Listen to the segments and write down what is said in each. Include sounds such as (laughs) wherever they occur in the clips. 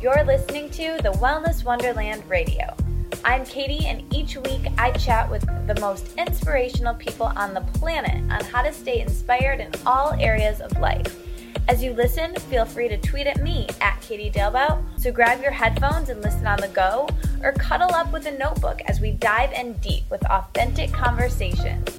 You're listening to the Wellness Wonderland Radio. I'm Katie, and each week I chat with the most inspirational people on the planet on how to stay inspired in all areas of life. As you listen, feel free to tweet at me at Katie Dalebout. So grab your headphones and listen on the go, or cuddle up with a notebook as we dive in deep with authentic conversations.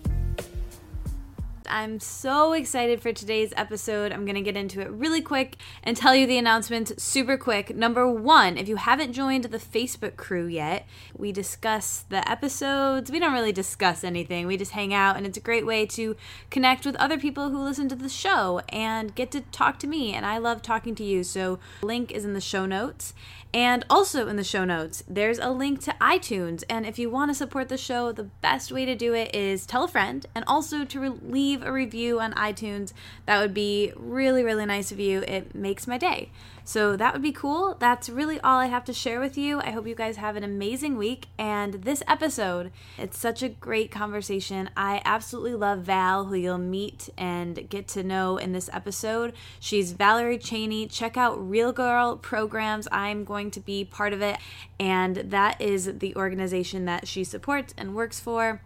I'm so excited for today's episode. I'm going to get into it really quick and tell you the announcements super quick. Number one, if you haven't joined the Facebook crew yet, we discuss the episodes. We don't really discuss anything, we just hang out, and it's a great way to connect with other people who listen to the show and get to talk to me. And I love talking to you. So, link is in the show notes. And also in the show notes, there's a link to iTunes. And if you want to support the show, the best way to do it is tell a friend and also to leave a review on iTunes. That would be really, really nice of you. It makes my day. So that would be cool. That's really all I have to share with you. I hope you guys have an amazing week. And this episode, it's such a great conversation. I absolutely love Val, who you'll meet and get to know in this episode. She's Valerie Chaney. Check out Real Girl Programs. I'm going to be part of it. And that is the organization that she supports and works for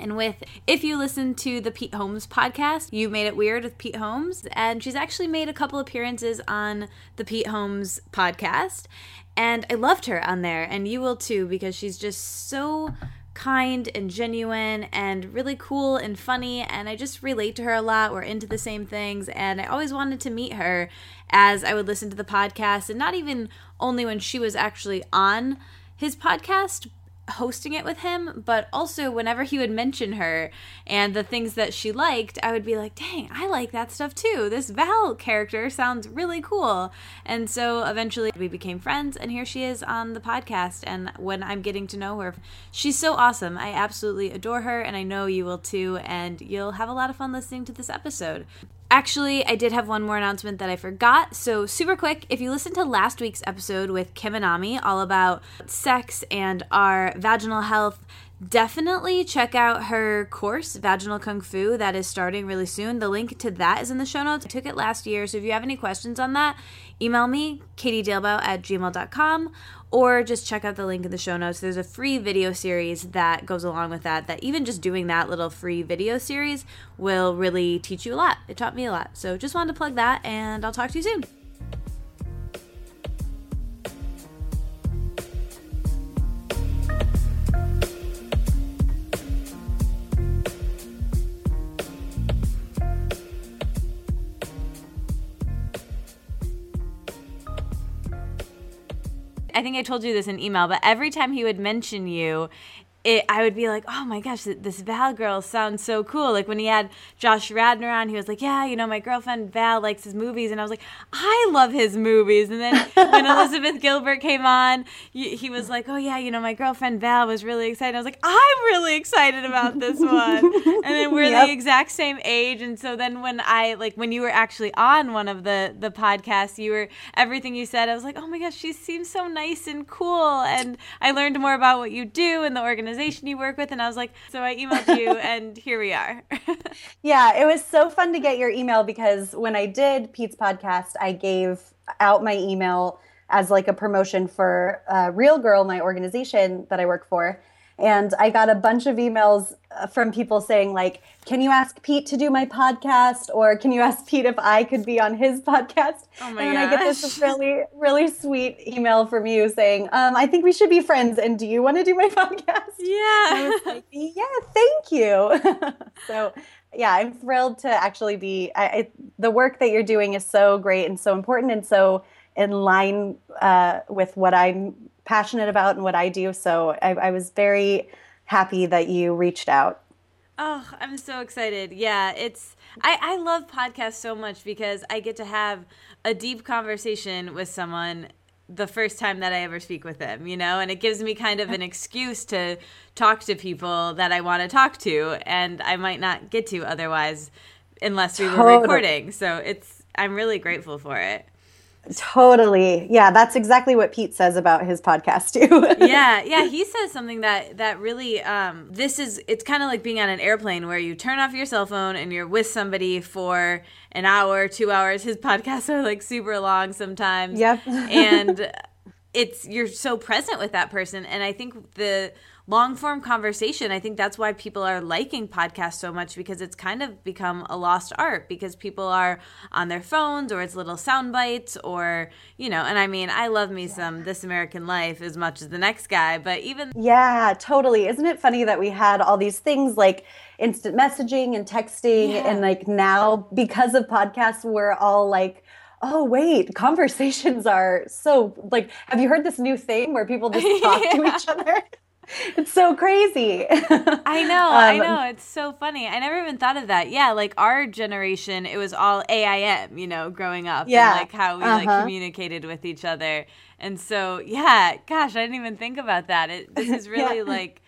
and with if you listen to the Pete Holmes podcast, you made it weird with Pete Holmes, and she's actually made a couple appearances on the Pete Holmes podcast, and I loved her on there, and you will too because she's just so kind and genuine and really cool and funny. And I just relate to her a lot. We're into the same things. And I always wanted to meet her as I would listen to the podcast. And not even only when she was actually on his podcast, hosting it with him, but also whenever he would mention her and the things that she liked, I would be like, dang, I like that stuff too. This Val character sounds really cool. And so eventually we became friends, and here she is on the podcast. And when I'm getting to know her, she's so awesome. I absolutely adore her, and I know you will too. And you'll have a lot of fun listening to this episode. Actually, I did have one more announcement that I forgot. So, super quick, if you listened to last week's episode with Kim Anami, all about sex and our vaginal health, definitely check out her course, Vaginal Kung Fu, that is starting really soon. The link to that is in the show notes. I took it last year, so if you have any questions on that, email me, katiedalebout at gmail.com, or just check out the link in the show notes. There's a free video series that goes along with that, that even just doing that little free video series will really teach you a lot. It taught me a lot. So just wanted to plug that, and I'll talk to you soon. I think I told you this in email, but every time he would mention you, it, I would be like, oh my gosh, this Val girl sounds so cool. Like when he had Josh Radnor on, he was like, yeah, you know, my girlfriend Val likes his movies. And I was like, I love his movies. And then when (laughs) Elizabeth Gilbert came on, he was like, oh yeah, you know, my girlfriend Val was really excited. I was like, I'm really excited about this one. and then we're yep. the exact same age. And so then when I, like, when you were actually on one of the, the podcasts, you were, everything you said, I was like, oh my gosh, she seems so nice and cool. And I learned more about what you do and the organization organization you work with and I was like so I emailed you (laughs) and here we are. (laughs) yeah, it was so fun to get your email because when I did Pete's podcast, I gave out my email as like a promotion for uh, Real Girl, my organization that I work for and I got a bunch of emails from people saying like, "Can you ask Pete to do my podcast?" or "Can you ask Pete if I could be on his (laughs) podcast?" Oh my and gosh. I get this really, really sweet email from you saying, um, "I think we should be friends, and do you want to do my (laughs) podcast?" Yeah. Like, yeah, thank you. (laughs) so yeah, I'm thrilled to actually be. I, I, the work that you're doing is so great and so important and so in line uh, with what I'm passionate about and what I do. So I, I was very happy that you reached out. Oh, I'm so excited. Yeah, it's I, I love podcasts so much because I get to have a deep conversation with someone the first time that I ever speak with them, you know, and it gives me kind of an excuse to talk to people that I want to talk to and I might not get to otherwise unless we were totally. recording. So it's I'm really grateful for it. Totally. Yeah, that's exactly what Pete says about his podcast too. (laughs) yeah, yeah, he says something that that really um this is it's kind of like being on an airplane where you turn off your cell phone and you're with somebody for an hour, 2 hours. His podcasts are like super long sometimes. Yep. (laughs) and it's you're so present with that person and I think the long form conversation. I think that's why people are liking podcasts so much because it's kind of become a lost art because people are on their phones or it's little sound bites or, you know, and I mean, I love me some This American Life as much as the next guy, but even. Yeah, totally. Isn't it funny that we had all these things like instant messaging and texting yeah. and like now because of podcasts, we're all like, oh wait (laughs) conversations are so like have you heard this new thing where people just talk yeah. to each (laughs) other (laughs) it's so crazy. I (laughs) know, um, I know. It's so funny. I never even thought of that. Yeah, like our generation, it was all AIM, you know, growing up. Yeah. And like how we uh-huh. like communicated with each other. And so, yeah, gosh, I didn't even think about that. It, (laughs) this is really yeah. like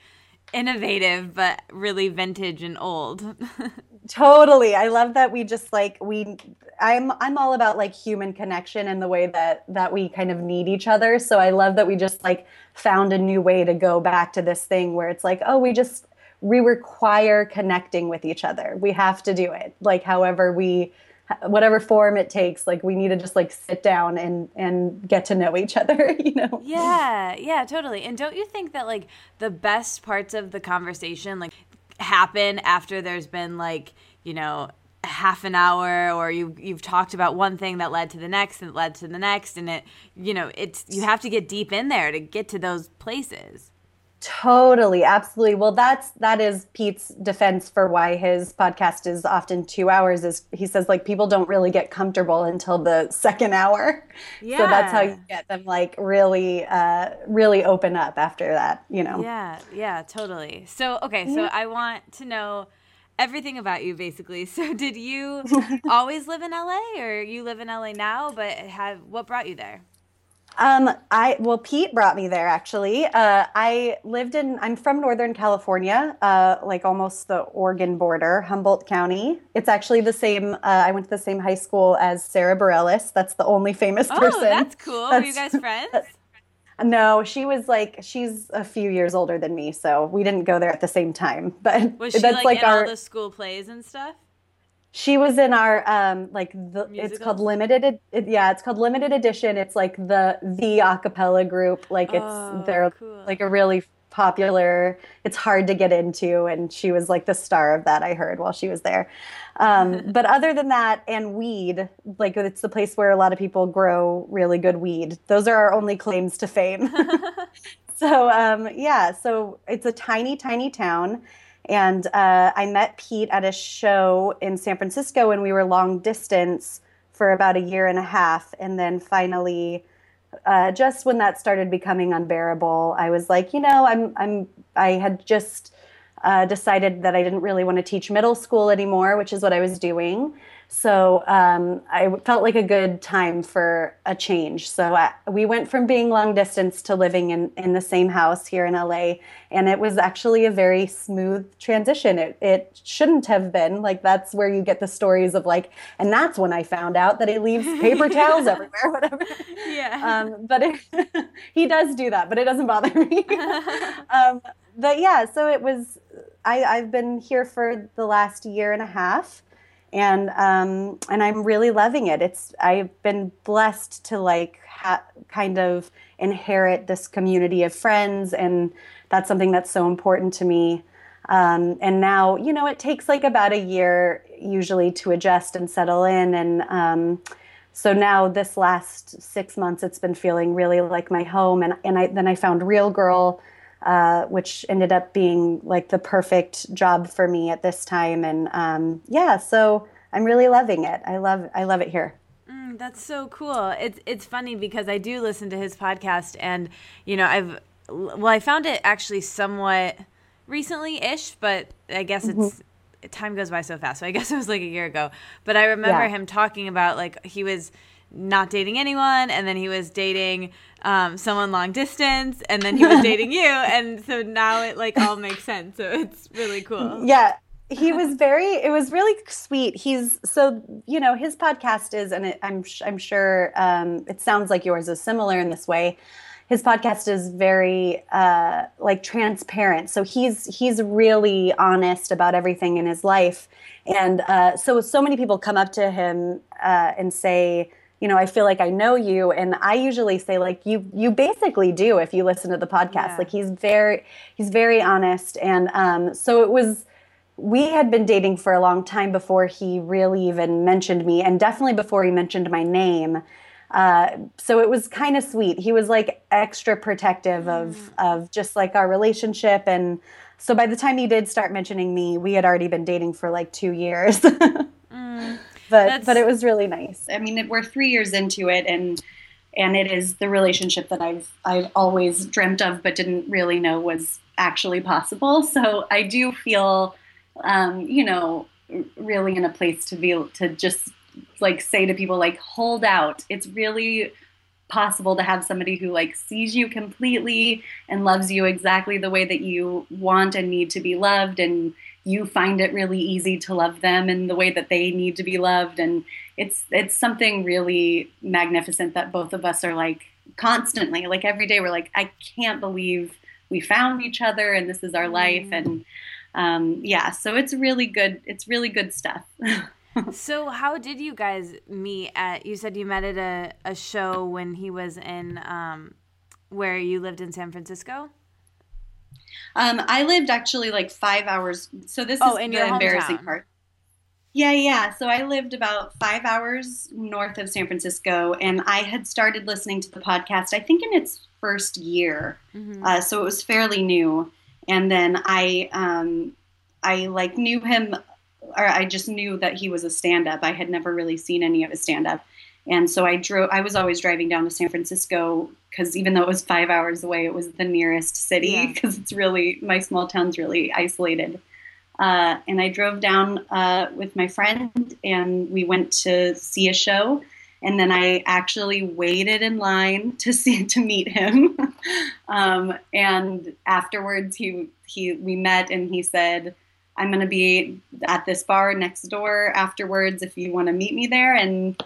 innovative, but really vintage and old. totally. I love that we just like we I'm I'm all about like human connection and the way that that we kind of need each other. So I love that we just like found a new way to go back to this thing where it's like, oh, we just we require connecting with each other. We have to do it. Like however we whatever form it takes like we need to just like sit down and and get to know each (laughs) other you know yeah yeah totally and don't you think that like the best parts of the conversation like happen after there's been like you know half an hour or you you've talked about one thing that led to the next and led to the next and it you know it's you have to get deep in there to get to those places. Totally absolutely. Well that's that is pete's defense for why his podcast is often two hours is he says like people don't really get comfortable until the second hour. Yeah. so that's how you get them like really uh really open up after that you know? Yeah yeah totally. So okay so i want to know everything about you basically. (laughs) So did you (laughs) always live in LA or you live in LA now, but have what brought you there? Um, I well, Pete brought me there actually. Uh, I lived in. I'm from Northern California, uh, like almost the Oregon border, Humboldt County. It's actually the same. Uh, I went to the same high school as Sara Bareilles. That's the only famous oh, person. that's cool. That's, Were you guys (laughs) friends? No, she was like she's a few years older than me, so we didn't go there at the same time. (laughs) But was she that's like, like in our, all the school plays and stuff? She was in our um like the Musicals? it's called limited it, yeah it's called limited edition. It's like the the acapella group. Like it's oh, they're cool. like a really popular. It's hard to get into, and she was like the star of that. I heard while she was there. Um, (laughs) but other than that, and weed, like it's the place where a lot of people grow really good weed. Those are our only claims to fame. (laughs) (laughs) so um, yeah, so it's a tiny, tiny town. And uh, I met Pete at a show in San Francisco, and we were long distance for about a year and a half. And then finally, uh, just when that started becoming unbearable, I was like, you know, I'm, I'm, I had just uh, decided that I didn't really want to teach middle school anymore, which is what I was doing. So um, I felt like a good time for a change. So I, we went from being long distance to living in, in the same house here in LA. And it was actually a very smooth transition. It, it shouldn't have been. Like, that's where you get the stories of, like, and that's when I found out that he leaves (laughs) paper towels everywhere, (laughs) whatever. Yeah. Um, but it, (laughs) he does do that, but it doesn't bother me. um, but yeah, so it was, I, I've been here for the last year and a half and um, and I'm really loving it. It's I've been blessed to like ha- kind of inherit this community of friends, and that's something that's so important to me. Um, and now, you know, it takes like about a year usually to adjust and settle in, and um, so now this last six months, it's been feeling really like my home. And and I then I found Real Girl. Uh, which ended up being like the perfect job for me at this time. And um, yeah, so I'm really loving it. I love I love it here. Mm, that's so cool. It's it's funny because I do listen to his podcast, and you know I've well I found it actually somewhat recently ish, but I guess it's. Mm-hmm time goes by so fast. So I guess it was like a year ago. But I remember yeah. him talking about like he was not dating anyone and then he was dating um, someone long distance and then he was dating you (laughs) and so now it like all makes sense so it's really cool. Yeah he was very it was really sweet. He's so you know his podcast is and it, i'm i'm sure um, it sounds like yours is similar in this way. His podcast is very uh, like transparent. So he's he's really honest about everything in his life. And uh, so so many people come up to him uh, and say you know i feel like i know you and i usually say like you you basically do if you listen to the podcast yeah. like he's very he's very honest and um, so it was we had been dating for a long time before he really even mentioned me, and definitely before he mentioned my name. Uh, so it was kind of sweet. He was like extra protective of mm. of just like our relationship, and so by the time he did start mentioning me, we had already been dating for like two years. (laughs) mm, but but it was really nice. I mean, we're three years into it, and and it is the relationship that I've I've always dreamt of, but didn't really know was actually possible. So I do feel um, you know, really in a place to be to just like say to people like hold out. It's really possible to have somebody who like sees you completely and loves you exactly the way that you want and need to be loved and you find it really easy to love them in the way that they need to be loved and it's it's something really magnificent that both of us are like constantly like every day we're like I can't believe we found each other and this is our life mm. and um, yeah, so it's really good. It's really good stuff. (laughs) so how did you guys meet at you said you met at a, a show when he was in um, where you lived in san francisco um, i lived actually like five hours so this oh, is the embarrassing hometown. part yeah yeah so i lived about five hours north of san francisco and i had started listening to the podcast i think in its first year mm-hmm. uh, so it was fairly new and then I um, I like knew him, or I just knew that he was a stand-up. I had never really seen any of his stand-up, and so I drove. I was always driving down to San Francisco because even though it was five hours away, it was the nearest city because yeah. (laughs) it's really my small town's really isolated. Uh, and I drove down uh, with my friend, and we went to see a show and then I actually waited in line (laughs) to see to meet him. (laughs) um, and afterwards, he he we met, and he said, "I'm going to be at this bar next door afterwards if you want to meet me there." And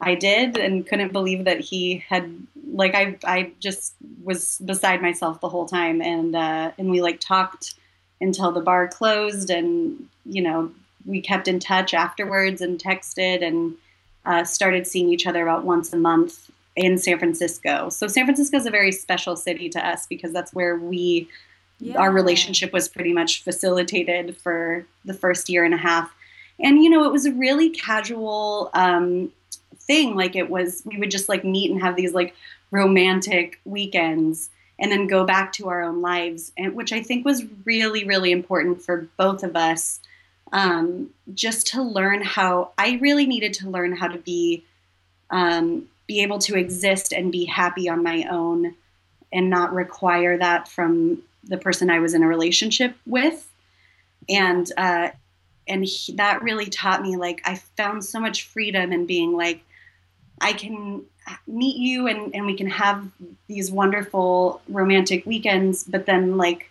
I did, and couldn't believe that he had like I I just was beside myself the whole time, and uh, and we like talked until the bar closed, and you know we kept in touch afterwards and texted and uh, started seeing each other about once a month in San Francisco. So San Francisco is a very special city to us because that's where we yeah. our relationship was pretty much facilitated for the first year and a half. And you know, it was a really casual um, thing. Like it was, we would just like meet and have these like romantic weekends and then go back to our own lives and which i think was really really important for both of us um, just to learn how I really needed to learn how to be um, be able to exist and be happy on my own and not require that from the person I was in a relationship with and uh, and he, that really taught me like I found so much freedom in being like I can meet you and, and we can have these wonderful romantic weekends but then like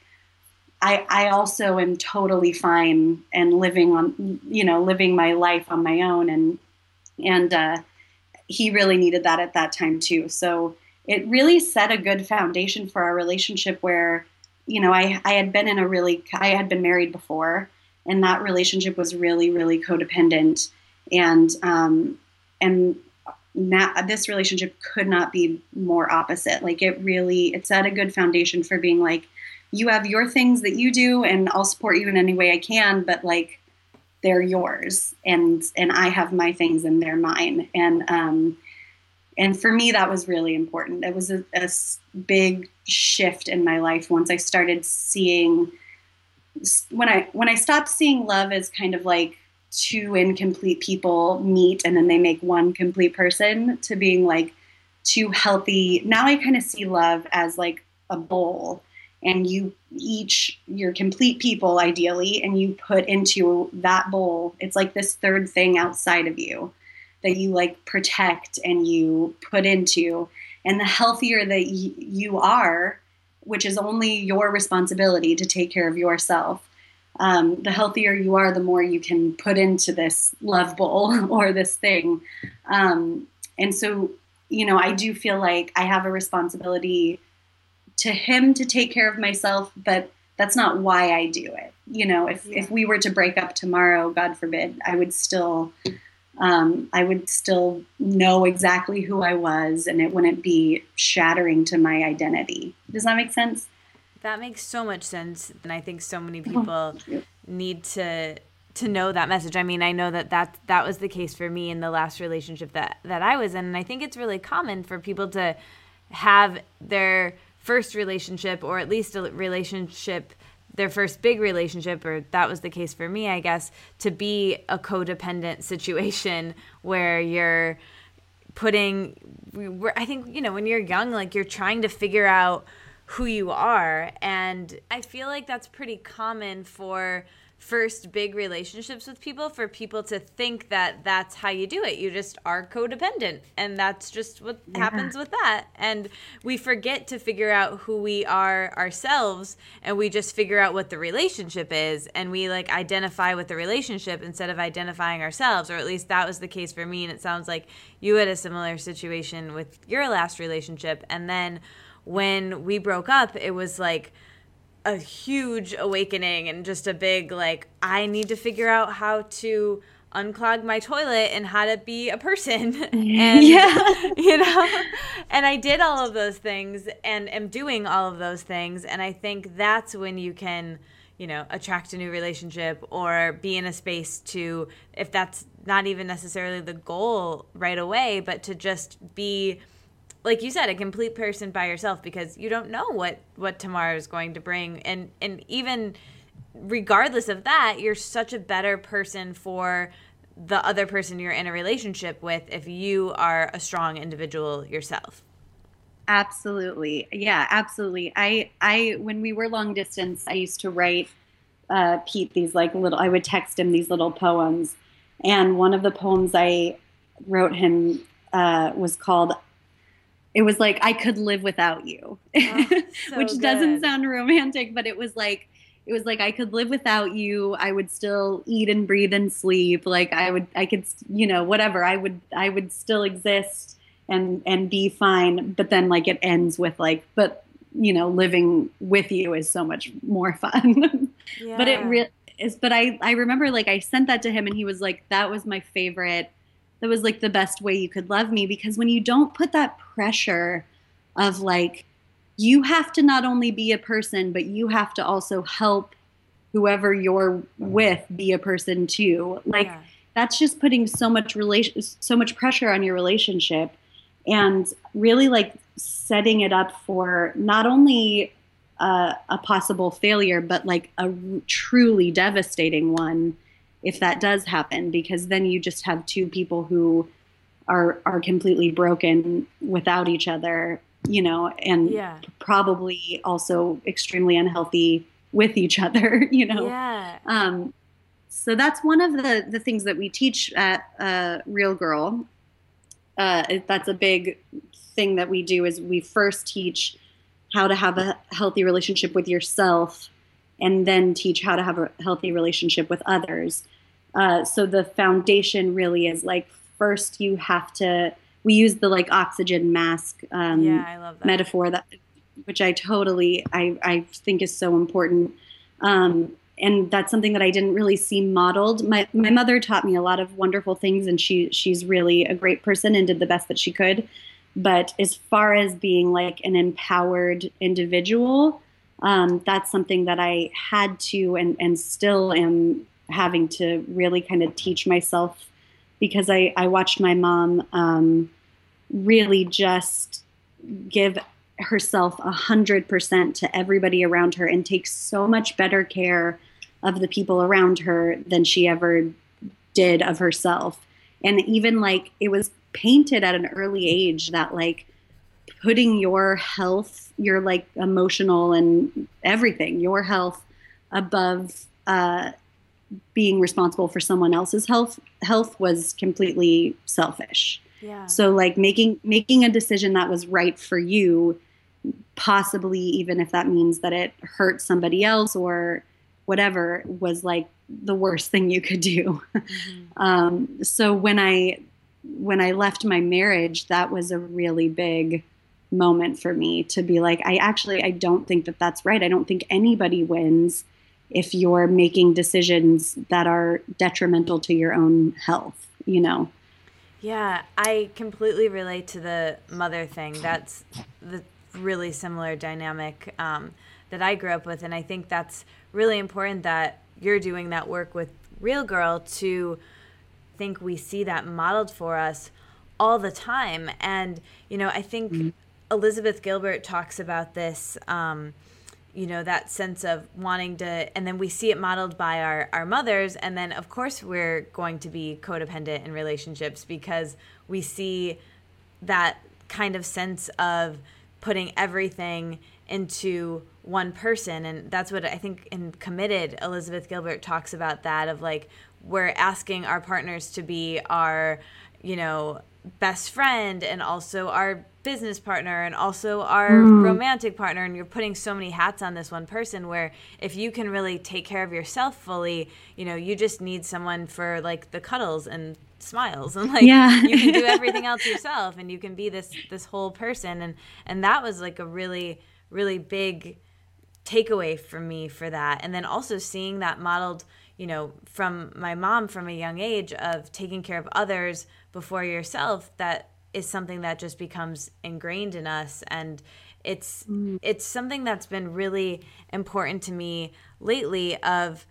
I, I also am totally fine and living on, you know, living my life on my own. And, and, uh, he really needed that at that time too. So it really set a good foundation for our relationship where, you know, I, I had been in a really, I had been married before and that relationship was really, really codependent. And, um, and this relationship could not be more opposite. Like it really, it set a good foundation for being like, you have your things that you do and I'll support you in any way I can, but like they're yours and and I have my things and they're mine. And um and for me that was really important. It was a, a big shift in my life once I started seeing when I when I stopped seeing love as kind of like two incomplete people meet and then they make one complete person to being like two healthy now I kind of see love as like a bowl and you each your complete people ideally and you put into that bowl it's like this third thing outside of you that you like protect and you put into. And the healthier that y- you are which is only your responsibility to take care of yourself um, the healthier you are, the more you can put into this love bowl (laughs) or this thing. Um, and so, you know, I do feel like I have a responsibility to him to take care of myself, but that's not why I do it. You know, if, yeah. if we were to break up tomorrow, God forbid, I would still, um, I would still know exactly who I was and it wouldn't be shattering to my identity. Does that make sense? That makes so much sense, and I think so many people need to to know that message. I mean, I know that that that was the case for me in the last relationship that that I was in, and I think it's really common for people to have their first relationship or at least a relationship their first big relationship or that was the case for me i guess to be a codependent (laughs) situation where you're putting i think you know when you're young like you're trying to figure out who you are. And I feel like that's pretty common for first big relationships with people for people to think that that's how you do it. You just are codependent and that's just what yeah. happens with that. And we forget to figure out who we are ourselves and we just figure out what the relationship is and we like identify with the relationship instead of identifying ourselves or at least that was the case for me and it sounds like you had a similar situation with your last relationship and then when we broke up, it was like a huge awakening and just a big like I need to figure out how to unclog my toilet and how to be a person (laughs) (laughs) and yeah. you know and I did all of those things and am doing all of those things and I think that's when you can you know attract a new relationship or be in a space to if that's not even necessarily the goal right away but to just be like you said, a complete person by yourself because you don't know what what tomorrow is going to bring, and and even regardless of that, you're such a better person for the other person you're in a relationship with if you are a strong individual yourself. Absolutely. Yeah, absolutely. I I when we were long distance, I used to write uh, Pete these like little I would text him these little poems. And one of the poems I wrote him uh, was called it was like I could live without you, oh, (laughs) so which good. doesn't sound romantic, but it was like it was like I could live without you. I would still eat and breathe and sleep. Like I would, I could, you know, whatever. I would, I would still exist and and be fine. But then like it ends with like, but you know, living with you is so much more (laughs) fun. yeah. But it really is. But I I remember like I sent that to him and he was like, that was my favorite that was like the best way you could love me because when you don't put that pressure of like you have to not only be a person but you have to also help whoever you're with be a person too like yeah. that's just putting so much relation so much pressure on your relationship and really like setting it up for not only uh, a possible failure but like a truly devastating one if that does happen because then you just have two people who are are completely broken without each other you know and yeah. probably also extremely unhealthy with each other (laughs) you know yeah. um so that's one of the the things that we teach at uh, real girl uh, that's a big thing that we do is we first teach how to have a healthy relationship with yourself and then teach how to have a healthy relationship with others. Uh, so the foundation really is like first you have to. We use the like oxygen mask um, yeah, that. metaphor that, which I totally I I think is so important. Um, and that's something that I didn't really see modeled. My my mother taught me a lot of wonderful things, and she she's really a great person and did the best that she could. But as far as being like an empowered individual, um, that's something that I had to and, and still am having to really kind of teach myself because I, I watched my mom um, really just give herself a hundred percent to everybody around her and take so much better care of the people around her than she ever did of herself. And even like it was painted at an early age that like putting your health, your like emotional and everything, your health above uh, being responsible for someone else's health health was completely selfish. Yeah. So like making making a decision that was right for you, possibly even if that means that it hurt somebody else or whatever was like the worst thing you could do. Mm-hmm. (laughs) um, so when I when I left my marriage, that was a really big moment for me to be like, I actually I don't think that that's right. I don't think anybody wins if you're making decisions that are detrimental to your own health. You know. Yeah, I completely relate to the mother thing. That's the really similar dynamic um, that I grew up with, and I think that's really important that you're doing that work with Real Girl to think we see that modeled for us all the time. And you know, I think mm-hmm. Elizabeth Gilbert talks about this. Um, you know that sense of wanting to and then we see it modeled by our our mothers and then of course we're going to be codependent in relationships because we see that kind of sense of putting everything into one person and that's what i think in committed elizabeth gilbert talks about that of like we're asking our partners to be our you know best friend and also our business partner and also our mm. romantic partner and you're putting so many hats on this one person where if you can really take care of yourself fully you know you just need someone for like the cuddles and smiles (laughs) and like yeah. you can do (laughs) everything else yourself and you can be this this whole person and and that was like a really really big takeaway for me for that and then also seeing that modeled you know from my mom from a young age of taking care of others before yourself that is something that just becomes ingrained in us and it's mm. it's something that's been really important to me lately of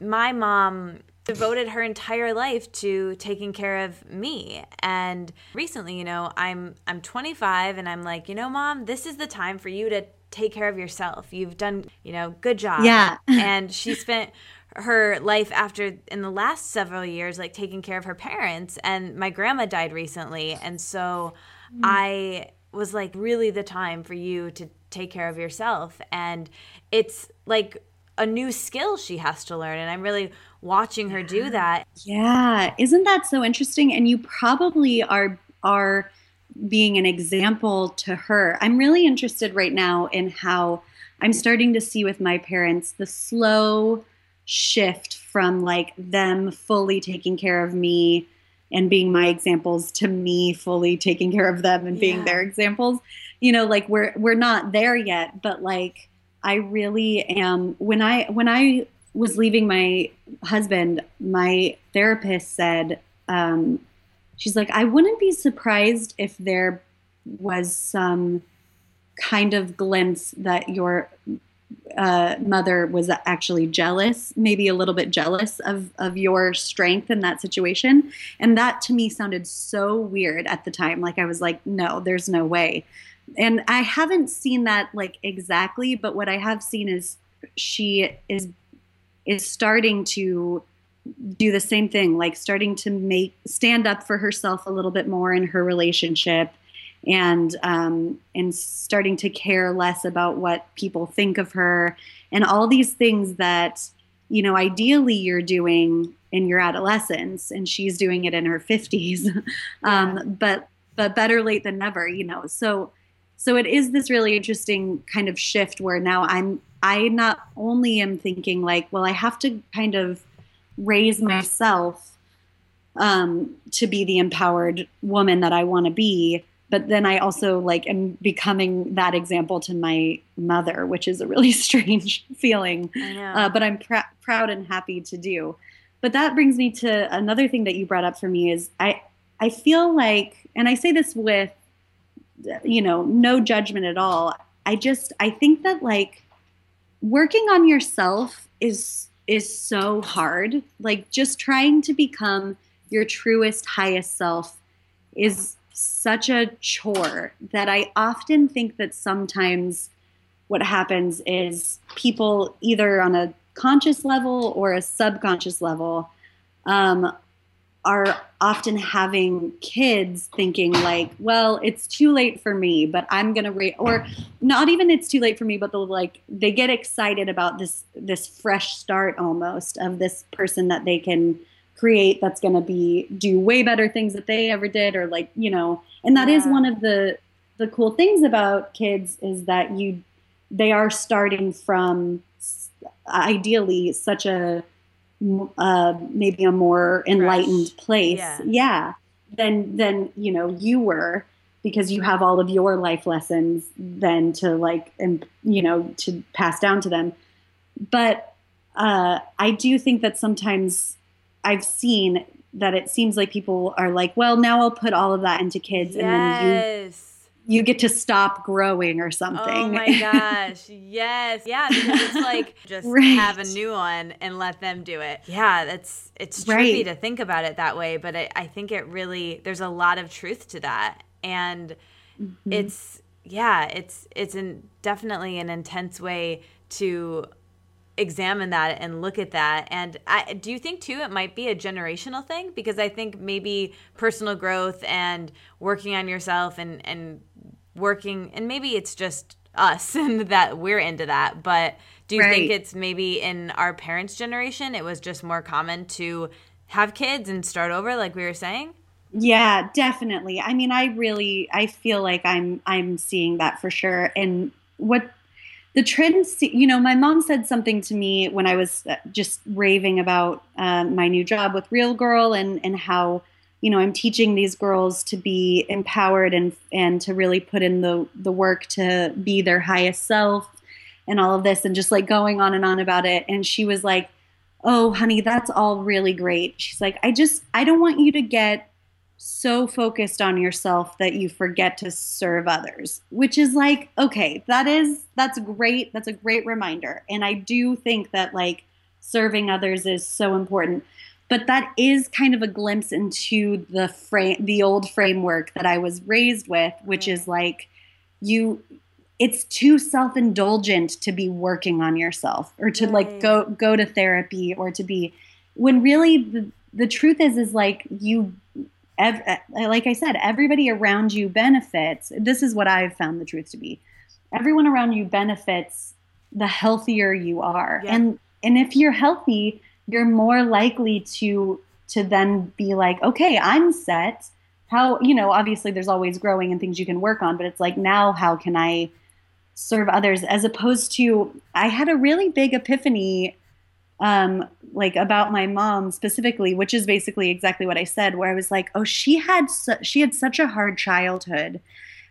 my mom devoted her entire life to taking care of me. And recently you know i'm i'm 25 and i'm like you know mom this is the time for you to take care of yourself. You've done you know good job. Yeah. (laughs) And she spent her life after in the last several years like taking care of her parents and my grandma died recently and so mm. i was like really the time for you to take care of yourself and it's like a new skill she has to learn and i'm really watching her do that. Yeah. Isn't that so interesting? And you probably are are being an example to her. I'm really interested right now in how i'm starting to see with my parents the slow shift from like them fully taking care of me and being my examples to me fully taking care of them and being yeah. their examples you know like we're we're not there yet but like i really am when i when i was leaving my husband my therapist said um, she's like i wouldn't be surprised if there was some kind of glimpse that your uh, mother was actually jealous, maybe a little bit jealous of of your strength in that situation, and that to me sounded so weird at the time. Like I was like, no, there's no way. And I haven't seen that like exactly, but what I have seen is she is is starting to do the same thing, like starting to make stand up for herself a little bit more in her relationship and um, and starting to care less about what people think of her and all these things that you know ideally you're doing in your adolescence and she's doing it in her 50s (laughs) um, but but better late than never you know. So so it is this really interesting kind of shift where now i'm i not only am thinking like well i have to kind of raise myself um, to be the empowered woman that i want to be but then I also like am becoming that example to my mother, which is a really (laughs) strange feeling. Uh, but I'm pr- proud and happy to do. But that brings me to another thing that you brought up for me is I I feel like, and I say this with you know no judgment at all. I just I think that like working on yourself is is so hard. Like just trying to become your truest highest self is such a chore that I often think that sometimes what happens is people either on a conscious level or a subconscious level um, are often having kids thinking like well it's too late for me but i'm gonna ra-, or not even it's too late for me but they'll like they get excited about this this fresh start almost of this person that they can create that's going to be do way better things that they ever did or like you know and that yeah. is one of the the cool things about kids is that you they are starting from ideally such a uh, maybe a more enlightened Fresh. place yeah. yeah than than you know you were because you have all of your life lessons then to like and you know to pass down to them but uh, i do think that sometimes i've seen that it seems like people are like well now i'll put all of that into kids yes. and then you you get to stop growing or something. Oh my (laughs) gosh. yes. Yeah, because it's like (laughs) just right. have a new one and let them do it. Yeah, that's it's tricky right. to think about it that way, but it, I think it really there's a lot of truth to that. And mm-hmm. it's yeah, it's it's an, definitely an intense way to examine that and look at that. And I do you think too it might be a generational thing because I think maybe personal growth and working on yourself and and working and maybe it's just us (laughs) and that we're into that, but do you right. think it's maybe in our parents' generation it was just more common to have kids and start over like we were saying? Yeah, definitely. I mean, I really I feel like I'm I'm seeing that for sure. And what the trends, you know, my mom said something to me when I was uh, just raving about uh, my new job with Real Girl and and how you know I'm teaching these girls to be empowered and and to really put in the the work to be their highest self and all of this and just like going on and on about it. And she was like, "Oh, honey, that's all really great." She's like, "I just I don't want you to get." So focused on yourself that you forget to serve others which is like okay that is that's great. That's a great reminder. And i do think that like serving others is so important. But that is kind of a glimpse into the frame the old framework that i was raised with which is like you it's too self-indulgent to be working on yourself or to like go go to therapy or to be when really the the truth is is like you ev- uh, like I said, everybody around you benefits. This is what I've found the truth to be. Everyone around you benefits the healthier you are. Yeah. And and if you're healthy, you're more likely to to then be like, okay, I'm set. How, you know, obviously there's always growing and things you can work on, but it's like now how can I serve others as opposed to I had a really big epiphany um, like about my mom specifically, which is basically exactly what I said, where I was like, oh, she had su- she had such a hard childhood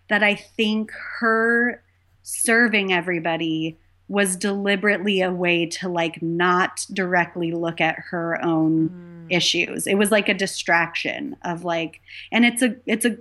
that I think her serving everybody was deliberately a way to like not directly look at her own mm. Issues. It was like a distraction of like and it's a it's a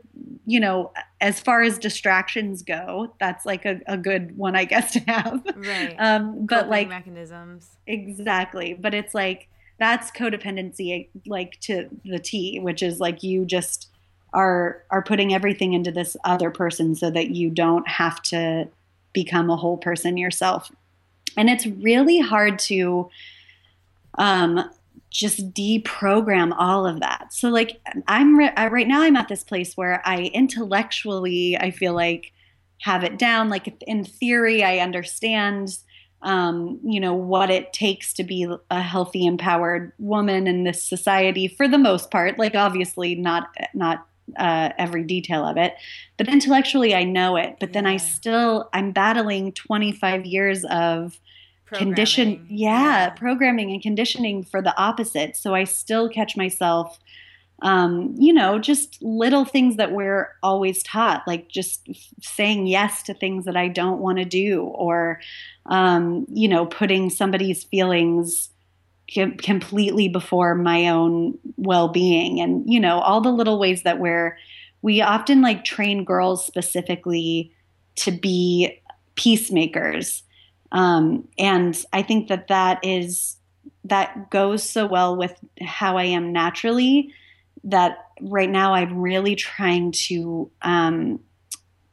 you know as far as distractions go, that's like a, a good one I guess (laughs) to have. Right. Um but Coping like mechanisms. Exactly. But it's like that's codependency like to the T, which is like you just are are putting everything into this other person so that you don't have to become a whole person yourself. And it's really hard to um, just deprogram all of that. So like I'm re- I, right now I'm at this place where I intellectually I feel like have it down like in theory I understand um, you know what it takes to be a healthy empowered woman in this society for the most part like obviously not not uh, every detail of it. But intellectually, I know it. But then I still, I'm battling 25 years of condition, yeah, yeah, programming and conditioning for the opposite. So I still catch myself, um, you know, just little things that we're always taught, like just saying yes to things that I don't want to do, or, um, you know, putting somebody's feelings completely before my own well-being and you know all the little ways that we're we often like train girls specifically to be peacemakers um, and i think that that is that goes so well with how i am naturally that right now i'm really trying to um,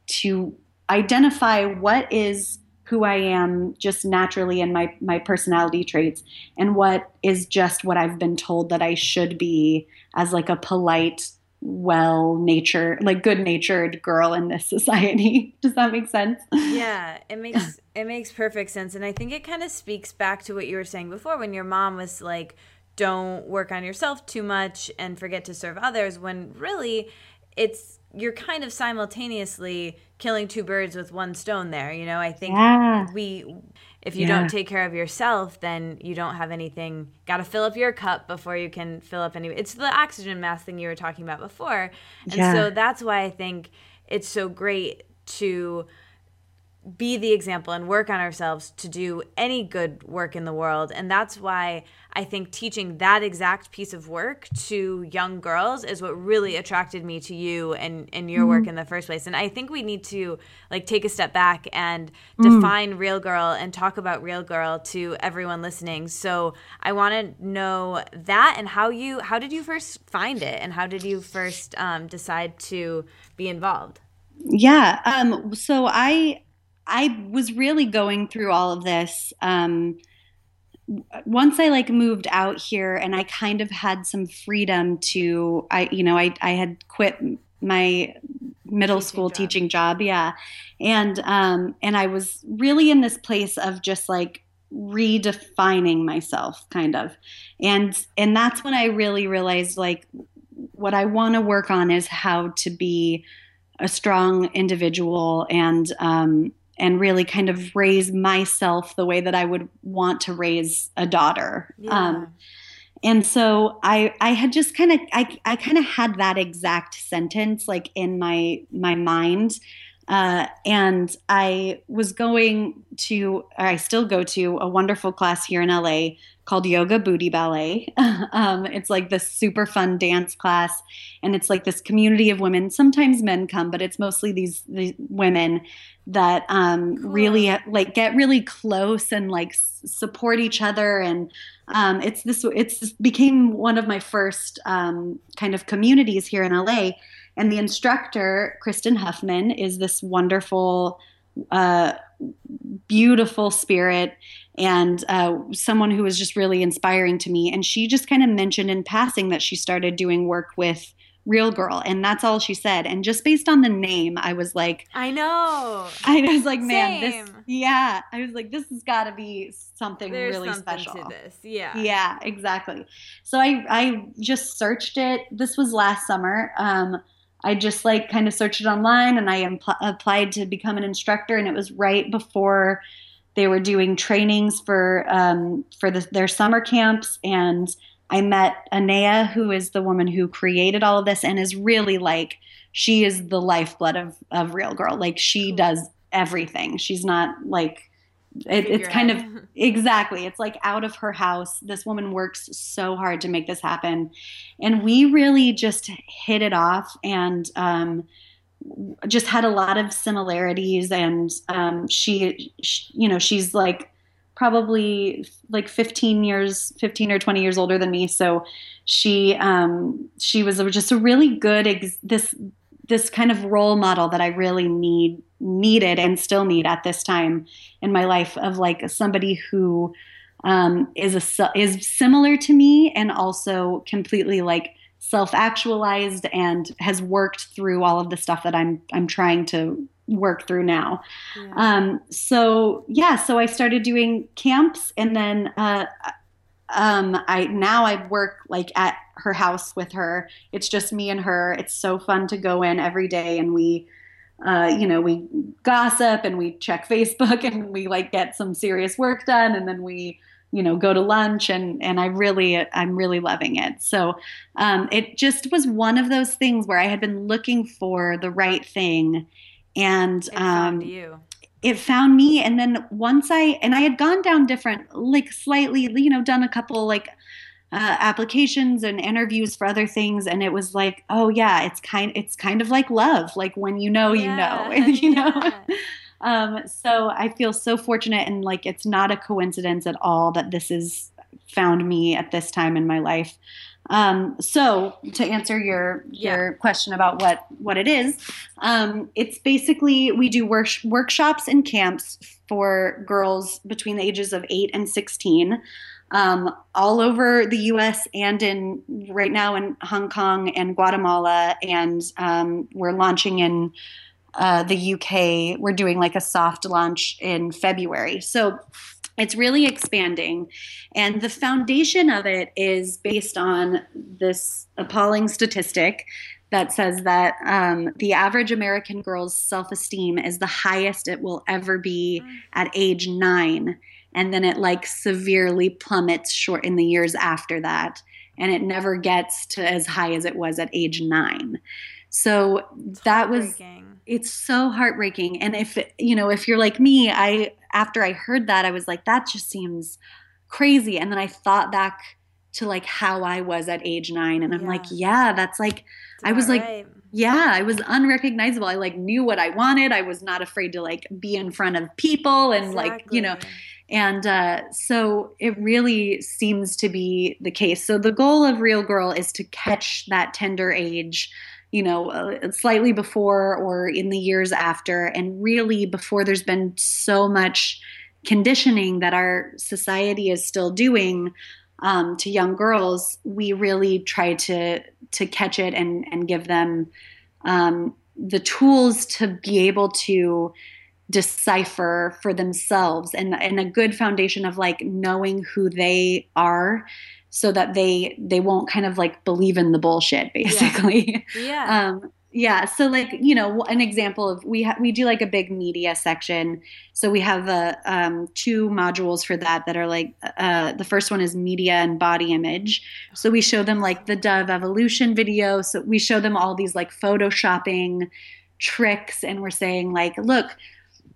to identify what is who I am just naturally and my my personality traits and what is just what I've been told that I should be as like a polite well natured like good natured girl in this (laughs) society does that make sense yeah it makes it makes perfect sense and i think it kind of speaks back to what you were saying before when your mom was like don't work on yourself too much and forget to serve others when really it's you're kind of simultaneously killing two birds with one stone there. You know, I think yeah. we if you yeah. don't take care of yourself, then you don't have anything. Got to fill up your cup before you can fill up any. It's the oxygen mask thing you were talking about before, and yeah. so that's why I think it's so great to be the example and work on ourselves to do any good work in the world. And that's why I think teaching that exact piece of work to young girls is what really attracted me to you and, and your mm-hmm. work in the first place. And I think we need to like take a step back and mm. define real girl and talk about real girl to everyone listening. So I want to know that and how you how did you first find it and how did you first um, decide to be involved? Yeah. Um, so I I was really going through all of this. Um, once I like moved out here and I kind of had some freedom to, I, you know, I, I had quit my middle teaching school job. teaching job. Yeah. And, um, and I was really in this place of just like redefining myself kind of. And, and that's when I really realized like what I want to work on is how to be a strong individual and, um, and really kind of raise myself the way that I would want to raise a daughter. Yeah. Um, and so I I had just kind of I I kind of had that exact sentence like in my my mind. Uh, and I was going to, I still go to a wonderful class here in LA called Yoga Booty Ballet. (laughs) um, it's like this super fun dance class, and it's like this community of women. Sometimes men come, but it's mostly these, these women that um, cool. really like get really close and like s- support each other. And um, it's this it's this became one of my first um, kind of communities here in la and the instructor kristen huffman is this wonderful uh, beautiful spirit and uh, someone who was just really inspiring to me. And she just kind of mentioned in passing that she started doing work with real girl and that's all she said. And just based on the name i was like i know. (laughs) I was like man Same. this yeah i was like this has got to be something There's really something special. to this yeah. Yeah exactly. So i i just searched it. This was last summer. Um i just like kind of searched it online and i impl- applied to become an instructor and it was right before they were doing trainings for um for the, their summer camps and I met Anea, who is the woman who created all of this and is really like she is the lifeblood of of Real Girl. Like she does everything. She's not like it, it's kind of (laughs) exactly. It's like out of her house. This woman works so hard to make this happen. And we really just hit it off and um, just had a lot of similarities and um, she, she you know she's like probably like 15 years 15 or 20 years older than me. So she um she was just a really good ex- this this kind of role model that I really need needed and still need at this time in my life of like somebody who um, is a is similar to me and also completely like self actualized and has worked through all of the stuff that I'm I'm trying to work through now. Yeah. Um, so yeah, so I started doing camps, and then uh, um, I now I work like at her house with her. It's just me and her. It's so fun to go in every day, and we. Uh, you know, we gossip and we check (laughs) Facebook and we like get some serious work done, and then we you know go to lunch and and i really i'm really loving it so um, it just was one of those things where i had been looking for the right thing and it um, you. it found me and then once i and i had gone down different like slightly you know done a couple like uh, applications and interviews for other things and it was like oh yeah it's kind it's kind of like love like when you know yeah, (laughs) you know you know? um, so i feel so fortunate and like it's not a coincidence at all that this is found me at this time in my life um, so to answer your your yeah. question about what what it is, um, it's basically we do work, workshops and camps for girls between the ages of eight and sixteen, um, all over the U.S. and in right now in Hong Kong and Guatemala, and um, we're launching in. Uh, the UK, we're doing like a soft launch in February. So it's really expanding. And the foundation of it is based on this appalling statistic that says that um, the average American girl's self esteem is the highest it will ever be at age nine. And then it like severely plummets short in the years after that. And it never gets to as high as it was at age nine. So it's that was it's so heartbreaking. And if you know, if you're like me, I after I heard that, I was like, that just seems crazy. And then I thought back to like how I was at age nine. And I'm yeah. like, yeah, that's like, I was like, right. yeah, I was unrecognizable. I like knew what I wanted. I was not afraid to like be in front of people and exactly. like, you know, and uh, so it really seems to be the case. So the goal of Real Girl is to catch that tender age you know, uh, slightly before or in the years after, and really before there's been so much conditioning that our society is still doing um, to young girls, we really try to to catch it and and give them um, the tools to be able to decipher for themselves. And and a good foundation of like knowing who they are so that they they won't kind of like believe in the bullshit basically. Yeah, yeah. (laughs) um yeah so like you know an example of we ha- we do like a big media section. So we have uh, um, two modules for that that are like uh, the first one is media and body image. So we show them like the dove evolution video. So we show them all these like photoshopping tricks and we're saying like look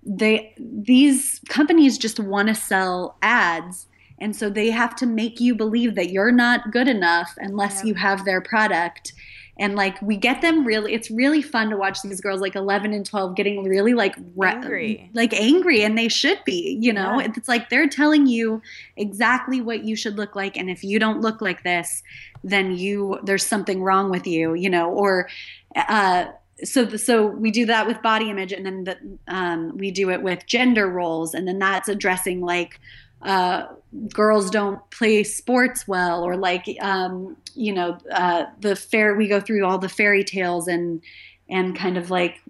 they these companies just want to sell ads and so they have to make you believe that you're not good enough unless yeah. you have their product and like we get them really it's really fun to watch these girls like 11 and 12 getting really like re- angry like angry and they should be you know yeah. it's like they're telling you exactly what you should look like and if you don't look like this then you there's something wrong with you you know or uh so so we do that with body image and then the, um, we do it with gender roles and then that's addressing like uh, girls don't play sports well or like um, you know uh, the fair we go through all the fairy tales and and kind of like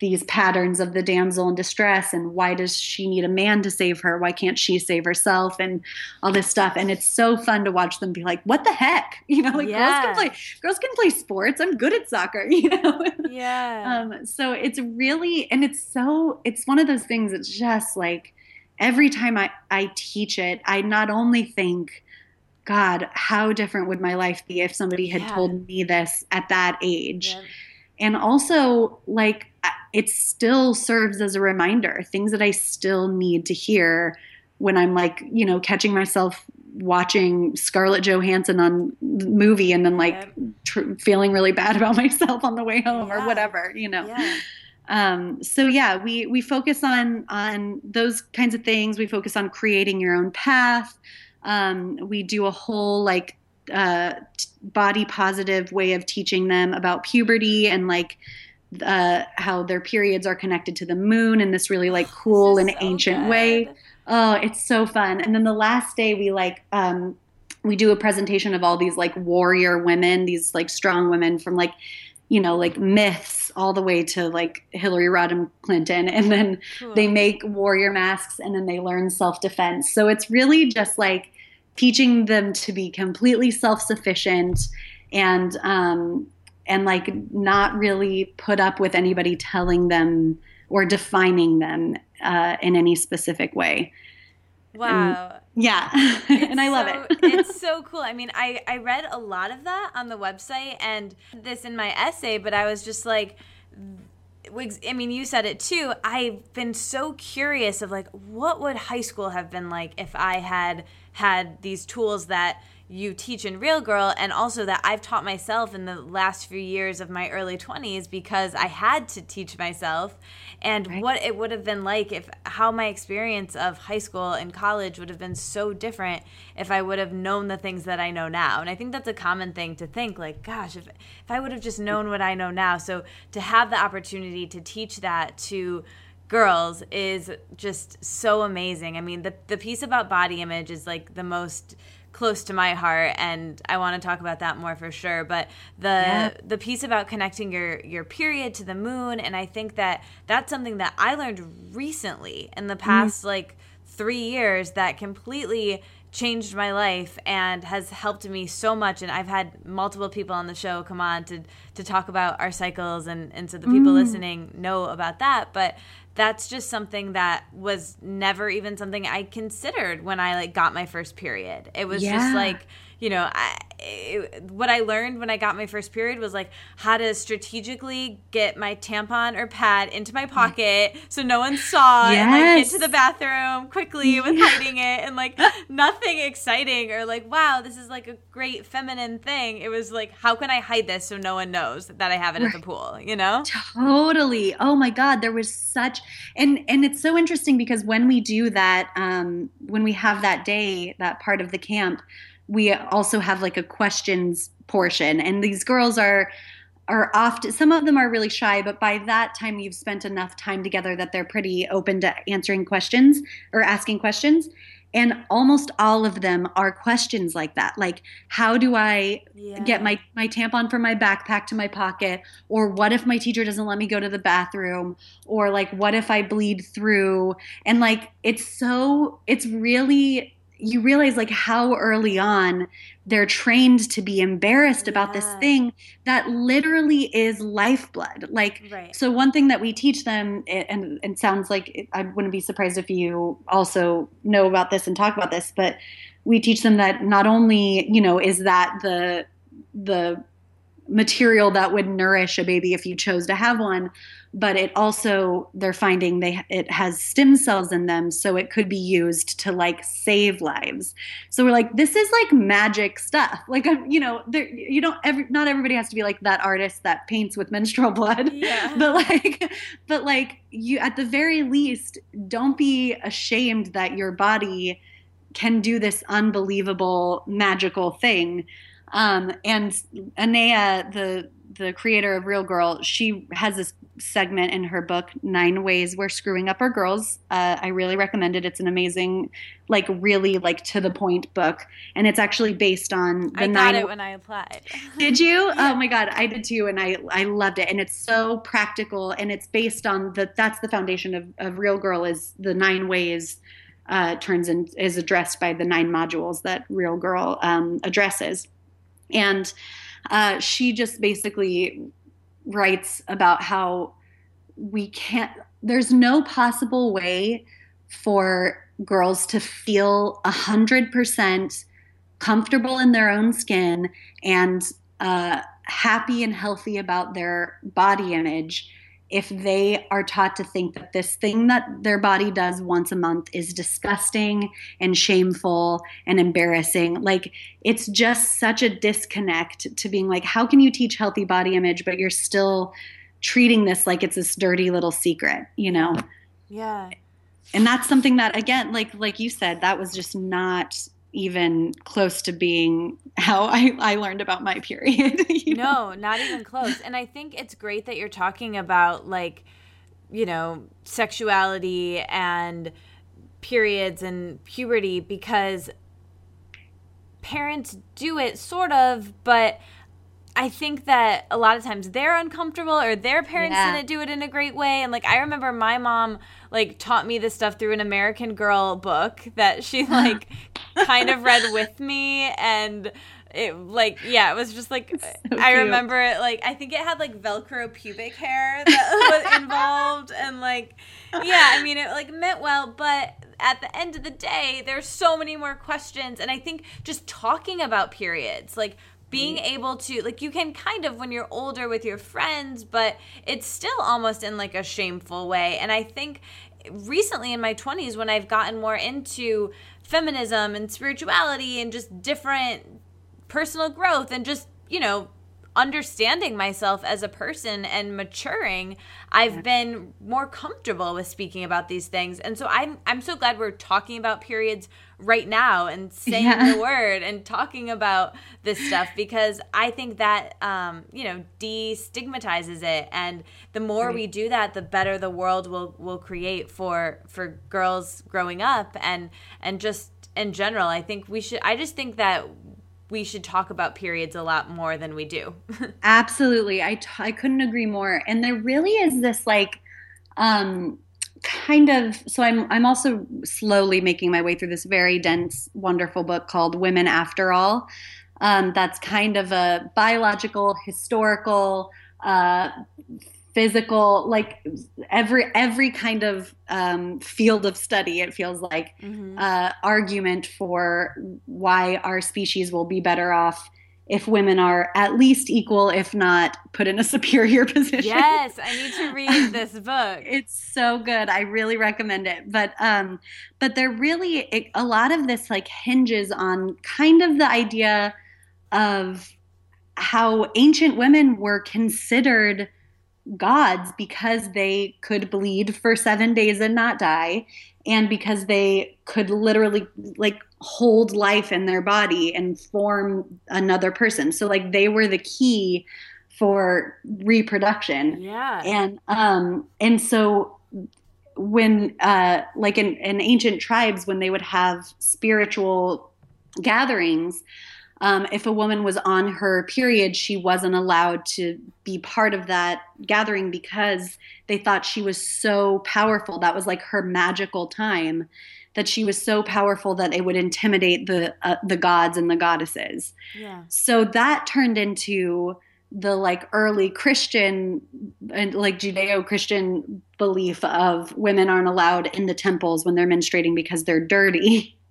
these patterns of the damsel in distress and why does she need a man to save her? Why can't she save herself? And all this stuff. And it's so fun to watch them be like what the heck? (laughs) You know like yeah. girls can play girls can play sports. I'm good at soccer (laughs) you know? Yeah. Um, so it's really and it's so it's one of those things it's just like every time I, I teach it, I not only think, God, how different would my life be if somebody had yeah. told me this at that age? Yeah. And also, like, it still serves as a reminder, things that I still need to hear when I'm like, you know, catching myself watching Scarlett Johansson on the movie and then like yeah. tr- feeling really bad (laughs) about myself on the way home or whatever, you know. Um, so yeah, we we focus on on those kinds of things. We focus on creating your own path. Um, we do a whole like uh, t- body positive way of teaching them about puberty and like uh, how their periods are connected to the moon in this really like cool and so ancient good. way. Oh, it's so fun. And then the last day we like um, we do a presentation of all these like warrior women, these like strong women from like you know like myths all the way to like Hillary Rodham Clinton. (laughs) And then cool. they make warrior masks and then they learn self defense. So it's really just like teaching them to be completely self sufficient and, um, and like not really put up with anybody telling them or defining them uh, in any specific way. Wow. And, yeah. (laughs) and I love so, it. it's (laughs) so cool. I mean, I, I read a lot of that on the website and this in my essay, but I was just like, I mean, you said it too. I've been so curious of like, what would high school have been like if I had had these tools that you teach in Real Girl, and also that I've taught myself in the last few years of my early 20s because I had to teach myself, and right. what it would have been like if how my experience of high school and college would have been so different if I would have known the things that I know now. And I think that's a common thing to think like, gosh, if, if I would have just known what I know now. So to have the opportunity to teach that to girls is just so amazing. I mean, the the piece about body image is like the most close to my heart and I want to talk about that more for sure but the yeah. the piece about connecting your your period to the moon and I think that that's something that I learned recently in the mm-hmm. past mm. like 3 years that completely changed my life and has helped me so much and I've had multiple people on the show come on to to talk about our cycles and and so the people mm. listening know about that but that's just something that was never even something I considered when I like got my first period. It was yeah. just like you know, I, it, what I learned when I got my first period was like how to strategically get my tampon or pad into my pocket so no one saw yes. and like get to the bathroom quickly with yeah. hiding it and like (laughs) nothing exciting or like wow this is like a great feminine thing. It was like how can I hide this so no one knows that I have it right. at the pool, you know? Totally. Oh my god, there was such and and it's so interesting because when we do that um when we have that day, that part of the camp we also have like a questions portion. And these girls are are often some of them are really shy but by that time you've spent enough time together that they're pretty open to answering questions or asking questions. And almost all of them are questions like that like how do i yeah. get my my tampon from my backpack to my pocket? Or what if my teacher doesn't let me go to the bathroom? Or like what if i bleed through? And like it's so it's really you realize like how early on they're trained to be embarrassed yeah. about this thing that literally is lifeblood like right. so one thing that we teach them and it sounds like i wouldn't be surprised if you also know about this and talk about this but we teach them that not only you know is that the the material that would nourish a baby if you chose to have one but it also they're finding they it has stem cells in them so it could be used to like save lives. So we're like this is like magic stuff. (laughs) Like you know there you don't every not everybody has to be like that artist that paints with menstrual (laughs) blood. Yeah. but like but like you at the very least don't be ashamed that your body can do this unbelievable magical thing. Um, and Anea, the the creator of Real Girl, she has this segment in her book, Nine Ways We're Screwing Up Our Girls. Uh, I really recommend it. It's an amazing, like really like to the point book, and it's actually based on the I got it when I applied. (laughs) Did you? Oh my god, I did too, and I I loved it, and it's so practical, and it's based on the that's the foundation of, of Real Girl is the nine ways. Uh, turns and is addressed by the nine modules that Real Girl um, addresses, and uh, she just basically writes about how we can't, there's no possible way for girls to feel 100% comfortable in their own skin and uh, happy and healthy about their body image if they are taught to think that this thing that their body does once a month is disgusting and shameful and embarrassing like it's just such a disconnect to being like how can you teach healthy body image but you're still treating this like it's this dirty little secret you know? Yeah. And that's something that again like like you said that was just not even close to being how I, I learned about my period. (laughs) No, not even close. And I think it's great that you're talking about like, you know, sexuality and periods and puberty because parents do it sort of, but I think that a lot of times they're uncomfortable or their parents yeah. didn't do it in a great way. And like I remember my mom like taught me this stuff through an American Girl book that she (gasps) like kind of read with me and it like yeah, it was just like so I remember it like I think it had like Velcro pubic hair that (laughs) was involved and like yeah, I mean it like meant well, but at the end of the day, there's so many more questions and I think just talking about periods, like being able to like you can kind of when you're older with your friends but it's still almost in like a shameful way and i think recently in my 20s when i've gotten more into feminism and spirituality and just different personal growth and just you know understanding myself as a person and maturing, I've been more comfortable with speaking about these things. And so I'm I'm so glad we're talking about periods right now and saying yeah. the word and talking about this stuff because I think that um, you know, destigmatizes it and the more right. we do that, the better the world will will create for for girls growing up and and just in general, I think we should I just think that we should talk about periods a lot more than we do. (laughs) Absolutely. I, t- I couldn't agree more. And there really is this like, um, kind of so I'm I'm also slowly making my way through this very dense, wonderful book called Women After All. Um, that's kind of a biological, historical, uh, physical, like every every kind of um, field of study. It feels like mm-hmm. uh, argument for why our species will be better off if women are at least equal, if not put in a (laughs) superior position. Yes, I need to (laughs) read this book. it's so good. I really recommend it. But um, but there really it, a lot of this like hinges on kind of the idea of how ancient women were considered gods because they could bleed for seven days and not die and because they could literally like hold life in their body and form another person. So like they were the key for reproduction. Yeah. And um and so when uh like in, in ancient tribes when they would have spiritual gatherings um, if a woman was on her period, she wasn't allowed to be part of that gathering because they thought she was so powerful. That was like her magical time. That she was so powerful that it would intimidate the uh, the gods and the goddesses. Yeah. So that turned into the like early Christian and like Judeo Christian belief of women aren't allowed in the temples when they're menstruating because they're dirty. (laughs)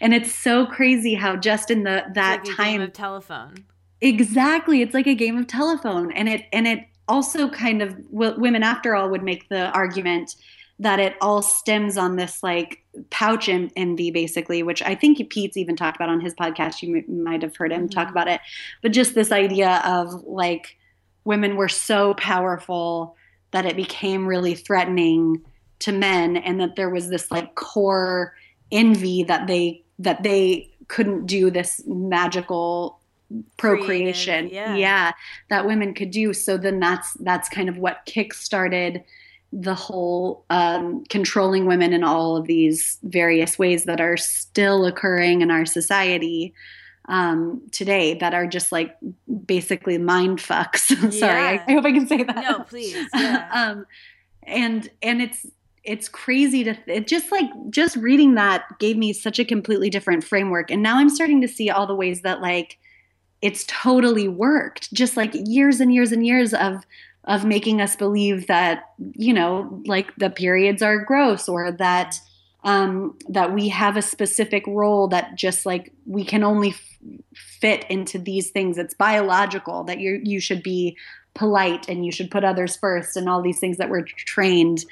and it's so crazy how just in the that like time of telephone. Exactly. It's like a game of telephone. And it and it also kind of women after all would make the argument that it all stems on this like pouch envy basically which i think pete's even talked about on his podcast. You m- might have heard him mm-hmm. talk about it. But just this idea of like women were so powerful that it became really threatening to men and that there was this like core envy that they that they couldn't do this magical procreation yeah. yeah. that women could do so then that's that's kind of what kick-started the whole um, controlling women in all of these various ways that are still occurring in our society um, today that are just like basically mind fucks. (laughs) Sorry, I, I, hope I can say that. No, please. Yeah. (laughs) um, and and it's it's crazy to it just like just reading that gave me such a completely different framework. And now i'm starting to see all the ways that like it's totally worked just like years and years and years of of making us believe that you know like the periods are gross or that um that we have a specific role that just like we can only f- fit into these things. It's biological that you you should be polite and you should put others first and all these things that we're trained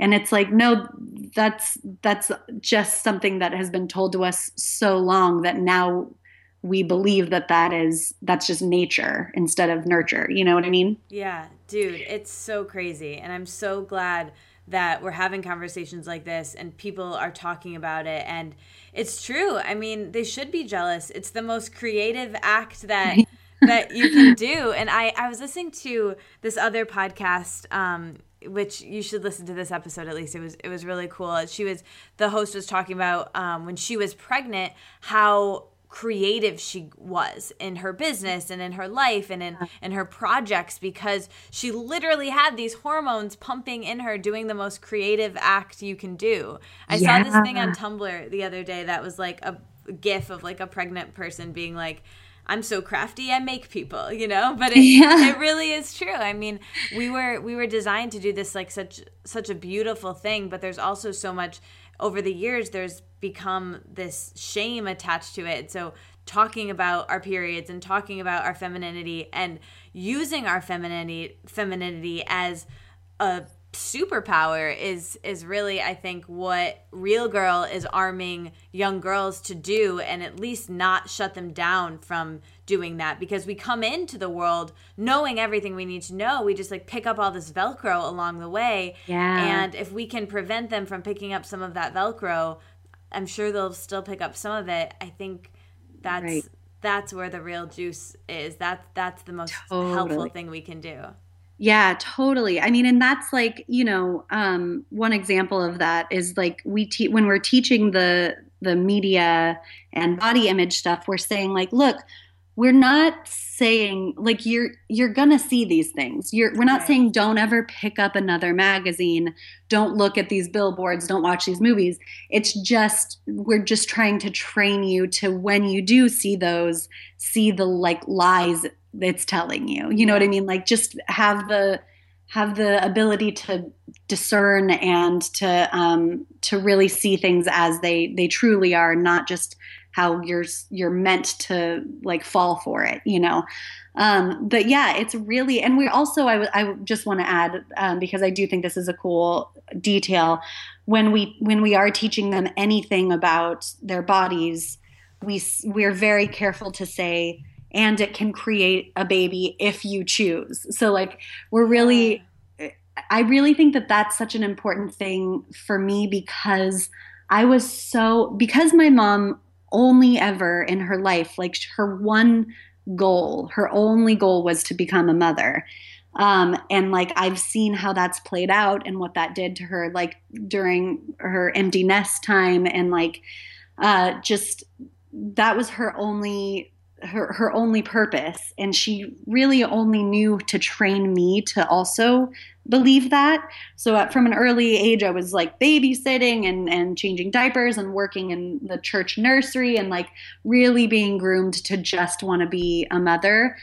and it's like no that's that's just something that has been told to us so long that now we believe that that is that's just nature instead of nurture. You know what i mean? Yeah dude it's so crazy. And i'm so glad that we're having conversations like this and people are talking about it. And it's true. I mean they should be jealous. It's the most creative act that (laughs) that you can do. And i i was listening to this other podcast um which you should listen to this episode at least. It was it was really cool. She was the host was talking about um, when she was pregnant how creative she was in her business and in her life and in in her projects because she literally had these hormones pumping in her doing the most creative act you can do. I yeah. saw this thing on Tumblr the other day that was like a gif of like a pregnant person being like I'm so crafty, I make people, you know. But it, yeah. it really is true. I mean, we were we were designed to do this like such such a beautiful thing, but there's also so much over the years. There's become this shame attached to it. So talking about our periods and talking about our femininity and using our femininity femininity as a superpower is is really I think what Real Girl is arming young girls to do and at least not shut them down from doing that. Because we come into the world knowing everything we need to know. We just like pick up all this velcro along the way. Yeah. And if we can prevent them from picking up some of that velcro I'm sure they'll still pick up some of it. I think that's right. that's where the real juice is. That's that's the most totally. helpful thing we can do yeah, totally. I mean, and that's like, you know, um, one example of that is like we te- when we're teaching the the media and body image stuff, we're saying like, look, we're not saying like you're you're gonna see these things. You're we're not right. saying don't ever pick up another magazine. Don't look at these billboards. Don't watch these movies. It's just we're just trying to train you to when you do see those see the like lies it's telling you. You know what i mean? Like just have the have the ability to discern and to um, to really see things as they they truly are, not just how you're you're meant to like fall for it, you know. Um, but yeah, it's really, and we also I, w- I just want to add um, because I do think this is a cool detail when we when we are teaching them anything about their bodies, we we're very careful to say and it can create a baby if you choose. So like we're really I really think that that's such an important thing for me because I was so because my mom only ever in her life like her one goal, her only goal was to become a mother. Um, and like I've seen how that's played out and what that did to her like during her empty nest time and like uh, just that was her only her her only purpose and she really only knew to train me to also believe that. So at, from an early age i was like babysitting and and changing diapers and working in the church nursery and like really being groomed to just want to be a mother.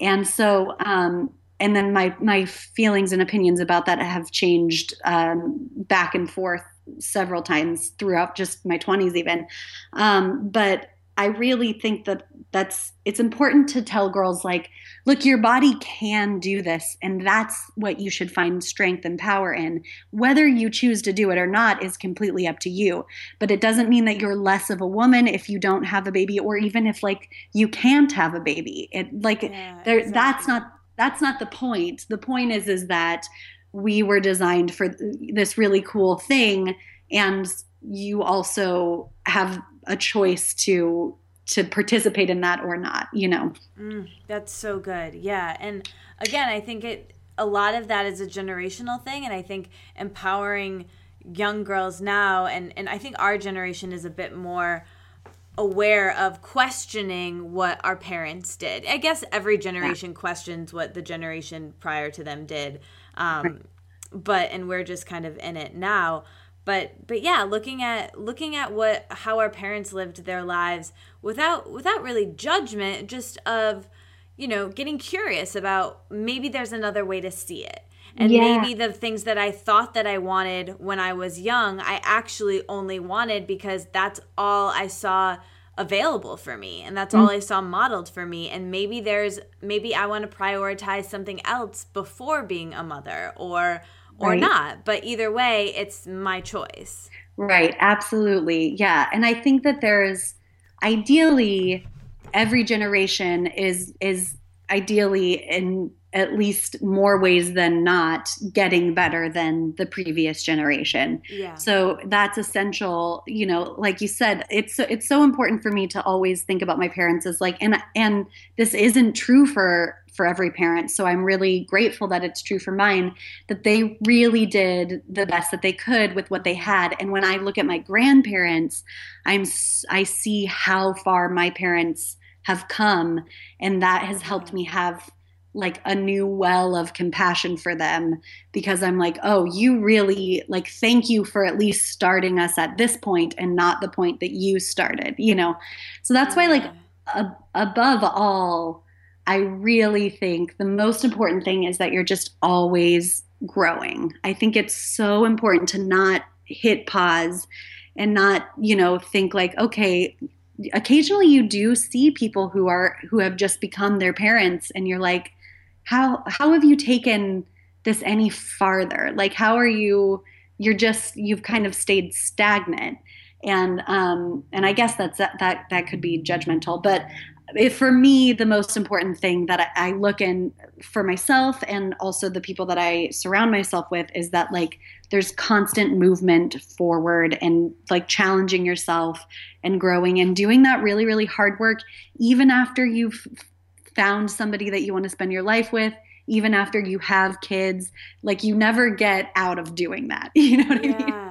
And so um and then my my feelings and opinions about that have changed um, back and forth several times throughout just my 20s even. Um, but I really think that that's it's important to tell girls like look your body can do this and that's what you should find strength and power in. Whether you choose to do it or not is completely up to you but it doesn't mean that you're less of a woman if you don't have a baby or even if like you can't have a baby. It like yeah, there exactly. that's not that's not the point. The point is is that we were designed for this really cool thing and you also have a choice to to participate in that or not you know mm, that's so good yeah and again i think it a lot of that is a generational thing and i think empowering young girls now and and i think our generation is a bit more aware of questioning what our parents did i guess every generation yeah. questions what the generation prior to them did um, right. but and we're just kind of in it now but but yeah looking at looking at what how our parents lived their lives without without really judgment just of you know getting curious about maybe there's another way to see it and yeah. maybe the things that I thought that I wanted when I was young I actually only wanted because that's all I saw available for me and that's mm-hmm. all I saw modeled for me and maybe there's maybe I want to prioritize something else before being a mother or or right. not. But either way, it's my choice. Right. Absolutely. Yeah. And I think that there's ideally every generation is is ideally in at least more ways than not getting better than the previous generation. Yeah. So that's essential, you know, like you said, it's it's so important for me to always think about my parents as like and and this isn't true for for every parent. So I'm really grateful that it's true for mine that they really did the best that they could with what they had. And when I look at my grandparents, I'm I see how far my parents have come and that has helped me have like a new well of compassion for them because I'm like, oh, you really like thank you for at least starting us at this point and not the point that you started, you know. So that's why like a- above all I really think the most important thing is that you're just always growing. I think it's so important to not hit pause and not, you know, think like, okay, occasionally you do see people who are who have just become their parents and you're like, how how have you taken this any farther? Like how are you you're just you've kind of stayed stagnant and um, and I guess that's that that that could be judgmental, but if for me the most important thing that I, I look in for myself and also the people that I surround myself with is that like there's constant movement forward and like challenging yourself and growing and doing that really really hard work even after you've found somebody that you want to spend your life with even after you have kids like you never get out of doing that (laughs) you know what yeah. i mean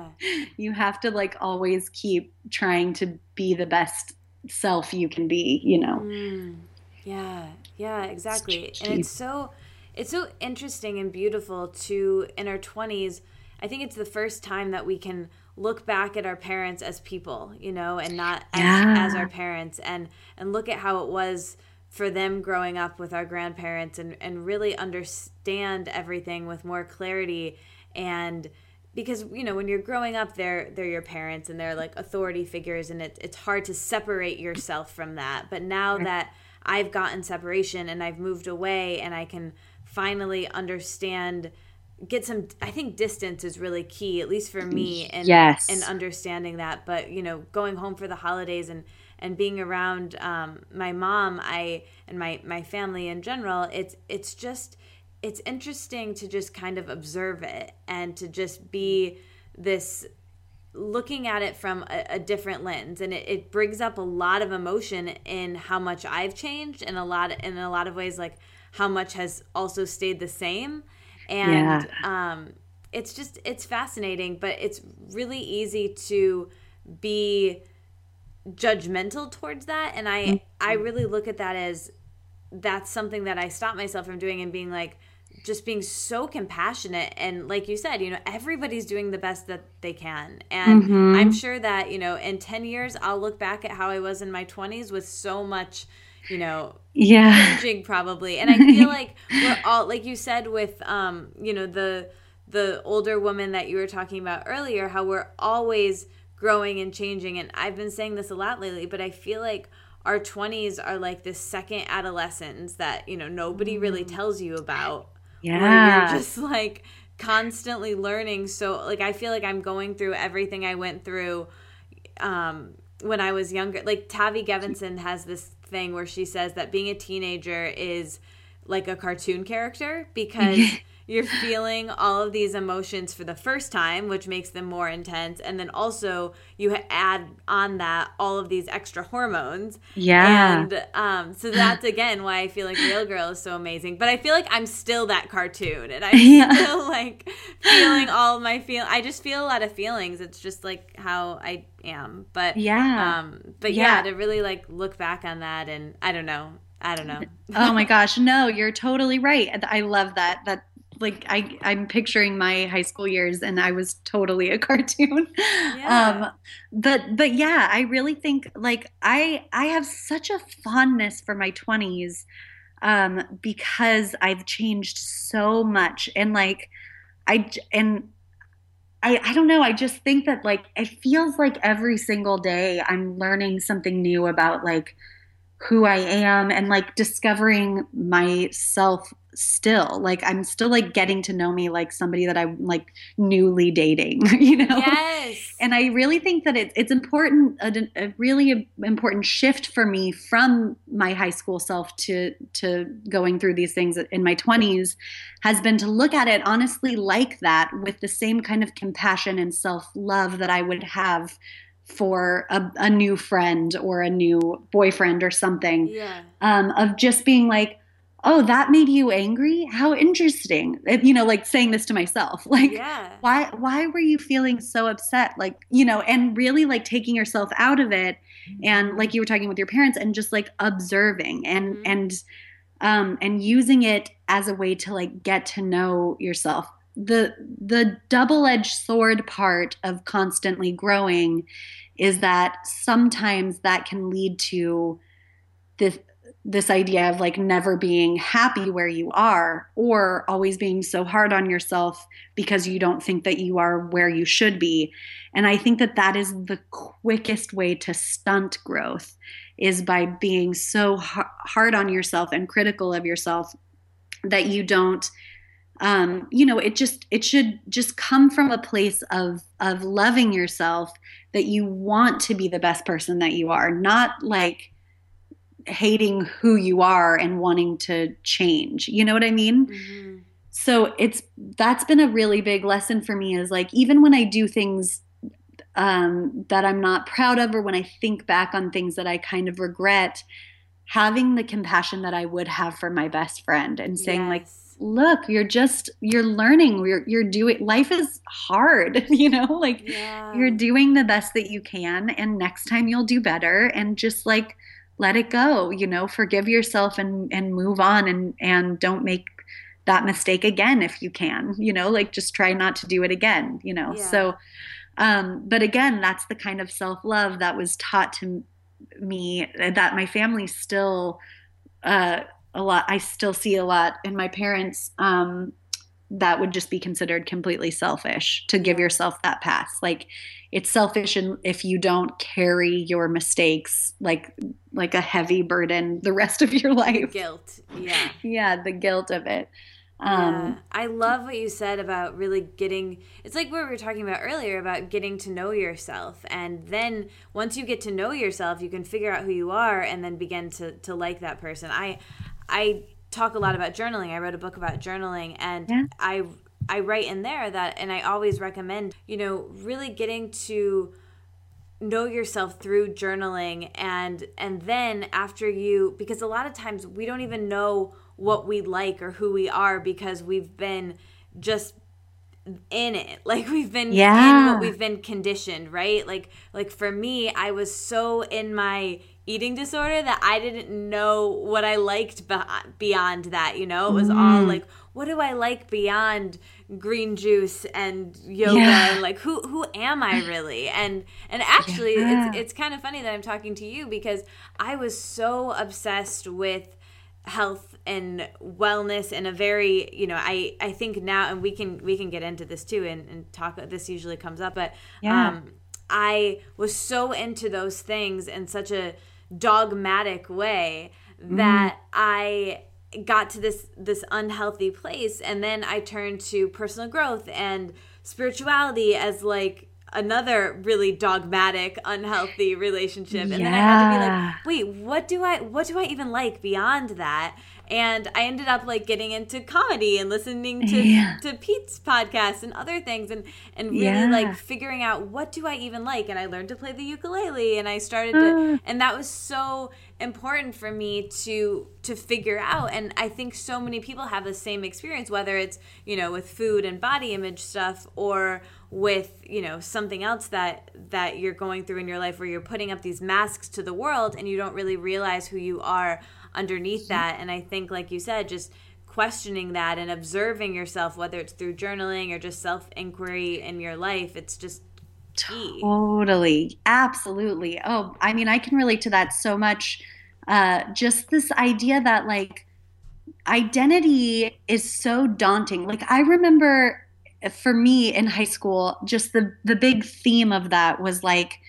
you have to like always keep trying to be the best self you can be, you know. Mm. Yeah, yeah, exactly. And it's so it's so interesting and beautiful to in our 20s. I think it's the first time that we can look back at our parents as people, you know, and not as, as our parents and and look at how it was for them growing up with our grandparents and and really understand everything with more clarity. And because you know when you're growing up they're they're your parents and they're like authority figures and it, it's hard to separate yourself from that. But now that i've gotten separation and i've moved away and i can finally understand get some i think distance is really key at least for me and yes. and understanding that. But you know going home for the holidays and and being around um, my mom i and my my family in general it's it's just it's interesting to just kind of observe it and to just be this looking at it from a, a different lens and it, it, brings up a lot of emotion in how much i've changed and a lot in a lot of ways like how much has also stayed the same and yeah. um, it's just it's fascinating but it's really easy to be judgmental towards that. And i mm-hmm. i really look at that as that's something that i stop myself from doing and being like just being so compassionate. And like you said you know everybody's doing the best that they can. And mm-hmm. i'm sure that you know in 10 years i'll look back at how i was in my 20s with so much you know yeah. probably. And i feel like we're all like you said with um you know the the older woman that you were talking about earlier how we're always growing and changing and i've been saying this a lot lately but i feel like our 20s are like this second adolescence that you know nobody really mm. tells you about yeah you're just like constantly learning. So like i feel like i'm going through everything i went through um when i was younger. Like tavi gevinson has this thing where she says that being a teenager is like a cartoon character because (laughs) you're feeling all of these emotions for the first time, which makes them more intense. And then also you add on that all of these extra hormones. Yeah. And um, so that's again why I feel like Real Girl is so amazing. But I feel like I'm still that cartoon and I'm (laughs) yeah. still like feeling all my feel. I just feel a lot of feelings. It's just like how I am. But yeah. Um, but yeah. yeah, to really like look back on that and I don't know. I don't know. oh my (laughs) gosh, no, you're totally right. I love that. That like I I'm picturing my high school years and I was totally a (laughs) cartoon. Yeah. Um but but yeah, I really think like I I have such a fondness for my 20s um because I've changed so much and like I and I, I don't know. I just think that like it feels like every single day I'm learning something new about like who I am and like discovering myself still. Like i'm still like getting to know me like somebody that i'm like newly dating (laughs) you know? Yes. And i really think that it, it's important a, a, really important shift for me from my high school self to to going through these things in my 20s has been to look at it honestly like that with the same kind of compassion and self-love that i would have for a, a new friend or a new boyfriend or something yeah. um, of just being like oh that made you angry how interesting you know like saying this to myself (laughs) like yeah. why why were you feeling so upset like you know and really like taking yourself out of it and like you were talking with your parents and just like observing and mm-hmm. and um and using it as a way to like get to know yourself the the double-edged sword part of constantly growing is that sometimes that can lead to this this idea of like never being happy where you are or always being so hard on yourself because you don't think that you are where you should be. And i think that that is the quickest way to stunt growth is by being so hard on yourself and critical of yourself that you don't um, you know it just it should just come from a place of of loving yourself that you want to be the best person that you are not like hating who you are and wanting to change. You know what I mean? Mm-hmm. So it's that's been a really big lesson for me is like even when I do things um, that I'm not proud of or when I think back on things that I kind of regret, having the compassion that I would have for my best friend and saying yes. like look you're just you're learning you're you're doing life is hard (laughs) you know like yeah. you're doing the best that you can and next time you'll do better and just like let it go you know forgive yourself and and move on and and don't make that mistake again if you can you know like just try not to do it again you know yeah. so um but again that's the kind of self-love that was taught to me that my family still uh a lot i still see a lot in my parents um that would just be considered completely selfish to give yourself that pass like it's selfish and if you don't carry your mistakes like like a heavy burden the rest of your life the guilt yeah (laughs) yeah the guilt of it um, yeah. I love what you said about really getting. It's like what we were talking about earlier about getting to know yourself, and then once you get to know yourself, you can figure out who you are, and then begin to to like that person. I I talk a lot about journaling. I wrote a book about journaling, and yeah. I I write in there that, and I always recommend, you know, really getting to know yourself through journaling and and then after you because a lot of times we don't even know what we like or who we are because we've been just in it (laughs) like we've been yeah. in what we've been conditioned right like like for me i was so in my eating disorder that I didn't know what I liked beyond that. You know, it was mm. all like, what do I like beyond green juice and yoga? Yeah. And like, who who am I (laughs) really? And and actually, yeah. it's it's kind of funny that I'm talking to you because I was so obsessed with health and wellness in a very you know i i think now and we can we can get into this too and, and talk this usually comes up but yeah. um i was so into those things and such a dogmatic way that mm. I got to this this unhealthy place and then I turned to personal growth and spirituality as like another really dogmatic unhealthy relationship and yeah. then I had to be like wait what do I what do I even like beyond that and I ended up like getting into comedy and listening to yeah. to Pete's podcast and other things and and really yeah. like figuring out what do I even like and I learned to play the ukulele and I started to mm. and that was so important for me to to figure out and I think so many people have the same experience whether it's you know with food and body image stuff or with you know something else that that you're going through in your life where you're putting up these masks to the world and you don't really realize who you are underneath that. And I think, like you said, just questioning that and observing yourself, whether it's through journaling or just self inquiry in your life, it's just key. Totally. Absolutely. Oh, I mean, I can relate to that so much. Uh, just this idea that, like, identity is so daunting. Like, I remember for me in high school, just the the big theme of that was like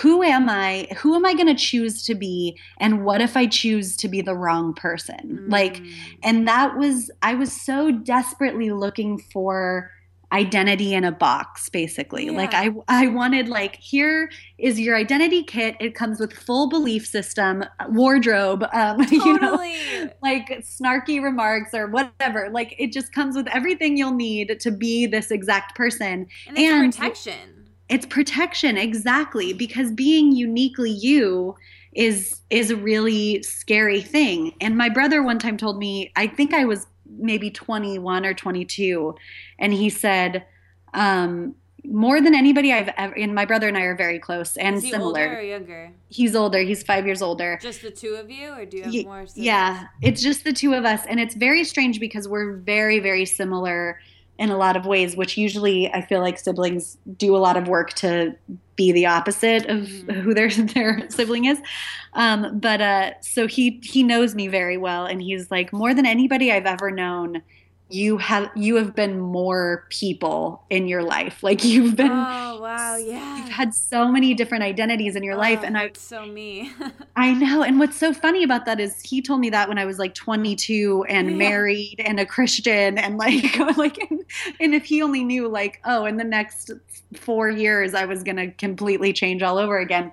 who am I? Who am I going to choose to be? And what if I choose to be the wrong person? Mm. Like, and that was, I was so desperately looking for identity in a box basically yeah. like i i wanted like here is your identity kit it comes with full belief system wardrobe um totally. (laughs) you know like snarky remarks or whatever like it just comes with everything you'll need to be this exact person and, and protection it's protection exactly because being uniquely you is is a really scary thing and my brother one time told me i think i was maybe 21 or 22 and he said um, more than anybody I've ever and my brother and I are very close and Is he similar. Older or younger? He's older. He's five years older. Just the two of you, or do you have y- more? Siblings? Yeah, it's just the two of us, and it's very strange because we're very, very similar in a lot of ways, which usually I feel like siblings do a lot of work to be the opposite of mm-hmm. who their (laughs) their sibling is. Um, but uh, so he he knows me very well, and he's like more than anybody I've ever known you have you have been more people in your life. (laughs) Like you've been oh wow yeah. you've had so many different identities in your oh, life and i so me. (laughs) I know and what's so funny about that is he told me that when i was like 22 and yeah. married and a christian and like (laughs) like and, and if he only knew like oh in the next four years i was gonna completely change all over again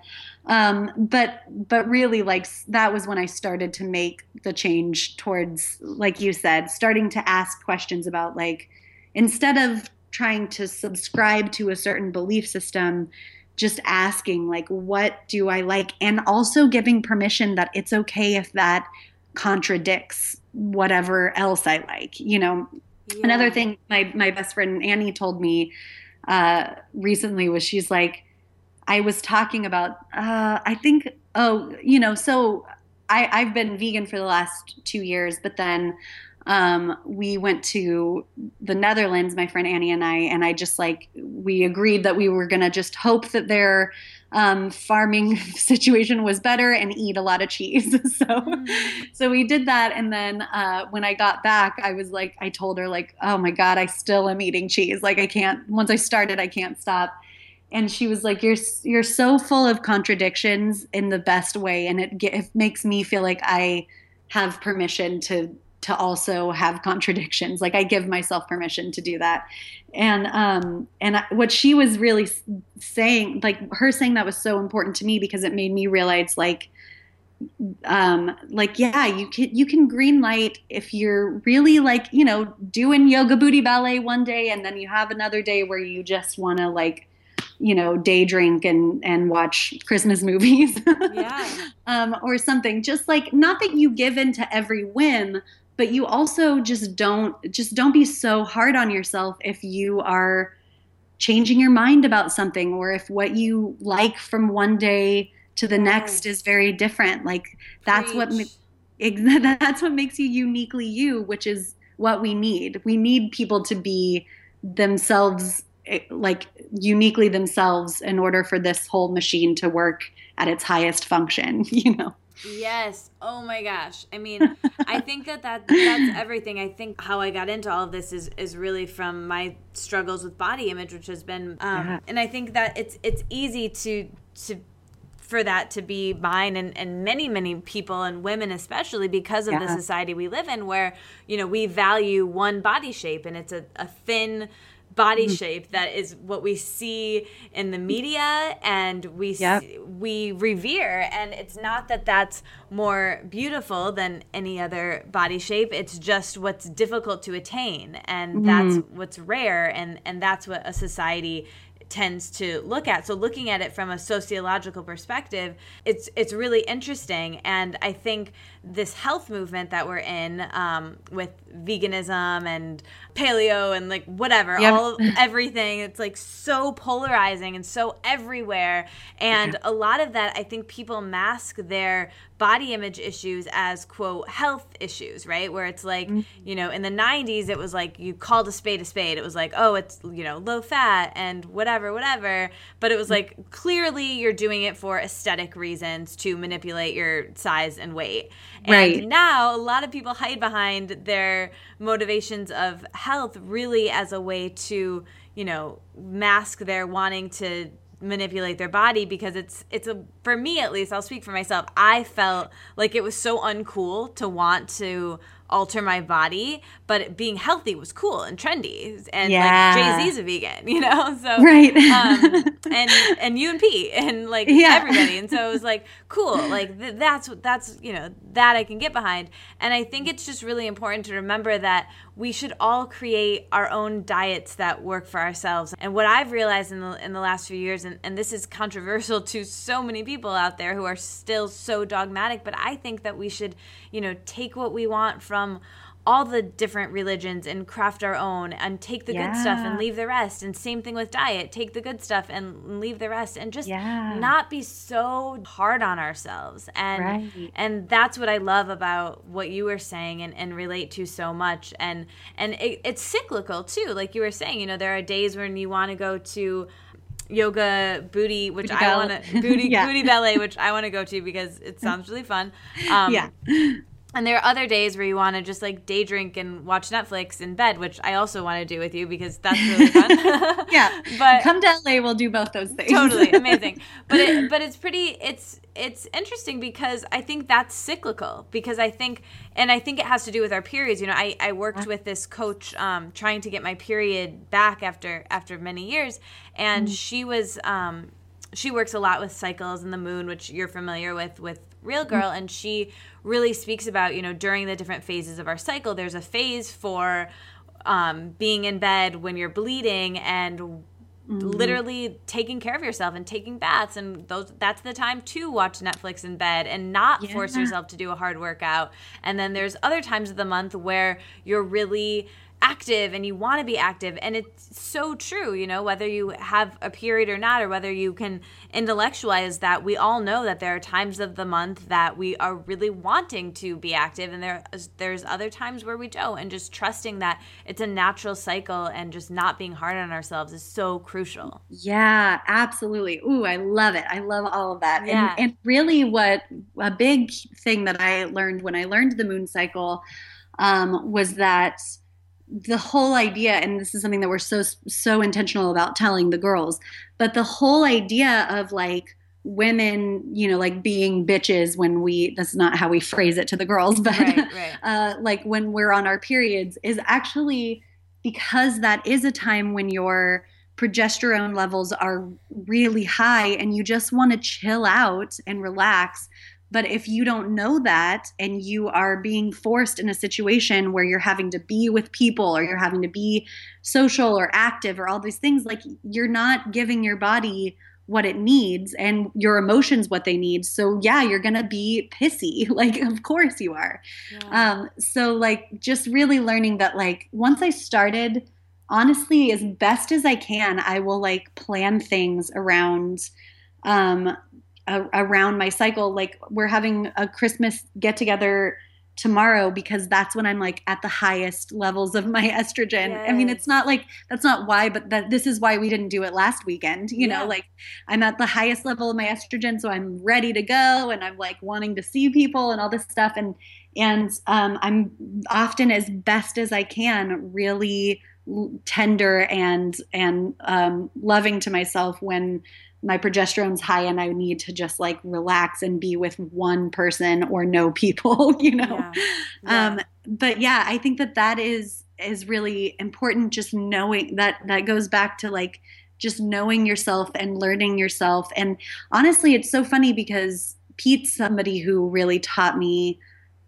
um, but but really like that was when i started to make the change towards like you said starting to ask questions about like instead of trying to subscribe to a certain belief system just asking like what do i like and also giving permission that it's okay if that contradicts whatever else i like you know yeah. another thing my my best friend annie told me uh recently was she's like I was talking about, uh, I think, oh, you know, so I, I've been vegan for the last two years, but then um, we went to the Netherlands, my friend Annie and I, and I just like, we agreed that we were going to just hope that their um, farming (laughs) situation was better and eat a lot of cheese. (laughs) so, mm. so we did that. And then uh, when I got back, I was like, I told her like, oh my God, I still am eating cheese. Like I can't, once I started, I can't stop and she was like you're you're so full of contradictions in the best way and it, it makes me feel like i have permission to to also have contradictions. Like i give myself permission to do that. And um and I, what she was really saying like her saying that was so important to me because it made me realize like um like yeah you can you can green light if you're really like you know doing yoga booty ballet one day and then you have another day where you just want to like you know, day drink and and watch Christmas movies, (laughs) yeah, um, or something. Just like not that you give in to every whim, but you also just don't just don't be so hard on yourself if you are changing your mind about something or if what you like from one day to the next is very different. Like that's Preach. what (laughs) that's what makes you uniquely you, which is what we need. We need people to be themselves like uniquely themselves in order for this whole machine to work at its highest function (laughs) you know Yes. Oh my gosh. I mean, (laughs) I think that, that that's everything. I think how I got into all of this is is really from my struggles with body image, which has been, um, yeah. and I think that it's it's easy to to for that to be mine and, and many many people and women especially because of yeah. the society we live in where you know we value one body shape and it's a, a thin body mm-hmm. shape that is what we see in the media and we yep. see, we revere and it's not that that's more beautiful than any other body shape it's just what's difficult to attain and mm-hmm. that's what's rare and and that's what a society tends to look at. So looking at it from a sociological perspective, it's it's really interesting, and I think this health movement that we're in um, with veganism and paleo and like whatever yep. all (laughs) everything. It's like so polarizing and so everywhere. And a lot of that i think people mask their body image issues as quote health issues right? Where it's like mm-hmm. you know in the 90s it was like you called a spade a spade. It was like oh it's you know low fat and whatever whatever. But it was like clearly you're doing it for aesthetic reasons to manipulate your size and weight and right. now a lot of people hide behind their motivations of health really as a way to, you know, mask their wanting to manipulate their body because it's it's a for me at least I'll speak for myself I felt like it was so uncool to want to alter my body, but being healthy was cool and trendy. And yeah. like Jay Z's a vegan, (laughs) you know, so right, um, (laughs) and and you and P and like yeah. everybody, and so it was like cool, like th- that's that's you know that I can get behind. And I think it's just really important to remember that we should all create our own diets that work for ourselves. And what I've realized in the in the last few years, and, and this is controversial (laughs) to so many people out there who are still so dogmatic, but I think that we should, you know, take what we want from all the different religions and craft our own and take the yeah. good stuff and leave the rest. And same thing with diet take the good stuff and leave the rest and just yeah. not be so hard on ourselves. And right. and that's what I love about what you were saying and, and relate to so much. And and it, it's cyclical too. Like you were saying, you know, there are days when you want to go to yoga booty, which booty I want to booty (laughs) yeah. booty ballet, which I want to go to because it sounds really fun. (laughs) Um, yeah. And there are other days where you want to just like day drink and watch Netflix in bed, which I also want to do with you because that's really fun. (laughs) yeah, but come to LA, we'll do both those things. Totally (laughs) amazing. But it, but it's pretty. It's it's interesting because I think that's cyclical. Because I think, and I think it has to do with our periods. You know, I I worked with this coach um, trying to get my period back after after many years, and mm. she was um, she works a lot with cycles and the moon, which you're familiar with with Real. Girl, and she really speaks about you know during the different phases of our cycle. There's a phase for um, being in bed when you're bleeding and mm-hmm. literally taking care of yourself and taking baths and those that's the time to watch Netflix in bed and not yeah. force yourself to do a hard workout. And then there's other times of the month where you're really active and you want to be active and it's so true you know whether you have a period or not or whether you can intellectualize that we all know that there are times of the month that we are really wanting to be active and there there's other times where we don't and just trusting that it's a natural cycle and just not being hard on ourselves is so crucial. Yeah absolutely. Ooh i love it. I love all of that. Yeah. and, and really what a big thing that i learned when i learned the moon cycle um, was that the whole idea and this is something that we're so so intentional about telling the girls but the whole idea of like women you know like being bitches when we that's not how we phrase it to the girls but right, right. (laughs) Uh, like when we're on our periods is actually because that is a time when your progesterone levels are really high and you just want to chill out and relax but if you don't know that and you are being forced in a situation where you're having to be with people or you're having to be social or active or all these things, like you're not giving your body what it needs and your emotions what they need. So yeah, you're gonna be pissy. (laughs) Like of course you are. Yeah. Um, so like just really learning that like once I started, honestly, as best as I can, I will like plan things around um around my cycle like we're having a christmas get together tomorrow because that's when i'm like at the highest levels of my (laughs) estrogen yes. i mean it's not like that's not why but that this is why we didn't do it last weekend you yeah. know like i'm at the highest level of my estrogen so i'm ready to go and i'm like wanting to see people and all this stuff and and um, i'm often as best as i can really tender and and um, loving to myself when my progesterone's high and I need to just like relax and be with one person or no people, (laughs) you know. Yeah. Yeah. Um, but yeah, I think that that is is really important. Just knowing that that goes back to like just knowing yourself and learning yourself. And honestly, it's so funny because Pete's somebody who really taught me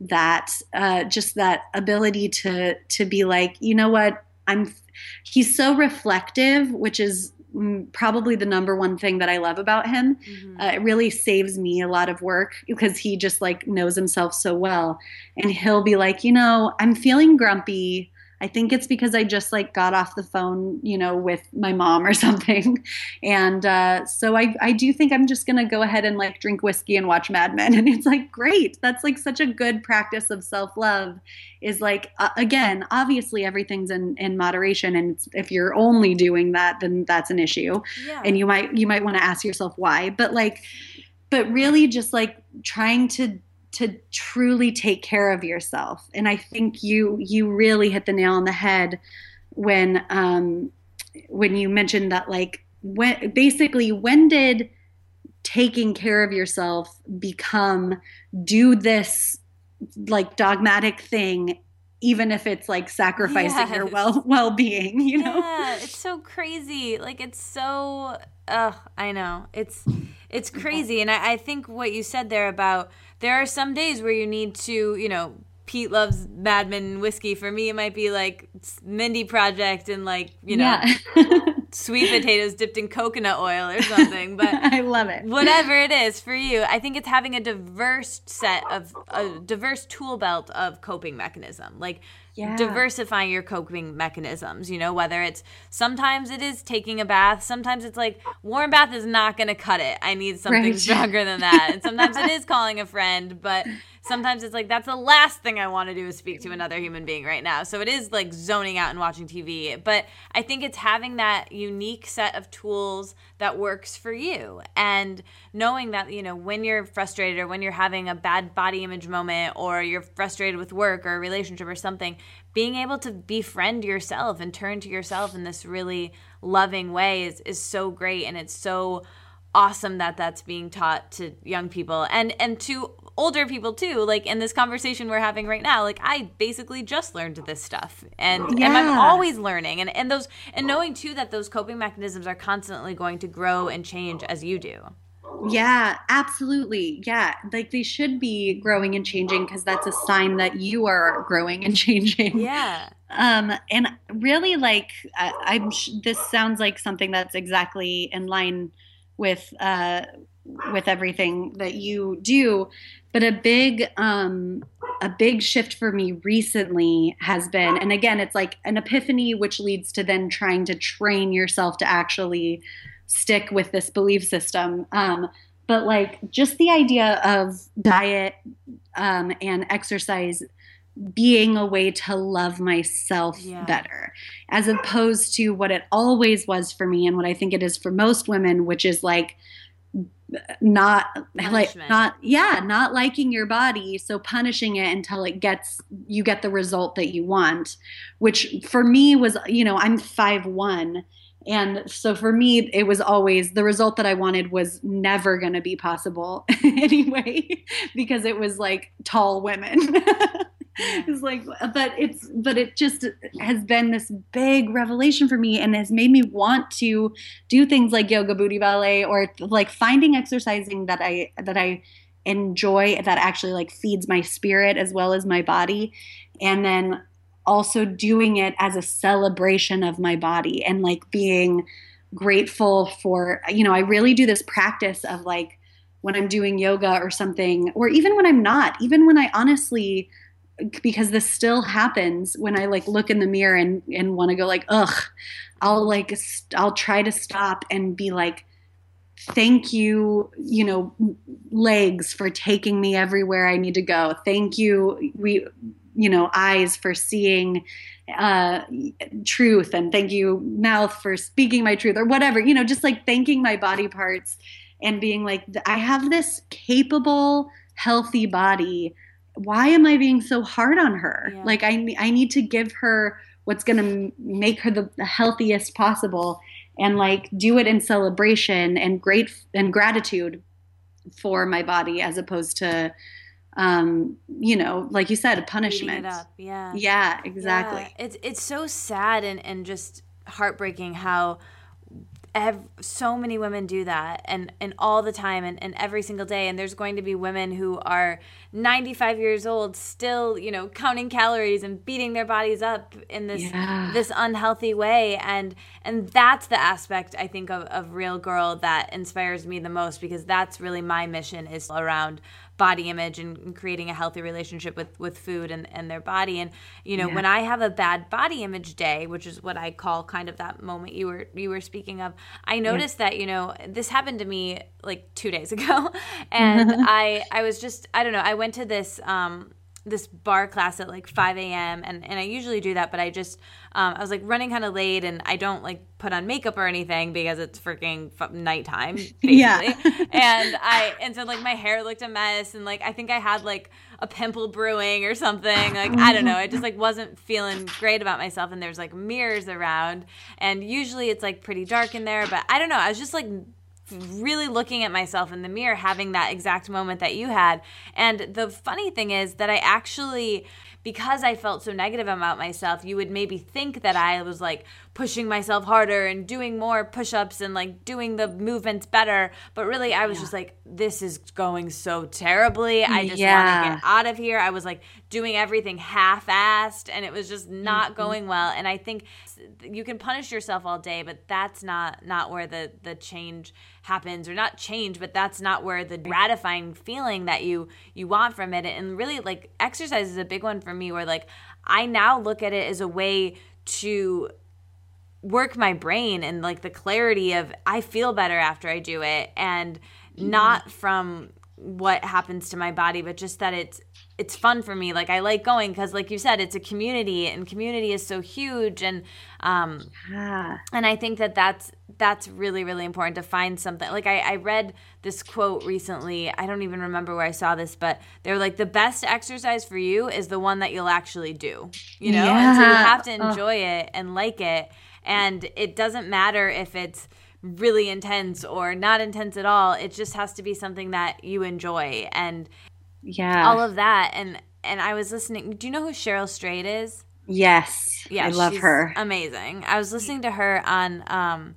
that uh, just that ability to to be like, you know what, I'm. He's so reflective, which is probably the number one thing that I love about him. Mm-hmm. Uh, it really saves me a lot of work because he just like knows himself so well. And he'll be like, you know, I'm feeling grumpy. I think it's because I just like got off the phone, you know, with my mom or (laughs) something. And uh, so I, I do think I'm just going to go ahead and like drink whiskey and watch Mad Men. (laughs) And it's like, great. That's like such a good practice of self love is like, uh, again, obviously everything's in, in moderation. And if you're only doing that, then that's an issue. Yeah. And you might, you might want to ask yourself why. But like, but really just like trying to to truly take care of yourself. And I think you you really hit the nail on the head when um, when you mentioned that like when basically when did taking care of yourself become do this like dogmatic thing even if it's like sacrificing yes. your well well-being you know? Yeah it's so crazy. Like it's so uh i know. It's it's crazy. And I, I think what you said there about there are some days where you need to, you know, Pete loves Mad Men whiskey. For me, it might be like Mindy Project and like you know, yeah. (laughs) sweet potatoes dipped in coconut oil or something. But (laughs) I love it. Whatever it is for you, I think it's having a diverse set of a diverse tool belt of coping mechanism. Like yeah. diversifying your coping mechanisms you know whether it's sometimes it is taking a bath sometimes it's like warm bath is not going to cut it i need something right. stronger than that and sometimes it is calling a friend but sometimes it's like that's the last thing I want to do is speak to another human being right now. So it is like zoning out and watching TV. But I think it's having that unique set of tools that works for you and knowing that, you know, when you're frustrated or when you're having a bad body image moment or you're frustrated with work or a relationship or something, being able to befriend yourself and turn to yourself in this really loving way is, is so great and it's so awesome that that's being taught to young people and and to older people too like in this conversation we're having right now like i basically just learned this stuff. And, yeah. and i'm always learning. And, and those and knowing too that those coping mechanisms are constantly going to grow and change as you do. Yeah absolutely. Yeah like they should be growing and changing because that's a sign that you are growing and (laughs) changing. Yeah. Um and really like I, i'm this sounds like something that's exactly in line with uh with everything that you do but a big um, a big shift for me recently has been, and again, it's like an epiphany, which leads to then trying to train yourself to actually stick with this belief system. Um, but like just the idea of diet um, and exercise being a way to love myself yeah. better as opposed to what it always was for me and what I think it is for most women which is like not Punishment. like not yeah not liking your body so punishing it until it gets you get the result that you want which for me was you know i'm five one and so for me it was always the result that i wanted was never going to be possible (laughs) anyway because it was like tall women (laughs) it's like but it's but it just has been this big revelation for me and has made me want to do things like yoga booty ballet or like finding exercising that i that i enjoy that actually like feeds my spirit as well as my body and then also doing it as a celebration of my body and like being grateful for you know i really do this practice of like when i'm doing yoga or something or even when i'm not even when i honestly because this still happens when i like look in the mirror and and want to go like ugh i'll like st- i'll try to stop and be like thank you you know legs for taking me everywhere i need to go. Thank you we you know eyes for seeing uh, truth and thank you mouth for speaking my truth or whatever you know just like thanking my body parts and being like i have this capable healthy body why am i being so hard on her yeah. like i i need to give her what's going to make her the, the healthiest possible and like do it in celebration and great and gratitude for my body as opposed to um you know like you said a punishment yeah yeah exactly yeah. it's it's so sad and and just heartbreaking how ev- so many women do that and and all the time and, and every single day and there's going to be women who are 95 years old still you know counting calories and beating their bodies up in this yeah. this unhealthy way and and that's the aspect i think of, of real girl that inspires me the most because that's really my mission is around body image and, and, creating a healthy relationship with with food and, and their body and you know yeah. when i have a bad body image day which is what i call kind of that moment you were you were speaking of i noticed yeah. that you know this happened to me like two days ago (laughs) and (laughs) i i was just i don't know i went to this um this barre class at like 5 a.m. and and I usually do that, but I just um, I was like running kind of late, and I don't like put on makeup or anything because it's freaking f- nighttime, (laughs) basically. yeah. and I and so like my hair looked a mess, and like I think I had like a pimple brewing or something. Like I don't know, I just like wasn't feeling great about myself, and there's like mirrors around, and usually it's like pretty dark in there, but I don't know, I was just like really looking at myself in the mirror, having that exact moment that you had. And the funny thing is that I actually because I felt so negative about myself, you would maybe think that I was like pushing myself harder and doing more push ups and like doing the movements better. But really, I was yeah. just like, this is going so terribly. I just yeah. want to get out of here. I was like doing everything half assed and it was just not mm-hmm. going well. And I think you can punish yourself all day, but that's not not where the the change happens or not change but that's not where the gratifying feeling that you you want from it. And really like exercise is a big one for me where like i now look at it as a way to work my brain and like the clarity of i feel better after i do it and mm-hmm. not from what happens to my body but just that it's it's fun for me like i like going because like you said it's a community and community is so huge and um yeah. and i think that that's that's really really important to find something like I, I read this quote recently i don't even remember where i saw this but they're like the best exercise for you is the one that you'll actually do you know yeah. and so you have to enjoy it and like it and it doesn't matter if it's really intense or not intense at all. It just has to be something that you enjoy and yeah, all of that. And and I was listening. Do you know who Cheryl Strayed is? Yes, yeah, I love her. Amazing. I was listening to her on um,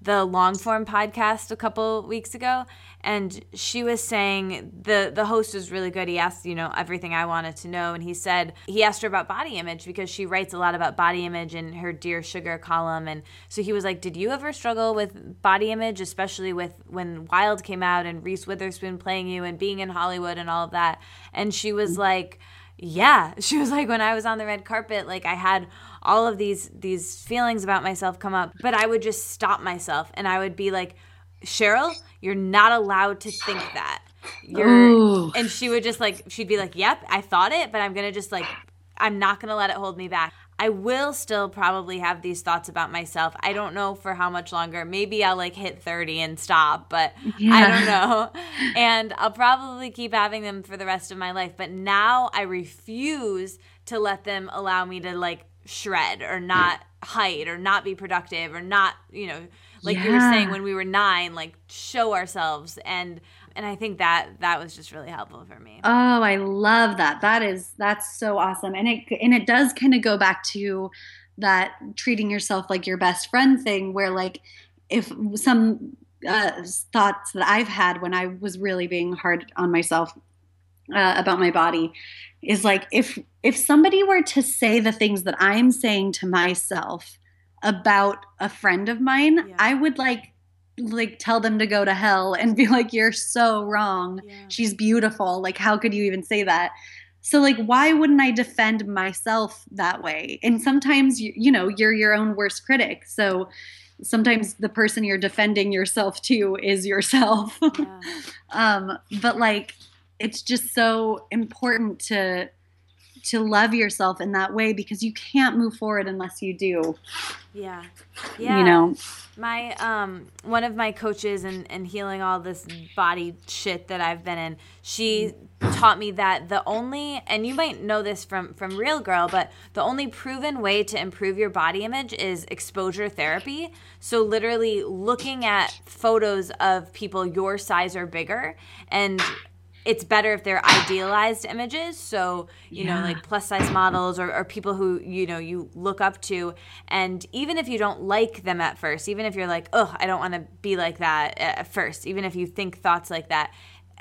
the long form podcast a couple weeks ago and she was saying the the host was really good. He asked you know everything i wanted to know. And he said he asked her about body image because she writes a lot about body image in her dear sugar column. And so he was like did you ever struggle with body image especially with when wild came out and reese witherspoon playing you and being in hollywood and all of that? And she was mm-hmm. like yeah. (laughs) She was like when i was on the red carpet like i had all of these these feelings about myself come up but i would just stop myself. And i would be like cheryl you're not allowed to think (sighs) that you're Ooh. and she would just like she'd be like yep i thought it but i'm gonna just like i'm not gonna let it hold me back I will still probably have these thoughts about myself. I don't know for how much longer. Maybe I'll like hit 30 and stop, but yeah. I don't know. (laughs) And I'll probably keep having them for the rest of my life. But now I refuse to let them allow me to like shred or not height or not be productive or not, you know, like yeah. you were saying when we were nine, like show ourselves and and I think that that was just really helpful for me. Oh, I love that. That is that's so awesome. And it and it does kind of go back to that treating yourself like your best friend thing where like if some uh, thoughts that I've had when I was really being hard on myself uh, about my body is like if if somebody were to say the things that I'm saying to myself about a friend of mine, yeah. I would like like tell them to go to hell and be like you're so wrong yeah. she's beautiful like how could you even say that so like why wouldn't i defend myself that way and sometimes you, you know you're your own worst critic so sometimes the person you're defending yourself to is yourself yeah. (laughs) um but like it's just so important to to love yourself in that way because you can't move forward unless you do. Yeah. Yeah. you know? My um one of my coaches and and healing all this body shit that I've been in she taught me that the only and you might know this from from real girl but the only proven way to improve your body image is exposure therapy. So literally looking at photos of people your size or bigger and it's better if they're idealized images so you yeah. know like plus size models or, or people who you know you look up to and even if you don't like them at first even if you're like oh i don't want to be like that uh, at first even if you think thoughts like that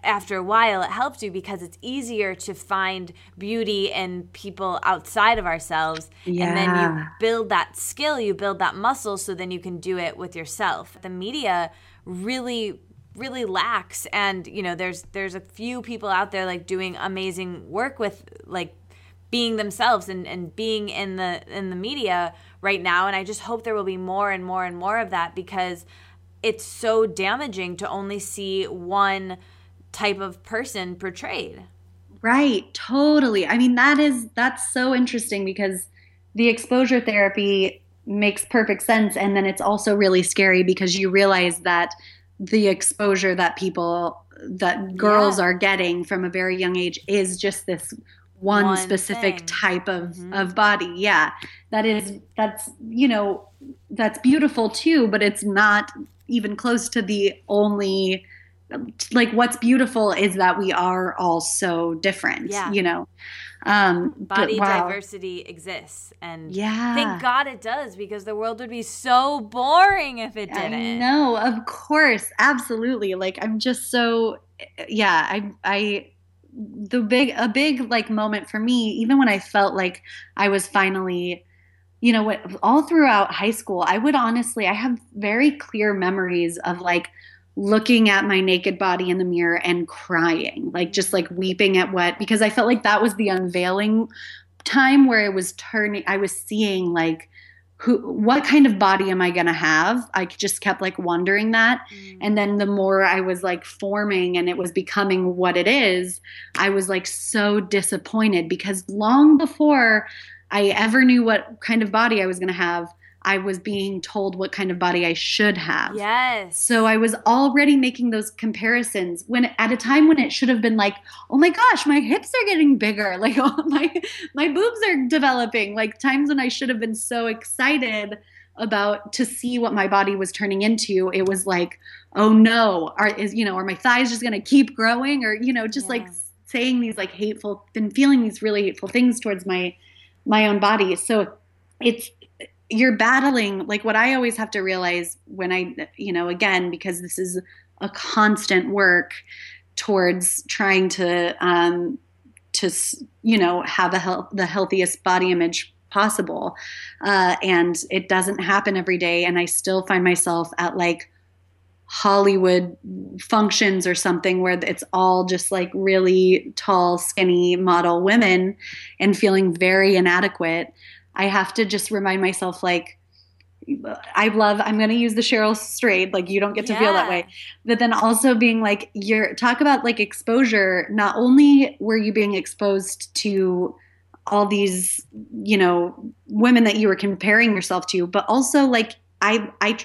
after a while it helps you because it's easier to find beauty in people outside of ourselves yeah. and then you build that skill you build that muscle so then you can do it with yourself the media really really lacks and you know there's there's a few people out there like doing amazing work with like being themselves and, and being in the in the media right now. And i just hope there will be more and more and more of that because it's so damaging to only see one type of person portrayed. Right. Totally. I mean that is that's so interesting because the exposure therapy makes perfect sense. And then it's also really scary because you realize that the exposure that people that girls yeah. are getting from a very young age is just this one, one specific thing. type of mm-hmm. of body yeah that is that's you know that's beautiful too but it's not even close to the only like what's beautiful is that we are all so different yeah. you know um, Body wow. diversity exists, and yeah, thank God it does because the world would be so boring if it didn't. No, of course, absolutely. Like I'm just so yeah. I I the big a big like moment for me, even when I felt like I was finally you know what all throughout high school i would honestly i have very clear memories of like looking at my naked body in the mirror and crying, like just like weeping at what, because I felt like that was the unveiling time where it was turning, I was seeing like, who what kind of body am i going to have i just kept like wondering that mm. and then the more i was like forming and it was becoming what it is i was like so disappointed because long before i ever knew what kind of body i was going to have I was being told what kind of body I should have. Yes. So I was already making those comparisons when at a time when it should have been like, oh my gosh, my hips are getting bigger, (laughs) like oh, my my boobs are developing. Like times when I should have been so excited about to see what my body was turning into, it was like, oh no, are is you know, are my thighs just gonna keep growing, or you know, just yeah. like saying these like hateful, been feeling these really hateful things towards my my own body. So it's you're battling like what I always have to realize when I, you know, again, because this is a constant work towards trying to, um, to, you know, have a health, the healthiest body image possible. Uh, and it doesn't happen every day. And I still find myself at like Hollywood functions or something where it's all just like really tall, skinny model women and feeling very inadequate, I have to just remind myself like I love I'm going to use the Cheryl Strayed like you don't get to yeah. feel that way. But then also being like you're talk about like exposure, not only were you being exposed to all these, you know, women that you were comparing yourself to, but also like I I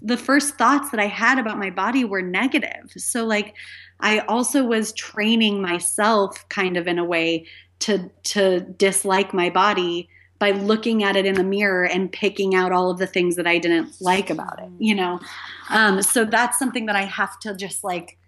the first thoughts that I had about my body were negative. So like I also was training myself kind of in a way to to dislike my body by looking at it in the mirror and picking out all of the things that I didn't like about it, you know. Um, so that's something that I have to just like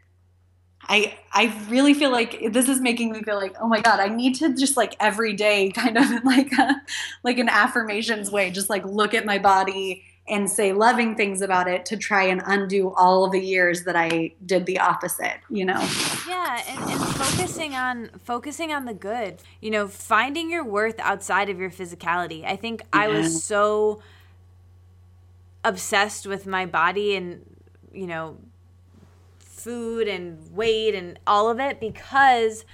I I really feel like this is making me feel like oh my god I need to just like every day kind of (laughs) like a, like an affirmations way just like look at my body and say loving things about it to try and undo all the years that I did the opposite, you know. Yeah, and, and focusing on focusing on the good. You know, finding your worth outside of your physicality. I think yeah. I was so obsessed with my body and you know food and weight and all of it because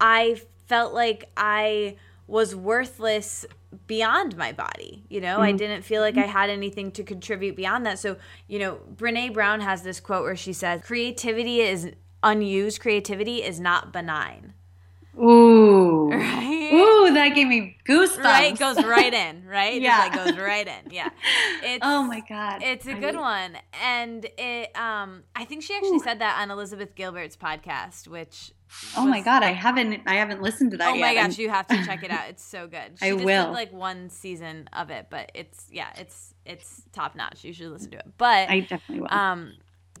I felt like I was worthless beyond my body. You know, mm-hmm. I didn't feel like I had anything to contribute beyond that. So, you know, Brene Brown has this quote where she says, creativity is unused creativity is not benign. Ooh. (laughs) Right? Ooh, that gave me goosebumps. Right? Goes right in, right? yeah. It goes right in. Yeah. (laughs) It's, oh my God. It's a good one. And it um I think she actually Ooh. said that on Elizabeth Gilbert's podcast, which Oh my god, I haven't I haven't listened to that oh yet. my gosh, you have to check it out. It's so good. (laughs) She I just will. Did like one season of it, but it's yeah, it's it's top notch. You should listen to it. But I definitely will. Um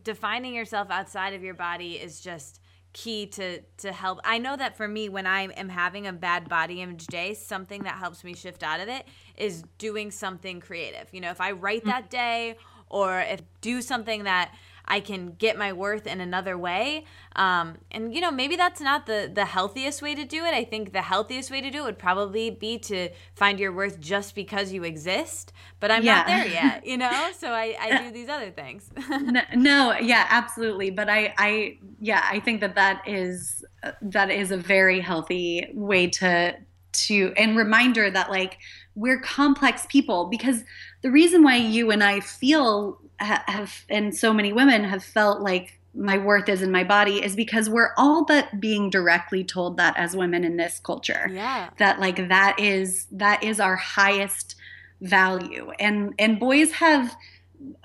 defining yourself outside of your body is just key to to help. I know that for me when I am having a bad body image day, something that helps me shift out of it is doing something creative. You know, if I write mm-hmm. that day or if do something that I can get my worth in another way. Um, and you know, maybe that's not the the healthiest way to do it. I think the healthiest way to do it would probably be to find your worth just because you exist. But I'm yeah. not there yet, (laughs) you know. So I, I do these other things. (laughs) no, no, yeah, absolutely. But I, I, yeah, I think that that is that is a very healthy way to to and reminder that like we're complex people because the reason why you and I feel have and so many women have felt like my worth is in my body is because we're all but being directly told that as women in this culture. Yeah. That like that is that is our highest value. And and boys have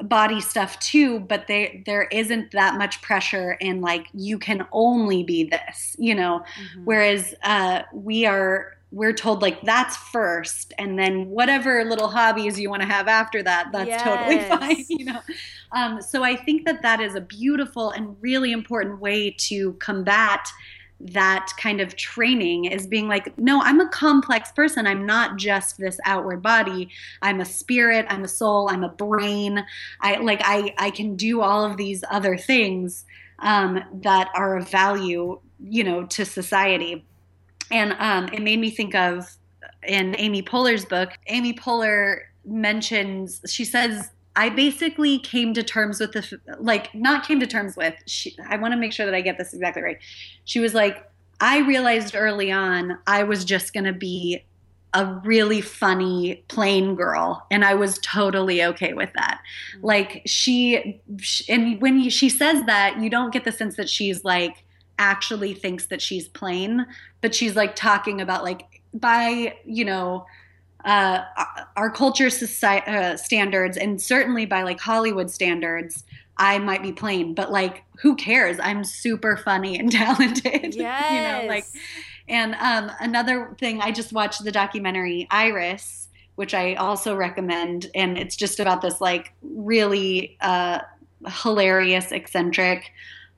body stuff too, but they there isn't that much pressure and like you can only be this, you know. Mm-hmm. Whereas uh we are we're told like that's first and then whatever little hobbies you want to have after that that's yes. totally fine (laughs) you know? Um, so i think that that is a beautiful and really important way to combat that kind of training is being like no i'm a complex person. I'm not just this outward body. I'm a spirit i'm a soul i'm a brain. I like i i can do all of these other things um, that are of value you know to society and um, it made me think of in Amy Poehler's book, Amy Poehler mentions, she says, I basically came to terms with the, like, not came to terms with, she, I want to make sure that I get this exactly right. She was like, I realized early on I was just going to be a really funny plain girl and i was totally okay with that mm-hmm. like she, and when she says that you don't get the sense that she's like actually thinks that she's plain, but she's like talking about like by, you know, uh, our culture society, uh, standards and certainly by like Hollywood standards, I might be plain, but like who cares? I'm super funny and (laughs) talented. Yes. (laughs) you know, like and um, another thing, I just watched the documentary Iris, which I also recommend, and it's just about this like really uh, hilarious, eccentric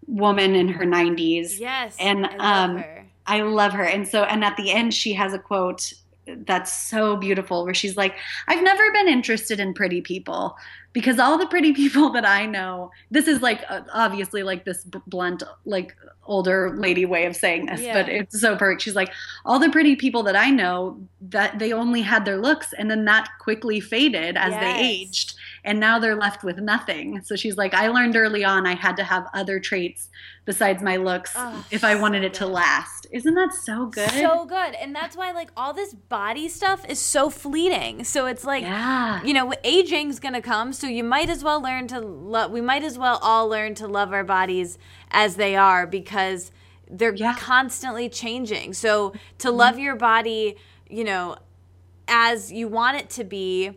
woman in her 90s. Yes. And I um, I love her. And so, and at the end, she has a quote that's so beautiful where she's like, I've never been interested in pretty people because all the pretty (laughs) people that I know, this is like uh, obviously like this blunt, like older lady way of saying this, yeah. but it's so perfect. She's like, all the pretty people that I know that they only had their looks and then that quickly faded as yes. they aged and now they're left with nothing. So she's like, I learned early on I had to have other traits besides my looks oh, if I wanted so it to last. Isn't that so good? So good. And that's why like all this body stuff is so fleeting. So it's like yeah. you know, aging's going to come, so you might as well learn to love we might as well all learn to love our bodies as they are because they're yeah. constantly changing. So to mm-hmm. love your body, you know, as you want it to be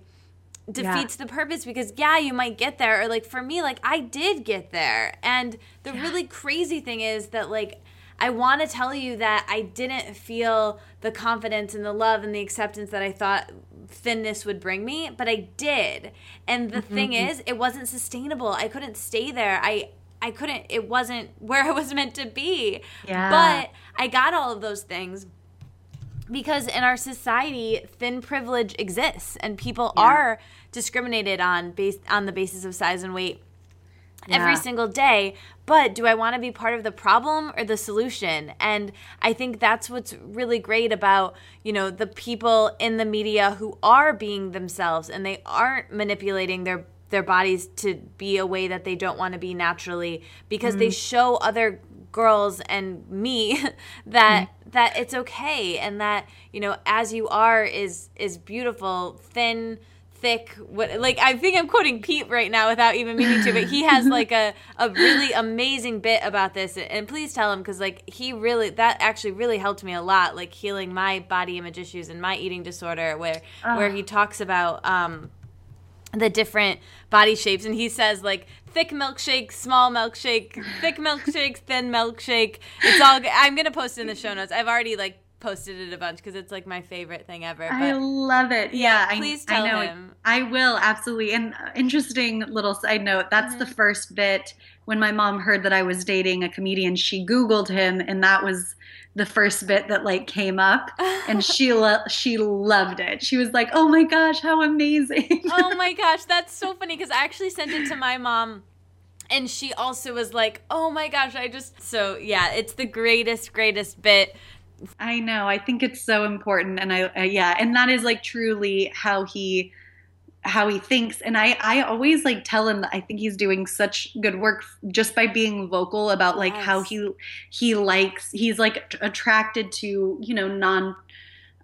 defeats yeah. the purpose because yeah you might get there or like for me like i did get there and the yeah. really crazy thing is that like i want to tell you that i didn't feel the confidence and the love and the acceptance that i thought thinness would bring me but i did and the mm-hmm. thing is it wasn't sustainable i couldn't stay there i i couldn't it wasn't where i (laughs) was meant to be yeah. but i got all of those things because in our society thin privilege exists and people yeah. are discriminated on based on the basis of size and weight yeah. every single day but do i want to be part of the problem or the solution and i think that's what's really great about you know the people in the media who are being themselves and they aren't manipulating their their bodies to be a way that they don't want to be naturally because mm. they show other girls and me (laughs) that mm. that it's okay and that you know as you are is is beautiful thin thick what like i think i'm quoting pete right now without even meaning to but he has (laughs) like a, a really amazing bit about this and please tell him because like he really that actually really helped me a lot like healing my body image issues and my eating disorder where where he talks about um the different body shapes and he says like thick milkshake small milkshake thick milkshake thin milkshake. It's all i'm gonna post it in the show notes. I've already like posted it a bunch because it's like my favorite thing ever. But I love it. Yeah, yeah please I, tell I know him. I will absolutely. And uh, interesting little side note. That's mm-hmm. the first bit when my mom heard that I was dating a comedian. She Googled him, and that was the first bit that like came up and (laughs) she lo- she loved it. She was like, "Oh my gosh, how amazing." oh (laughs) my gosh, that's so funny cuz I actually sent it to my mom and she also was like, "Oh my gosh, I just so yeah, it's the greatest greatest bit." I know. I think it's so important and I uh, yeah, and that is like truly how he how he thinks and i i always like tell him that i think he's doing such good work just by being vocal about like yes. how he he likes he's like attracted to you know non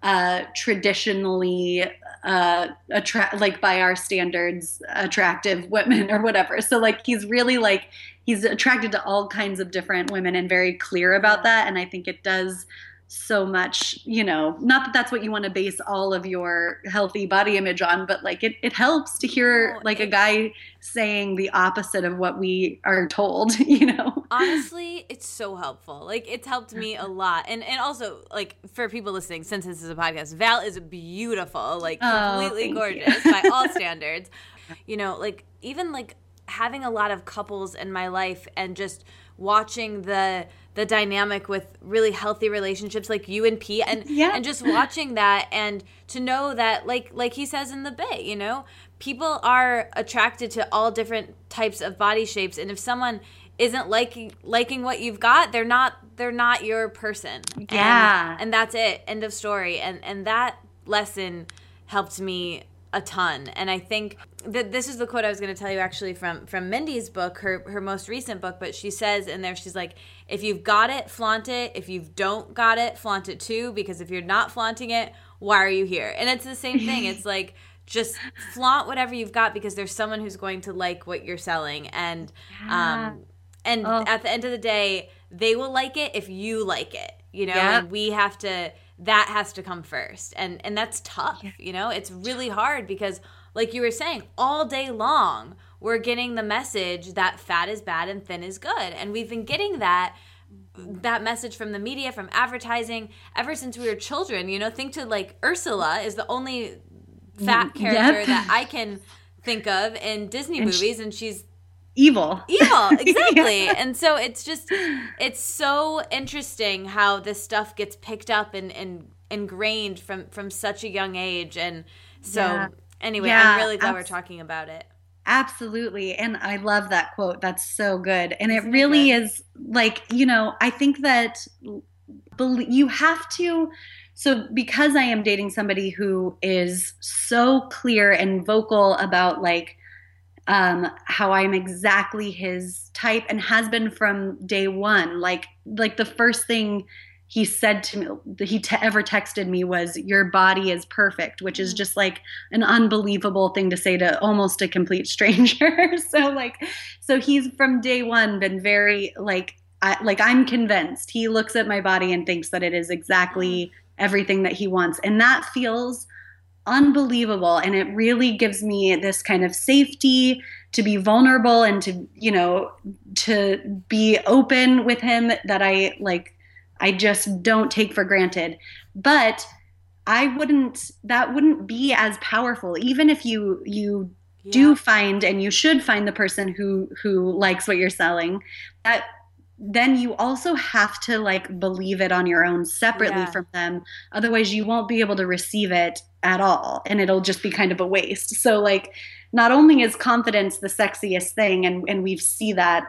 uh traditionally uh attract like by our standards attractive women (laughs) or whatever so like he's really like he's attracted to all kinds of different women and very clear about that and i think it does so much, you know, not that that's what you want to base all of your healthy body image on, but like it, it helps to hear oh, like a guy saying the opposite of what we are told, (laughs) you know? Honestly, it's so helpful. Like it's helped me a (laughs) lot. And and also like for people listening, since this is a podcast, Val is beautiful, like oh, completely gorgeous by (laughs) all standards. You know, like even like having a lot of couples in my life and just watching the the dynamic with really healthy relationships like you and Pete and yeah. and just watching that and to know that like like he says in the bit, you know, people are attracted to all different types of body shapes and if someone isn't liking liking what you've got, they're not they're not your person. Yeah. And, and that's it. End of story. And and that lesson helped me a ton. And I think that this is the quote I was going to tell you actually from from Mindy's book, her her most recent book. But she says in there, she's like, if you've got it, flaunt it. If you don't got it, flaunt it too. Because if you're not flaunting it, why are you here? And it's the same thing. It's like (laughs) just flaunt whatever you've got because there's someone who's going to like what you're selling and um and oh. at the end of the day they will like it if you like it you know yep. and we have to that has to come first and and that's tough yeah. you know it's really hard because like you were saying all day long we're getting the message that fat is bad and thin is good and we've been getting that that message from the media from advertising ever since we were children you know think to like ursula is the only fat mm, character yep. that i can think of in disney and movies she, and she's evil. Evil, (laughs) exactly. yeah. And so it's just it's so interesting how this stuff gets picked up and, and ingrained from from such a young age. And so yeah. Anyway, yeah, I'm really glad abs- we're talking about it. Absolutely. And I love that quote. That's so good. And it really good. is like, you know, I think that you have to so because I am dating somebody who is so clear and vocal about like um, how I'm exactly his type and has been from day one. Like like the first thing he said to me he te- ever texted me was your body is perfect which is mm. just like an unbelievable thing to say to almost a complete (laughs) stranger so like so he's from day one been very like I, like i'm convinced he looks at my body and thinks that it is exactly mm. everything that he wants and that feels unbelievable and it really gives me this kind of safety to be vulnerable and to you know to be open with him that i like I just don't take for granted. But I wouldn't that wouldn't be as powerful even if you you yeah. do find and you should find the person who who likes what you're selling that then you also have to like believe it on your own separately yeah. from them otherwise you won't be able to receive it at all and it'll just be kind of a waste so like not only is confidence the sexiest thing and and we see that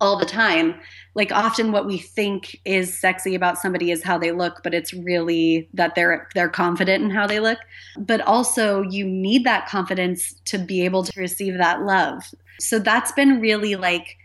all the time. Like often what we think is sexy about somebody is how they look, but it's really that they're they're confident in how they look. But also you need that confidence to be able to receive that love. So that's been really like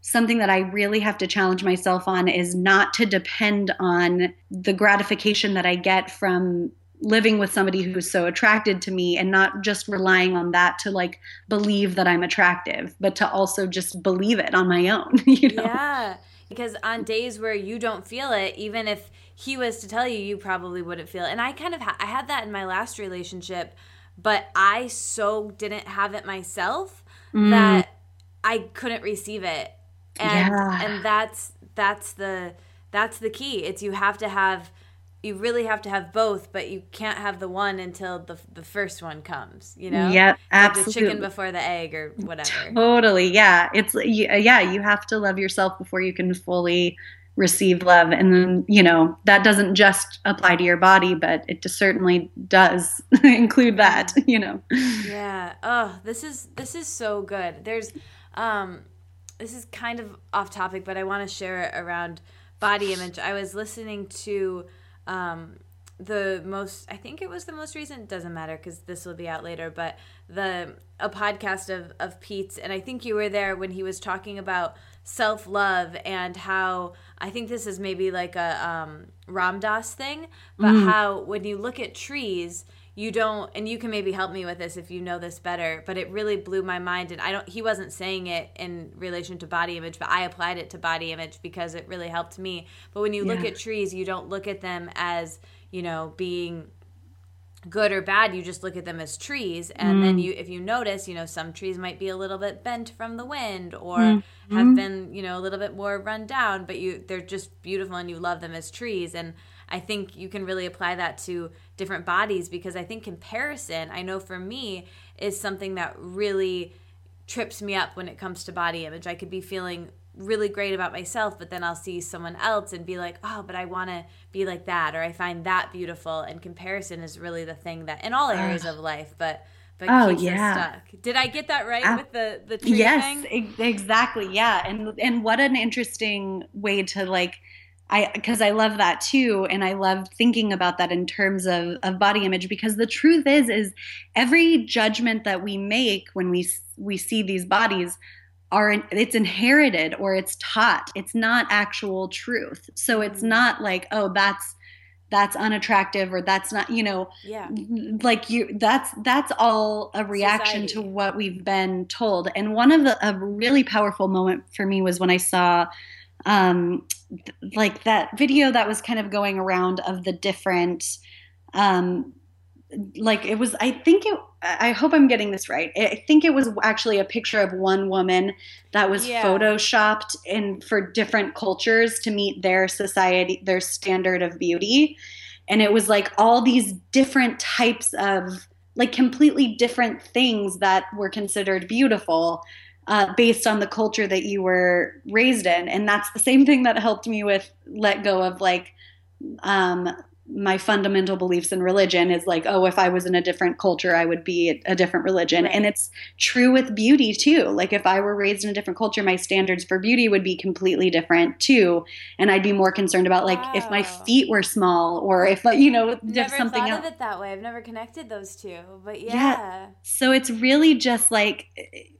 something that I really have to challenge myself on is not to depend on the gratification that I get from living with somebody who's so attracted to me and not just relying on that to like believe that I'm attractive, but to also just believe it on my own. (laughs) You know? Yeah. Because on days where you don't feel it, even if he was to tell you, you probably wouldn't feel it. And I kind of ha- I had that in my last relationship, but I so didn't have it myself mm. that I couldn't receive it. And yeah. and that's that's the that's the key. It's you have to have you really have to have both, but you can't have the one until the the first one comes. You know, yeah, absolutely. Like the chicken before the egg, or whatever. Totally, yeah. It's yeah, you have to love yourself before you can fully receive love, and then you know that doesn't just apply to your body, but it certainly does (laughs) include that. (laughs) You know. Yeah. Oh, this is this is so good. There's, um, this is kind of off topic, but I want to share it around body image. I was listening to um, the most i think it was the most recent doesn't matter because this will be out later but the a podcast of of pete's and i think you were there when he was talking about self-love and how i think this is maybe like a um, ram dass thing but mm. how when you look at trees you don't and you can maybe help me with this if you know this better but it really blew my mind and i don't he wasn't saying it in relation to body image but i applied it to body image because it really helped me but when you yeah. look at trees you don't look at them as you know being good or bad you just look at them as trees and mm. then you if you notice you know some trees might be a little bit bent from the wind or mm. have been you know a little bit more run down but you they're just beautiful and you love them as trees and I think you can really apply that to different bodies because I think comparison, I know for me, is something that really trips me up when it comes to body image. I could be feeling really great about myself, but then I'll see someone else and be like, oh, but I want to be like that, or I find that beautiful. And comparison is really the thing that in all areas of life, but but oh yeah stuck. did i get that right uh, with the the tree yes thing? exactly yeah and and what an interesting way to like I because I love that too, and I love thinking about that in terms of of body image because the truth is is every judgment that we make when we we see these bodies are it's inherited or it's taught. It's not actual truth. So it's mm-hmm. not like oh that's that's unattractive or that's not you know yeah like you that's that's all a reaction Society. to what we've been told and one of the a really powerful moment for me was when i saw um like that video that was kind of going around of the different um like it was i think it i hope i'm getting this right. I think it was actually a picture of one woman that was yeah. photoshopped in for different cultures to meet their society their standard of beauty. And it was like all these different types of like completely different things that were considered beautiful uh, based on the culture that you were raised in. And that's the same thing that helped me with let go of like um, my fundamental beliefs in religion is like, oh, if I was in a different culture, I would be a, different religion. Right. And it's true with beauty too. Like if I were raised in a different culture, my standards for beauty would be completely different too. And I'd be more concerned about like wow. if my feet were small or if you know never something thought else. of it that way. I've never connected those two, but yeah. yeah. So it's really just like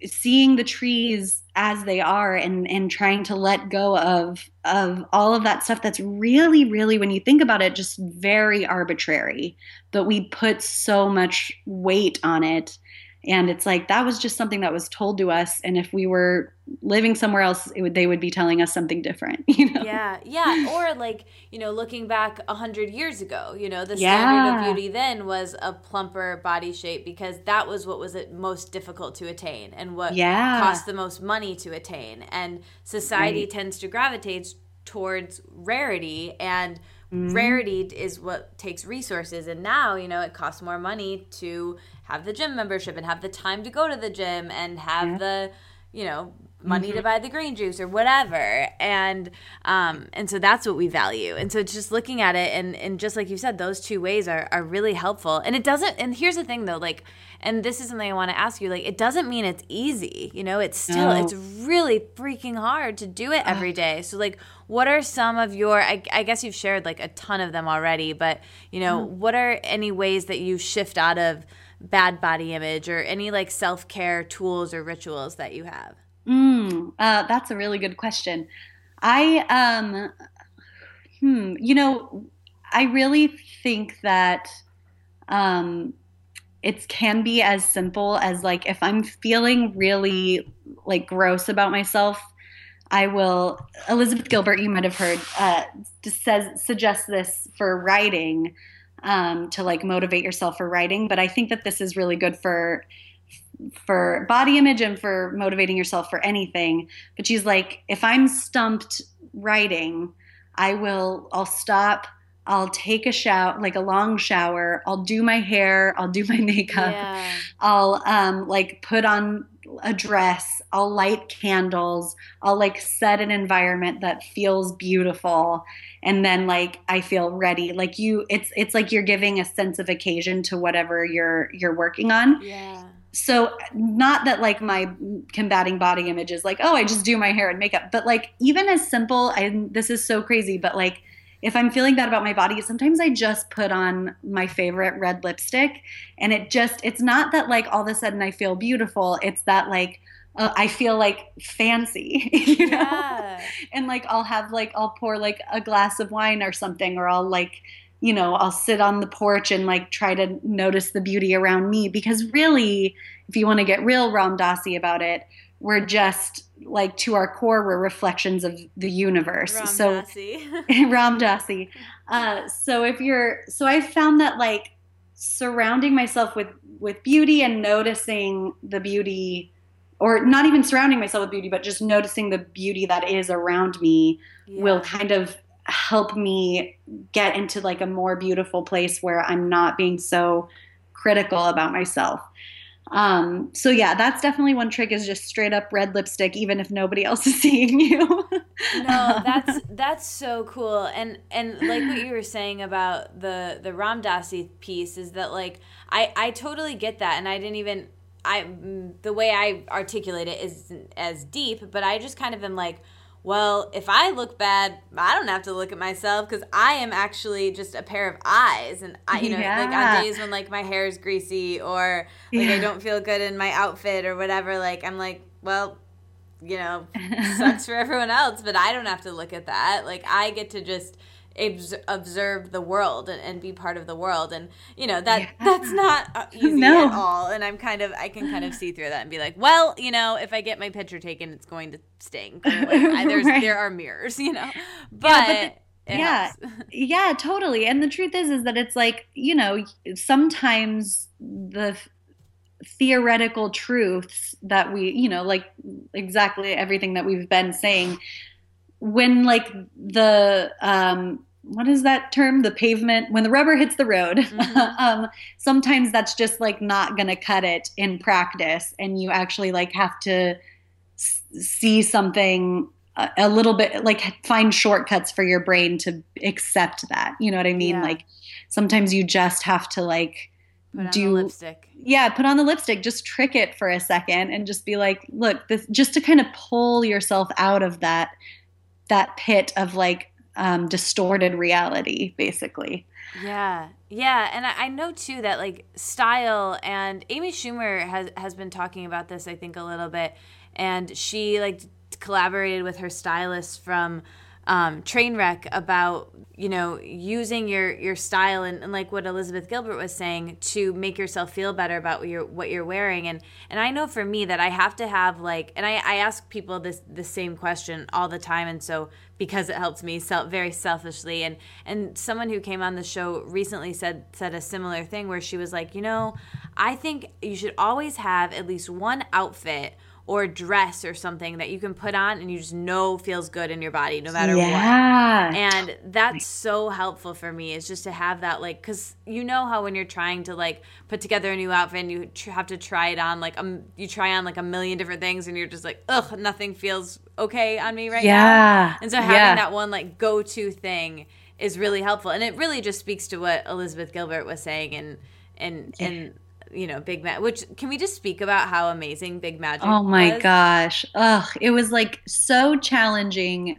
seeing the trees as they are and and trying to let go of of all of that stuff that's really really when you think about it just very arbitrary. But we put so much weight on it and it's like that was just something that was told to us. And if we were living somewhere else would, they would be telling us something different (laughs) you know? Yeah yeah. Or like you know looking back a hundred years ago you know the standard of beauty then was a plumper body shape because that was what was most difficult to attain and what yeah. cost the most money to attain. And society right. tends to gravitate towards rarity and Mm-hmm. Rarity is what takes resources, and now you know it costs more money to have the gym membership and have the time to go to the gym and have yeah. the you know money mm-hmm. to buy the green juice or whatever and um and so that's what we value and so just looking at it and and just like you said those two ways are are really helpful and it doesn't and here's the thing though like and this is something I want to ask you like it doesn't mean it's easy you know it's still no. it's really freaking hard to do it every day so like what are some of your I, I, guess you've shared like a ton of them already but you know mm. what are any ways that you shift out of bad body image or any like self-care tools or rituals that you have Mm, uh, that's a really good question. I, um, hmm, you know, I really think that um, it can be as simple as like if I'm feeling really like gross about myself, I will. Elizabeth Gilbert, you might have heard, uh, says suggests this for writing um, to like motivate yourself for writing. But I think that this is really good for for body image and for motivating yourself for anything. But she's like, if I'm stumped writing, I will, I'll stop. I'll take a shower, like a long shower. I'll do my hair. I'll do (laughs) my makeup. Yeah. I'll um, like put on a dress. I'll light candles. I'll like set an environment that feels beautiful. And then like I feel ready. Like you it's it's like you're giving a sense of occasion to whatever you're you're working on. Yeah so not that like my combating body image is like oh i just do my hair and makeup but like even as simple and this is so crazy but like if i'm feeling bad about my body sometimes i just put on my favorite red lipstick. And it just it's not that like all of a sudden i feel beautiful. It's that like uh, I feel like fancy, (laughs) you know, yeah. and like I'll have like I'll pour like a glass of wine or something, or I'll like you know, I'll sit on the porch and like try to notice the beauty around me. Because really, if you want to get real Ram Dassi about it, we're just like to our core, we're reflections of the universe. Ram so (laughs) Ram Dassi. Uh, so if you're, so I found that like surrounding myself with with beauty and noticing the beauty, or not even surrounding myself with beauty, but just noticing the beauty that is around me, yeah. will kind of help me get into like a more beautiful place where I'm not being so critical about myself. Um, so yeah, that's definitely one trick is just straight up red lipstick, even if nobody else (laughs) is seeing you. no, that's (laughs) that's so cool. And and like what you were saying about the the Ram Dassi piece is that like I I totally get that, and I didn't even I the way I articulate it is as deep, but I just kind of am like well, if I look bad, I don't have to look at myself because I am actually just a pair of eyes. And I, you know, yeah. like on days when like my hair is greasy or like yeah. I don't feel good in my outfit or whatever, like I'm like, well, you know, sucks (laughs) for everyone else, but I don't have to look at that. Like I get to just observe the world and, and, be part of the world and you know that yeah. that's not uh, (laughs) easy no. at all and i'm kind of i can kind of see through that and be like well you know if i get my picture taken it's going to sting like, (laughs) right. there are mirrors you know but, yeah, but the, yeah (laughs) yeah totally and the truth is is that it's like you know sometimes the theoretical truths that we you know like exactly everything that we've been saying when like the um what is that term the pavement when the rubber hits the road mm-hmm. (laughs) um, sometimes that's just like not gonna cut it in practice and you actually like have to s- see something a, a, little bit like find shortcuts for your brain to accept that. You know what I mean? Yeah. Like sometimes you just have to like do lipstick. Yeah, put on the lipstick. Just trick it for a second and just be like, look, this just to kind of pull yourself out of that that pit of like um, distorted reality, basically. Yeah, yeah, and I, I know too that like style and Amy Schumer has has been talking about this. I think a little bit, and she like collaborated with her stylist from um, Trainwreck about you know using your your style and, and, like what Elizabeth Gilbert was saying to make yourself feel better about what you're what you're wearing. And and I know for me that I have to have like and I, I ask people this the same question all the time. And so because it helps me self very selfishly. And and someone who came on the show recently said said a similar thing where she was like you know I think you should always have at least one outfit or dress or something that you can put on and you just know feels good in your body no matter yeah. what. And that's so helpful for me is just to have that like cuz you know how when you're trying to like put together a new outfit and you tr- have to try it on like um you try on like a million different things and you're just like ugh nothing feels okay on me right yeah. now. And so having yeah. that one like go-to thing is really helpful and it really just speaks to what Elizabeth Gilbert was saying and and and you know, Big Magic. Which can we just speak about how amazing Big Magic? Oh my was? gosh, ugh! It was like so challenging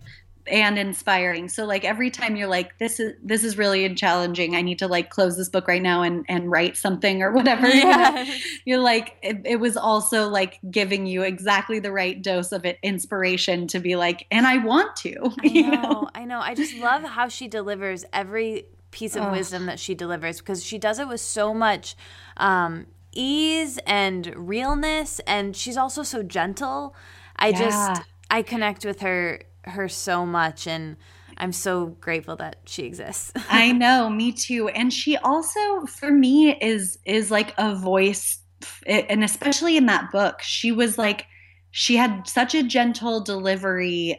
and inspiring. So like every time you're like, this is this is really challenging. I need to like close this book right now and and write something or whatever. Yes. You are like, it, it, was also like giving you exactly the right dose of it, inspiration to be like, and I want to. (laughs) I know, know, I know. I just love how she delivers every piece of Ugh. wisdom that she delivers because she does it with so much um, ease and realness, and she's also so gentle. I yeah. just I connect with her her so much, and I'm so grateful that she exists. (laughs) I know, me too. And she also, for me, is is like a voice, and especially in that book, she was like she had such a gentle delivery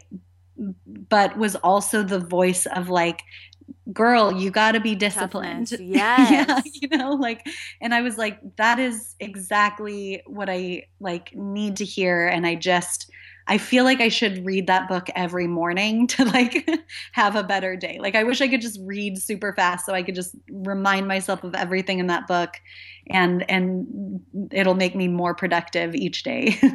but was also the voice of like girl you got to be disciplined. (laughs) Yes. yeah you know like and i was like that is exactly what i like need to hear. And i just i feel like i should read that book every morning (laughs) to like have a better day like i wish i could just read super fast so i could just remind myself of everything in that book and and it'll make me more productive each day (laughs)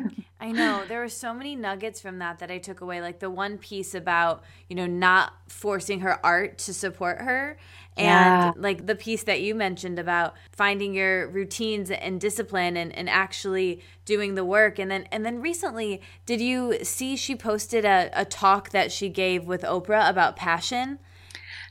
I know there were so many nuggets from that that I took away. Like the one piece about you know not forcing her art to support her, and yeah. like the piece that you mentioned about finding your routines and discipline and, and actually doing the work. And then and then recently, did you see she posted a, a talk that she gave with Oprah about passion?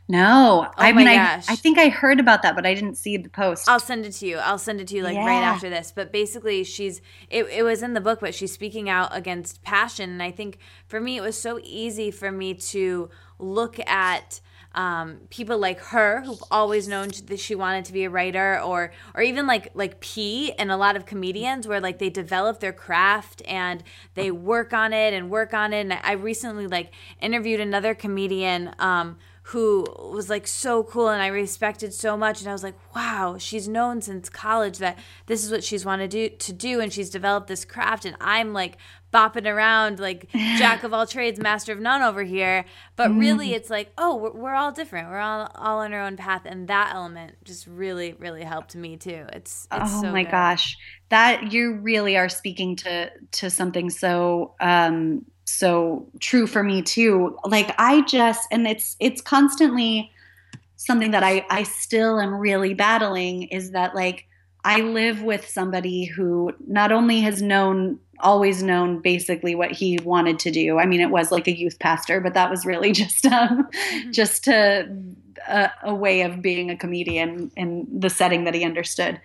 No, oh I mean, I, I think I heard about that, but I didn't see the post. I'll send it to you. I'll send it to you like yeah. right after this. But basically, she's it, it was in the book, but she's speaking out against passion. And I think for me, it was so easy for me to look at um, people like her who've always known that she wanted to be a writer or or even like like P and a lot of comedians where like they develop their craft and they work on it and work on it. And I recently like interviewed another comedian um, who was like so cool and I respected so much and I was like, wow, she's known since college that this is what she's wanted to do, to do and she's developed this craft and I'm like bopping around like (laughs) jack of all trades, master of none over here. But mm. really it's like, oh, we're, we're, all different. We're all all on our own path and that element just really really helped me too. It's, it's Oh so my good. gosh. That you really are speaking to to something so um so true for me too. Like i just and it's it's constantly something that i i still am really battling is that like i live with somebody who not only has known always known basically what he wanted to do. I mean it was like a youth pastor but that was really (laughs) just um mm-hmm. just a, a, a way of being a comedian in the setting that he understood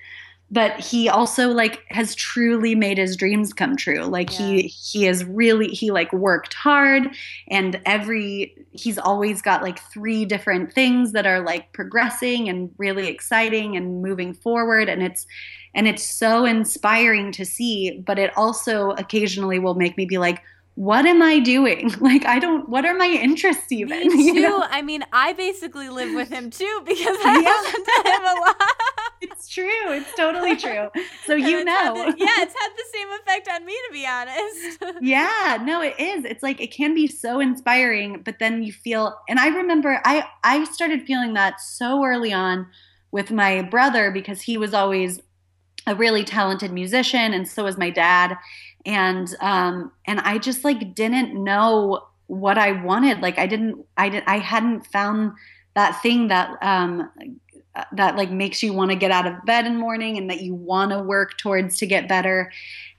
but he also like has truly made his dreams come true like yeah. he he has really he like worked hard and every he's always got like three different things that are like progressing and really exciting and moving forward and it's and it's so inspiring to see but it also occasionally will make me be like what am I doing? (laughs) Like, I don't, what are my interests even? (laughs) Me too. You know? I mean, I basically live with him too (laughs) because I yeah. listen to him a lot. it's true. It's totally true. So you know. The, yeah, it's had the same effect on me to be honest. yeah, no, it is. It's like it can be so inspiring, but then you feel and I remember I I started feeling that so early on with my brother because he was always a really talented musician and so was my dad and um and I just like didn't know what I wanted. Like I didn't I didn't, I hadn't found that thing that um that like makes you want to get out of bed in the morning and that you want to work towards to get better.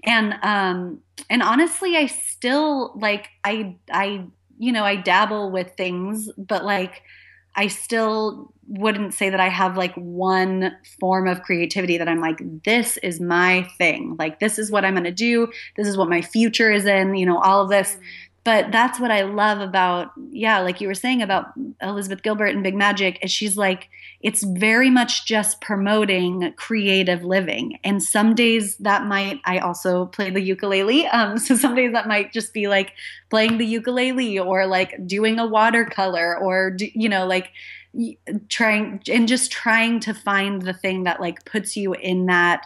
And um and honestly I still like I I you know I dabble with things but like I still wouldn't say that I have like one form of creativity that I'm like, this is my thing. Like, this is what I'm going to do. This is what my future is in, you know, all of this. Mm-hmm. But that's what I love about, yeah, like you were saying about Elizabeth Gilbert and Big Magic, is she's like, it's very much just promoting creative living. And some days that might, I also play the ukulele. Um, (laughs) so some days that might just be like playing the ukulele or like doing a watercolor or, you know, like, trying and just trying to find the thing that like puts you in that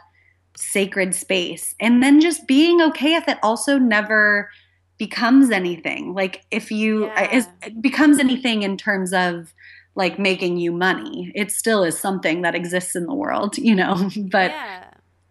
sacred space and then just being okay if it also never becomes anything like if you yeah. is, it becomes anything in terms of like making you money it still is something that exists in the world (laughs) you know (laughs) but yeah.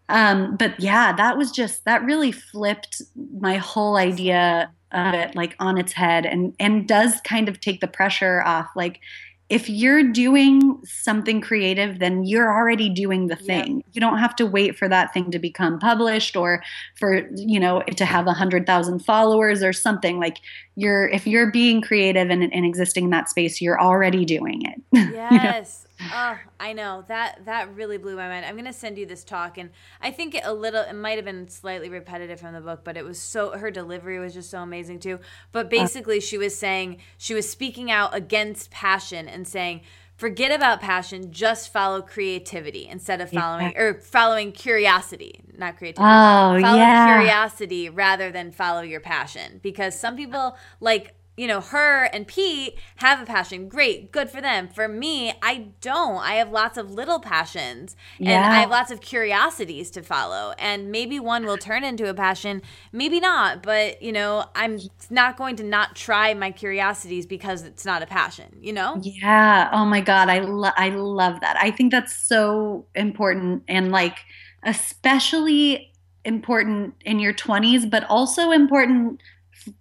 um but yeah that was just that really flipped my whole idea of it like on its head and and does kind of take the pressure off like if you're doing something creative, then you're already doing the thing. You don't have to wait for that thing to become published or for, you know, to have a hundred thousand followers or something like you're, if you're being creative and, and existing in that space, you're already doing it. (laughs) Yes. Oh, I know that that really blew my mind. I'm gonna send you this talk, and I think it a little. It might have been slightly repetitive from the book, but it was so. Her delivery was just so amazing too. But uh. basically, she was saying she was speaking out against passion and saying, forget about passion just follow creativity instead of following or following curiosity not creativity oh follow yeah. curiosity rather than follow your passion because some people like you know, her and Pete have a passion. Great, good for them. For me, I don't. I have lots of little passions and yeah. I have lots of curiosities to follow. And maybe one will turn into a passion, maybe not. But, you know, I'm not going to not try my curiosities because it's not a passion, you know? Yeah. Oh my God. I, lo- I love that. I think that's so important. And like, especially important in your 20s, but also important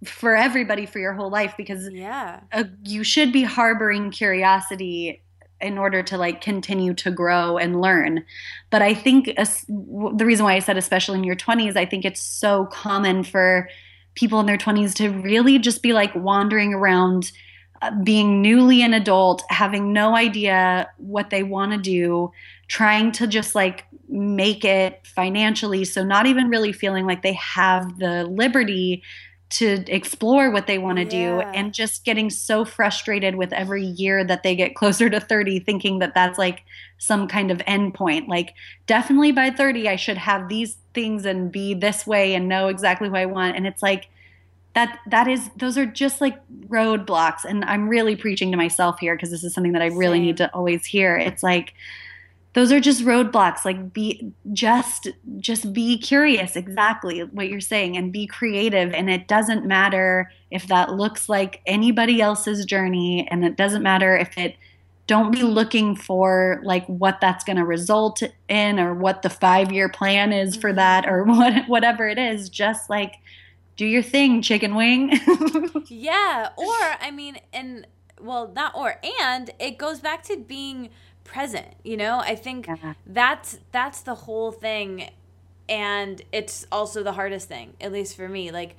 for everybody for your whole life because yeah. uh, you should be harboring curiosity in order to like continue to grow and learn. But i think uh, the reason why i said especially in your 20s i think it's so common for people in their 20s to really just be like wandering around uh, being newly an adult having no idea what they want to do trying to just like make it financially so not even really feeling like they have the liberty to explore what they want to yeah. do and just getting so frustrated with every year that they get closer to 30 thinking that that's like some kind of end point like definitely by 30 i should have these things and be this way and know exactly what i want and it's like that that is those are just like roadblocks and i'm really preaching to myself here because this is something that i really Same. need to always hear it's like those are just roadblocks. Like be just just be curious exactly what you're saying and be creative. And it doesn't matter if that looks like anybody else's journey. And it doesn't matter if it don't be looking for like what that's going to result in or what the 5 year plan is for mm-hmm. that or (laughs) what whatever it is. Just like do your thing chicken wing. (laughs) Yeah. Or i mean and well not or and it goes back to being present you know i think yeah. that's that's the whole thing and it's also the hardest thing at least for me like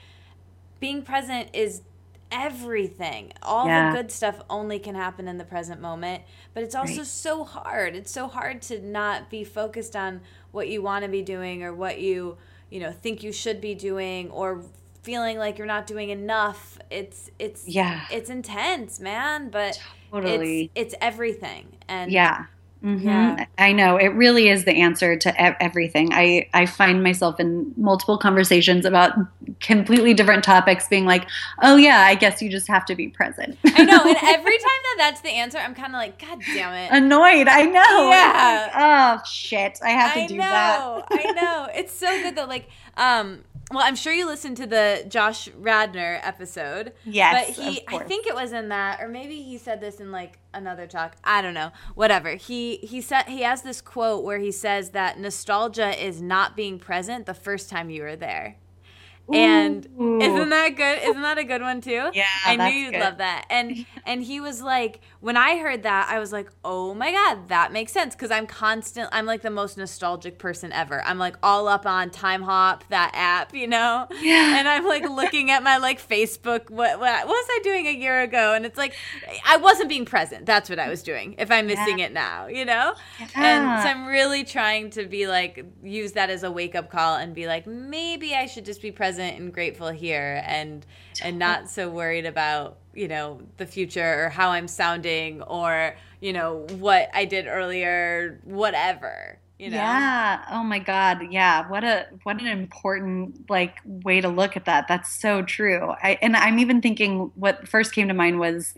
being present is everything all yeah. the good stuff only can happen in the present moment but it's also right. so hard it's so hard to not be focused on what you want to be doing or what you you know think you should be doing or feeling like you're not doing enough it's it's yeah it's intense man but totally it's, it's everything and yeah Mm-hmm. Yeah. I know it really is the answer to everything. I, I find myself in multiple conversations about completely different topics being like, oh, yeah, I guess you just have to be present. I know. And (laughs) every time that that's the answer, I'm kind of like, God damn it. Annoyed. I know. Yeah. Like, oh, shit. I have to I do know, that. I know. It's so good that, like, um, well, I'm sure you listened to the Josh Radnor episode. Yes, but he, I think it was in that, or maybe he said this in like another talk. I don't know. Whatever. He he said he has this quote where he says that nostalgia is not being present the first time you were there. And Ooh. isn't that good? Isn't that a good one too? (laughs) Yeah, I knew you'd good. love that. And and he was like, when I heard that, I was like, oh my god, that makes sense because I'm constant. I'm like the most nostalgic person ever. I'm like all up on Timehop, that app, you know. Yeah. And I'm like looking at my like Facebook. What, what was I doing a year ago? And it's like I wasn't being present. That's what I was doing. If I'm missing yeah. it now, you know. Yeah. And so I'm really trying to be like use that as a wake up call and be like, maybe I should just be present present and grateful here and and not so worried about you know the future or how i'm sounding or you know what i did earlier whatever you know? Yeah. Oh my god. Yeah. What a what an important like way to look at that. That's so true. I and i'm even thinking what first came to mind was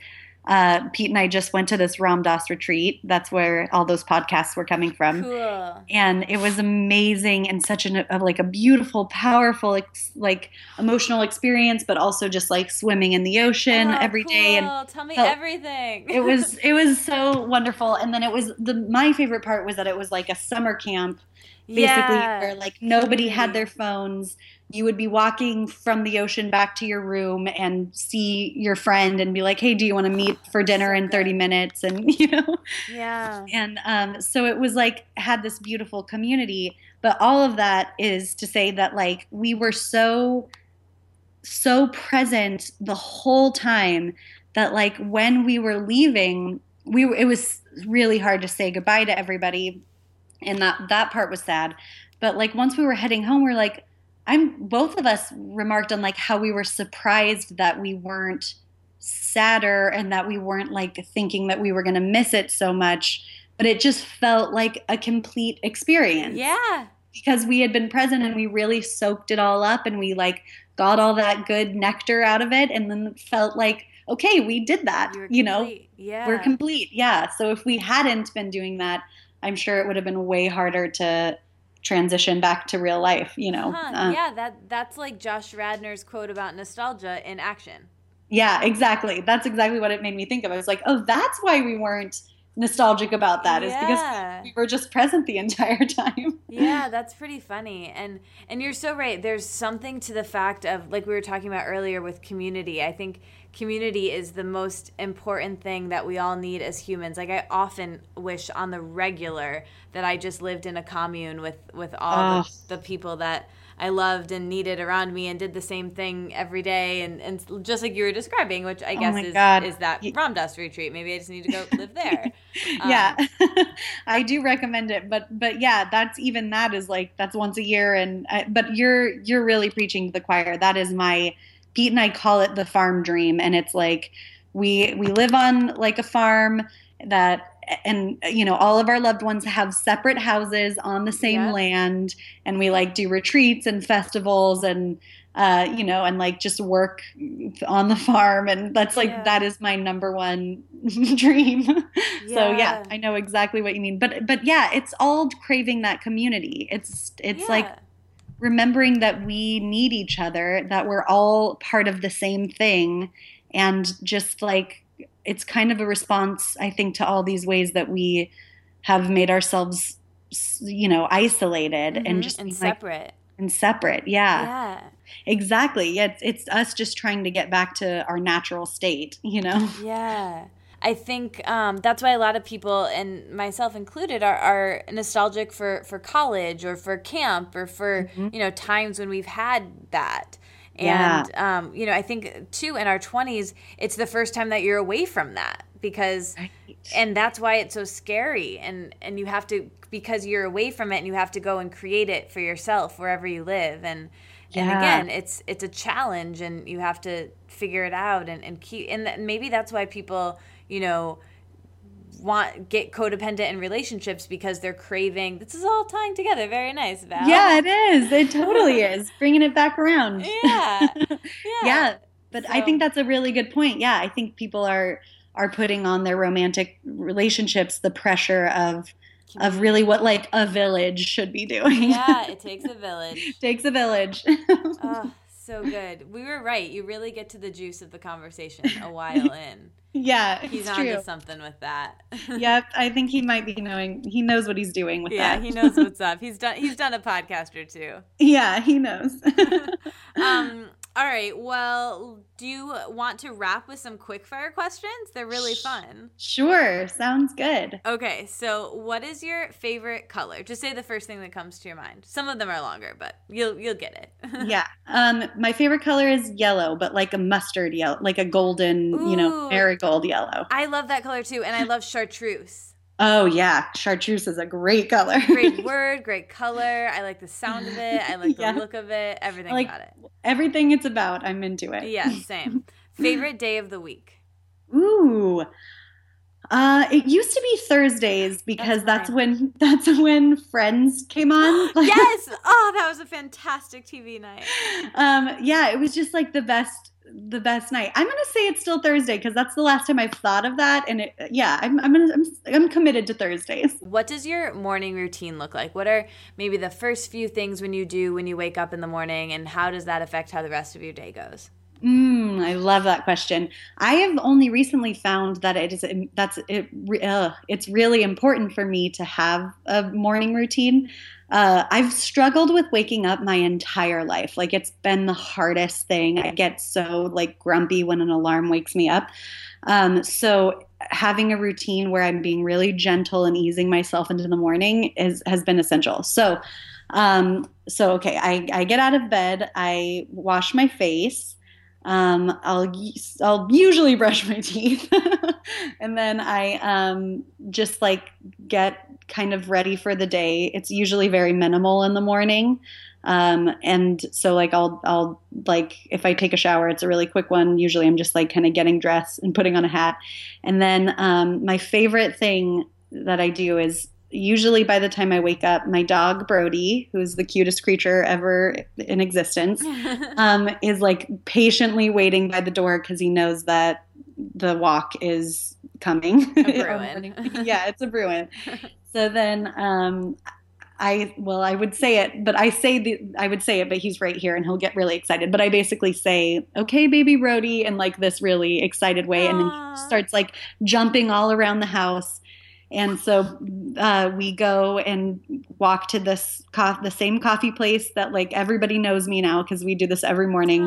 uh, Pete and I just went to this Ram Dass retreat. That's where all those podcasts were coming from. Cool. And it was amazing and such an, a, like a beautiful, powerful, ex, like emotional experience, but also just like swimming in the ocean oh, every cool. day. And tell me so everything. it was (laughs) it was so wonderful. And then it was the my favorite part was that it was like a summer camp basically yeah. where like nobody had their phones you would be walking from the ocean back to your room and see your friend and be like, "Hey, do you want to meet for dinner in 30 minutes?" And (laughs) you know, yeah. And um, so it was like had this beautiful community, but all of that is to say that like we were so so present the whole time that like when we were leaving, we it was really hard to say goodbye to everybody, and that that part was sad. But like once we were heading home, we we're like I'm both of us remarked on like how we were surprised that we weren't sadder and that we weren't like thinking that we were going to miss it so much, but it just felt like a complete experience. Yeah. Because we had been present and we really soaked it all up and we like got all that good nectar out of it and then felt like okay, we did that. You know, yeah. we're complete. Yeah. So if we hadn't been doing that, I'm sure it would have been way harder to transition back to real life you know huh, uh, yeah that that's like josh radnor's quote about nostalgia in action yeah exactly that's exactly what it made me think of i was like oh that's why we weren't nostalgic about that yeah. is because we were just present the (laughs) entire time. yeah, that's pretty funny. And and you're so right. There's something to the fact of like we were talking about earlier with community. I think community is the most important thing that we all need as humans. Like I often wish on the regular that I just lived in a commune with with all oh. the, the people that I loved and needed around me and did the same thing every day and, and just like you were describing, which I oh guess is, God. is that Ram Dass retreat. Maybe I just need to go live (laughs) there. Um, yeah. (laughs) I do recommend it, but but yeah, that's even that is like that's once a year and I, but you're you're really preaching to the choir. That is my Pete and I call it the farm dream and it's like we we live on like a farm that and you know all of our loved ones have separate houses on the same yep. land and we like do retreats and festivals and uh, you know and like just work on the farm and that's like yeah. that is my number one (laughs) dream yeah. so yeah i know exactly what you mean but but yeah it's all craving that community it's it's yeah. like remembering that we need each other that we're all part of the same thing and just like it's kind of a response, I think, to all these ways that we have made ourselves, you know, isolated mm-hmm. and just and separate. And separate, yeah. Yeah. Exactly. Yeah, it's, it's us just trying to get back to our natural state, you know? Yeah. I think um, that's why a lot of people, and myself included, are, are nostalgic for, for college or for camp or for mm-hmm. you know times when we've had that. And yeah. um, you know, I think too in our twenties, it's the first time that you're away from that because right. and that's why it's so scary and and you have to because you're away from it and you have to go and create it for yourself wherever you live and yeah. and again it's it's a challenge and you have to figure it out and, and keep and maybe that's why people you know want get codependent in relationships because they're craving this is all tying together very nice Val. yeah it is. It totally (laughs) is. Bringing it back around. Yeah. (laughs) Yeah, yeah. but so. i think that's a really good point. Yeah i think people are are putting on their romantic relationships the pressure of of really what like a village should be doing. Yeah it (laughs) takes a village. Takes a village. Oh, so good we were right you really get to the juice of the conversation a while (laughs) in yeah, he's on to something with that. (laughs) yep, I think he might be knowing. He knows what he's doing with yeah, that. Yeah, he knows what's (laughs) up. He's done. He's done a podcast or two. Yeah, he knows. um. All right. Well, do you want to wrap with some quick fire questions? They're really fun. Sure. Sounds good. Okay. So, what is your favorite color? Just say the first thing that comes to your mind. Some of them are longer, but you'll you'll get it. (laughs) yeah. Um my favorite color is yellow, but like a mustard yellow, like a golden, Ooh, you know, marigold yellow. I love that color too, and I love chartreuse. Oh yeah, chartreuse is a great color. great (laughs) word, great color. I like the sound of it. I like the yeah. look of it. Everything like about it. Everything it's about, I'm into it. Yeah, same. (laughs) Favorite day of the week. Ooh. Uh, it used to be Thursdays because that's, that's when (laughs) that's when Friends came on. (gasps) yes. Oh, that was a fantastic TV night. Um, yeah, it was just like the best the best night. I'm gonna say it's still Thursday because that's the last time I've thought of that, and it, yeah, I'm I'm, gonna, I'm I'm committed to Thursdays. What does your morning routine look like? What are maybe the first few things when you do when you wake up in the morning, and how does that affect how the rest of your day goes? Mm, I love that question. I have only recently found that it is that's it. Uh, it's really important for me to have a morning routine. Uh, I've struggled with waking up my entire life. Like it's been the hardest thing. I get so like grumpy when an alarm wakes me up. Um, so having a routine where I'm being really gentle and easing myself into the morning is has been essential. So, um, so okay, I, I get out of bed, I wash my face. Um, I'll I'll usually brush my (laughs) teeth, and then I um, just like get kind of ready for the day. It's usually very minimal in the morning. Um, and so like I'll I'll like if I take a shower, it's a really quick one. Usually I'm just like kind of getting dressed and putting on a hat. And then um, my favorite thing that I do is usually by the time I wake up, my dog Brody, who's the cutest creature ever in existence, (laughs) um, is like patiently waiting by the door because he knows that the walk is coming. (laughs) yeah, it's a Bruin. (laughs) So then um, I well, I would say it, but I say the I would say it, but he's right here and he'll get really excited. But I basically say, "Okay, baby Brody," in like this really excited way, Aww. and then he starts like jumping all around the house. And so uh, we go and walk to this co- the same coffee place that like everybody knows me now because we do this every morning.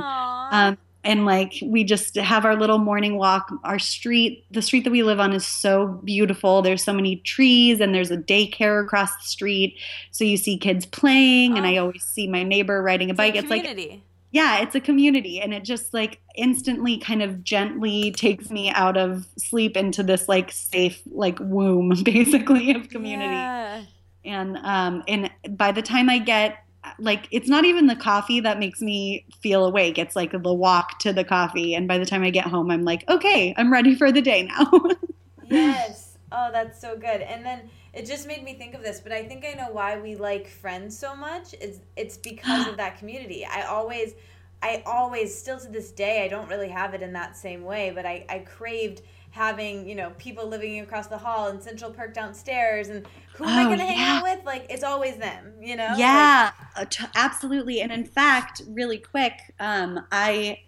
Um, and like we just have our little morning walk our street the street that we live on is so beautiful there's so many trees and there's a daycare across the street so you see kids playing oh. and i oh. always see my neighbor riding a bike it's, a it's like yeah it's a community and it just like instantly kind of gently takes me out of sleep into this like safe like womb (laughs) basically of community yeah. and um and by the time i get like it's not even the coffee that makes me feel awake. It's like the walk to the coffee. And by the time I get home, I'm like, okay, I'm ready for the day now. (laughs) yes. Oh, that's so good. And then it just made me think of this, but I think I know why we like friends so much. It's it's because of that community. I always I always still to this day I don't really have it in that same way, but I, I craved having you know people living across the hall and Central Perk downstairs, and who am oh, I going to hang yeah. out with? Like it's always them, you know? Yeah, like, t- absolutely. And in fact, really quick, um, I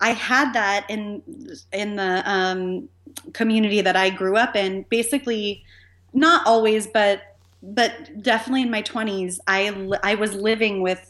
I had that in in the um, community that I grew up in. Basically, not always, but but definitely in my twenties, I I was living with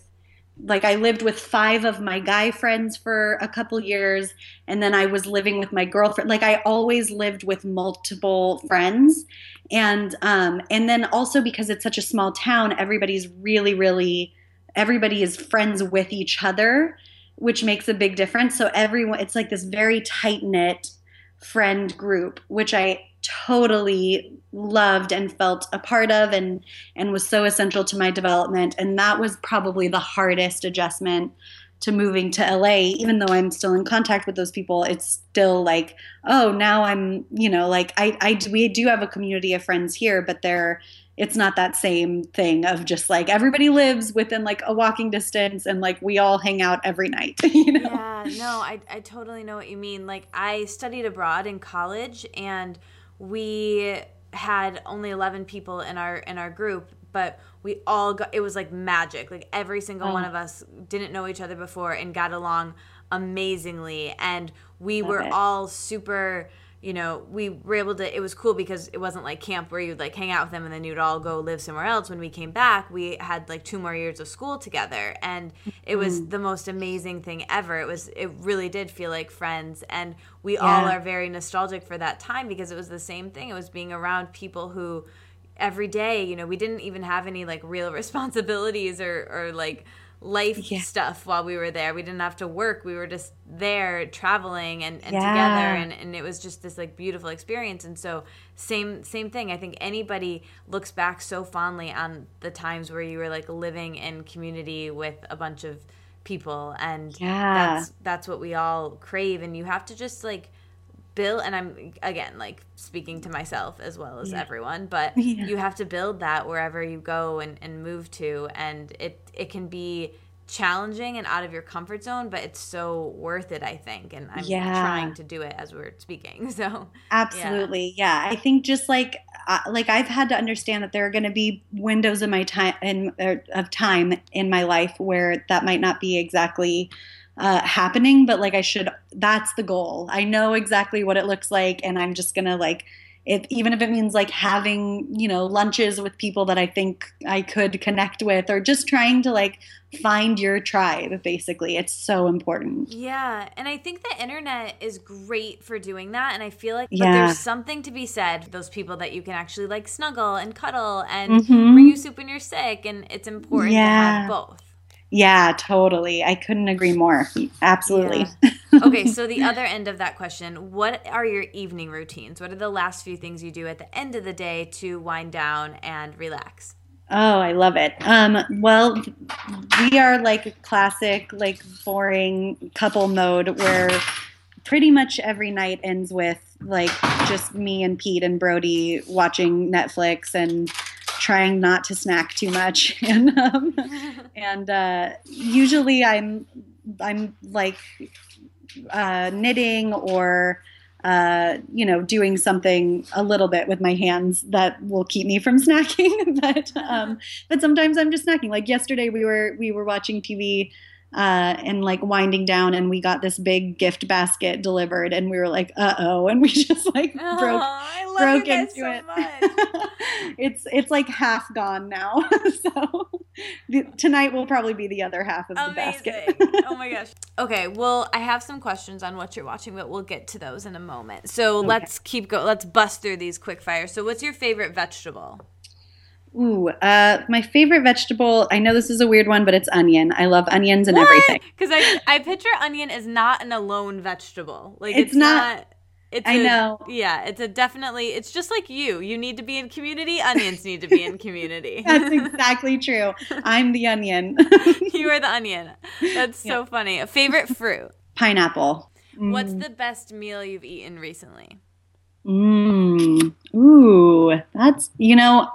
like I lived with five of my guy friends for a couple years and then I was living with my girlfriend like I always lived with multiple friends. And um and then also because it's such a small town everybody's really really everybody is friends with each other which makes a big difference. So everyone it's like this very tight knit friend group which I totally loved and felt a part of and and was so essential to my development and that was probably the hardest adjustment to moving to LA, even though I'm still in contact with those people, it's still like, oh, now I'm, you know, like I, I, we do have a community of friends here, but they're, it's not that same thing of just like everybody lives within like a walking distance and like we all hang out every night, (laughs) you know? Yeah, no, I, I totally know what you mean. Like I studied abroad in college and we had only 11 people in our in our group but we all got it was like magic like every single oh. one mm. of us didn't know each other before and got along amazingly and we Love were it. all super you know, we were able to. It was cool because it wasn't like camp where you'd like hang out with them and then you'd all go live somewhere else. When we came back, we had like two more years of school together, and it was mm. the most amazing thing ever. It was. It really did feel like friends, and we yeah. all are very nostalgic for that time because it was the same thing. It was being around people who every day, you know, we didn't even have any like real (laughs) responsibilities or or like life yeah. stuff while we were there. We didn't have to work. We were just there traveling and, and yeah. together and, and it was just this like beautiful experience. And so same same thing. I think anybody looks back so fondly on the times where you were like living in community with a bunch of people and yeah. that's that's what we all crave and you have to just like build and i'm again like speaking to myself as well as yeah. everyone but (laughs) yeah. you have to build that wherever you go and, and move to and it it can be challenging and out of your comfort zone but it's so worth it i think and i'm yeah. trying to do it as we're speaking (laughs) so absolutely yeah, i think just like uh, like i've had to understand that there are going to be windows in my time in er, of time in my life where that might not be exactly uh, happening, but like I should, that's the goal. I know exactly what it looks like, and I'm just gonna like, if even if it means like having you know lunches with people that I think I could connect with, or just trying to like find your tribe. Basically, it's so important. Yeah, and I think the internet is great for doing that, and I feel like yeah. there's something to be said. Those people that you can actually like snuggle and cuddle and mm-hmm. bring you soup when you're sick, and it's important yeah. to have both. Yeah, totally. I couldn't agree more. Absolutely. Yeah. (laughs) okay, so the other end of that question, what are your evening routines? What are the last few things you do at the end of the day to wind down and relax? Oh, I love it. Um, well, we are like classic, like boring couple mode where pretty much every night ends with like just me and Pete and Brody watching Netflix and trying not to snack too much. (laughs) And um, and uh, usually i'm i'm like uh, knitting or uh, you know doing something a little bit with my hands that will keep me from (laughs) snacking. (laughs) But um, but sometimes i'm just snacking. Like yesterday we were we were watching tv uh, and like winding down and we got this big gift basket delivered and we were like uh-oh and we (laughs) just like oh, broke broke into so it. (laughs) it's it's like half gone now (laughs) so the, tonight will probably be the other half of Amazing. the basket. Oh my gosh. Okay well i have some questions on what you're watching but we'll get to those in a moment. So okay. let's keep go let's bust through these quick fire so what's your favorite vegetable Ooh, uh, my favorite vegetable. I know this is a weird one, but it's onion. I love onions and what? everything. Because I, I picture onion as not an alone vegetable. Like it's, it's not, not. It's I a, know. Yeah, it's a definitely. It's just like you. You need to be in community. Onions need to be in community. (laughs) That's exactly true. I'm the onion. (laughs) you are the onion. That's so funny. A favorite fruit? Pineapple. What's mm. the best meal you've eaten recently? Mm. Ooh, that's you know,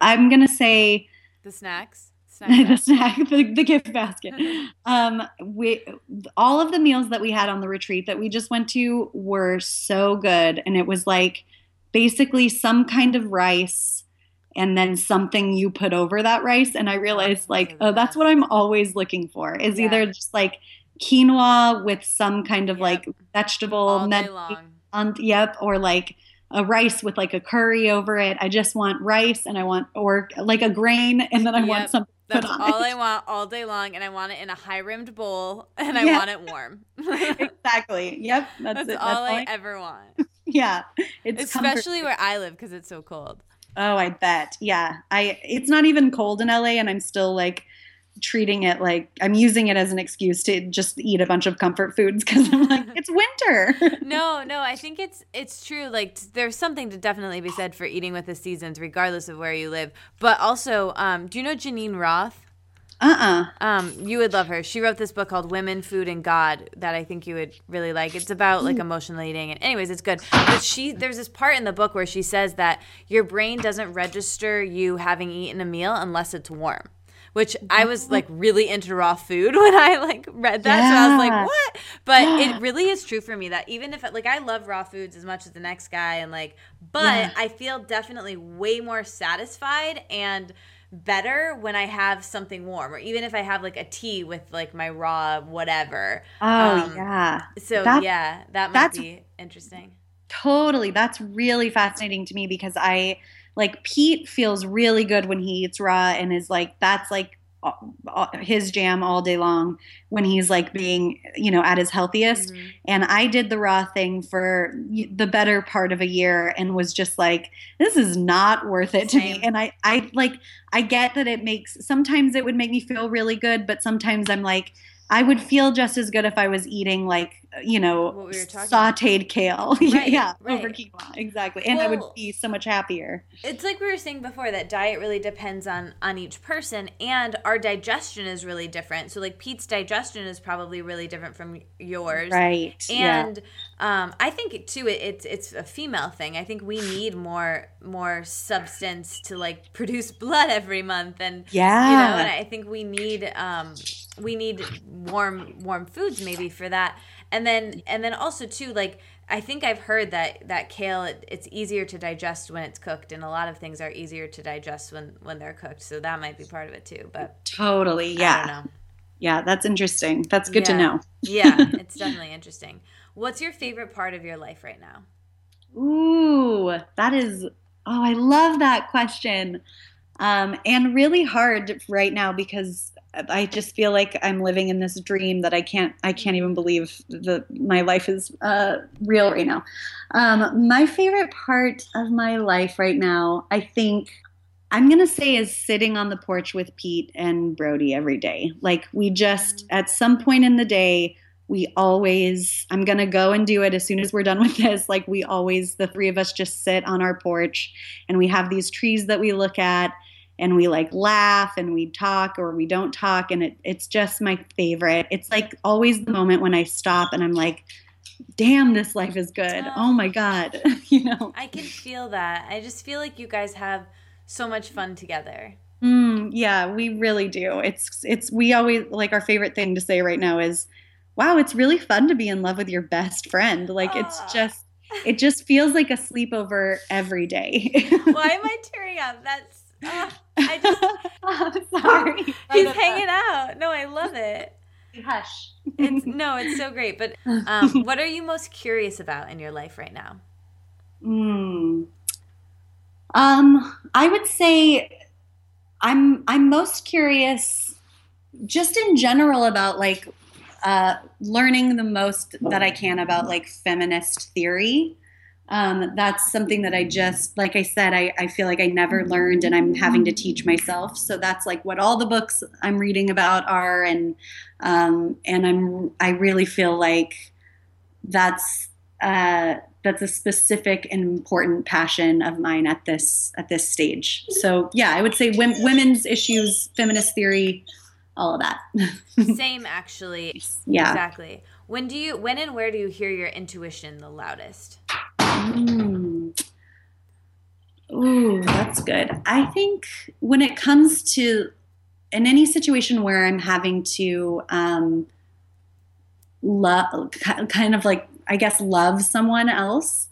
I'm gonna say the snacks. (laughs) the snack, the, the gift basket. (laughs) um, we all of the meals that we had on the retreat that we just went to were so good, and it was like basically some kind of rice and then something you put over that rice. And I realized like, oh, that's what I'm always looking for is yeah. either just like quinoa with some kind of yep. like vegetable all day long on yep or like a rice with like a curry over it. I just want rice and I want or like a grain and then I yep. want something. That's all it. I want all day long, and I want it in a high rimmed bowl, and I yeah. want it warm. (laughs) exactly. Yep. That's, that's, that's all, I, I ever want. (laughs) yeah. It's especially where I live because it's so cold. Oh, I bet. Yeah. I. It's not even cold in LA, and I'm still like treating it like I'm using it as an excuse to just eat a bunch of comfort foods (laughs) because I'm like (laughs) it's winter. (laughs) no, no, I think it's it's true. Like there's something to definitely be said for eating with the seasons, regardless of where you live. But also, um, do you know Geneen Roth? Uh uh Um, you would love her. She wrote this book called Women, Food, and God that I think you would really like. It's about like emotional eating, and anyways, it's good. But she, there's this part in the book where she says that your brain doesn't register you having eaten a meal unless it's warm which I was like really into raw food (laughs) when I like read that. Yeah. So I was like, what? But (gasps) it really is true for me that even if like I love raw foods as much as the next guy and like, but yeah. I feel definitely way more satisfied and better when I have something warm, or even if I have like a tea with like my raw whatever. Oh um, yeah. So that's, yeah, that might be interesting. Totally, that's really fascinating to me because I like Pete feels really good when he eats raw and is like that's like his jam all day long when he's like being you know at his healthiest mm-hmm. and i did the raw thing for the better part of a year and was just like this is not worth it Same. to me and i i like i get that it makes sometimes it would make me feel really good but sometimes i'm like I would feel just as good if I was eating like you know we sautéed about. kale, (laughs) right, yeah, right. over quinoa, exactly, and well, I would be so much happier. It's like we were saying before that diet really depends on on each person, and our digestion is really different. So like Pete's digestion is probably really different from yours, right? And yeah. um, I think too, it, it's it's a female thing. I think we need more more substance to like produce (laughs) blood every month, and yeah, you know, and I think we need um we need warm warm foods maybe for that and then and then also too like i think i've heard that that kale it, it's easier to digest when it's cooked and a lot of things are easier to digest when when they're cooked so that might be part of it too but totally yeah. yeah that's interesting. That's good yeah. to know. Yeah (laughs) it's definitely interesting. What's your favorite part of your life right now? Ooh that is oh i love that question. Um, and really hard right now because I just feel like I'm living in this dream that I can't I can't even believe that my life is uh, real right now. Um, my favorite part of my life right now, I think I'm gonna say is sitting on the porch with Pete and Brody every day. Like we just at some point in the day, we always I'm gonna go and do it as soon as we're done with this. Like we always the three of us just sit on our porch and we have these trees that we look at and we like laugh and we talk or we don't talk and it, it's just my favorite. It's like always the moment when i stop and i'm like damn this life is good. Oh, oh my god (laughs) you know? I can feel that. I just feel like you guys have so much fun together. Mm, yeah we really do. It's it's we always like our favorite thing to say right now is wow it's really fun to be in love with your best friend. Like oh. it's just it just feels like a sleepover every day. (laughs) Why am i tearing up? That's uh, I (laughs) just, I'm (laughs) sorry. (laughs) He's hanging out. No, I love it. Hush. It's no, it's so great. But um, what are you most curious about in your life right now? Hmm. Um, I would say I'm I'm most curious just in general about like uh, learning the most that I can about like feminist theory um, that's something that I just, like I said, I, I feel like I never learned and I'm having to teach myself. So that's like what all the books I'm reading about are. And, um, and I'm, I really feel like that's, uh, that's a specific and important passion of mine at this, at this stage. So yeah, I would say women's issues, feminist theory, all of that. (laughs) Same actually. Yeah. Exactly. When do you, when and where do you hear your intuition the loudest? Mm. Ooh, that's good. I think when it comes to in any situation where I'm having to um, love, kind of like I guess love someone else,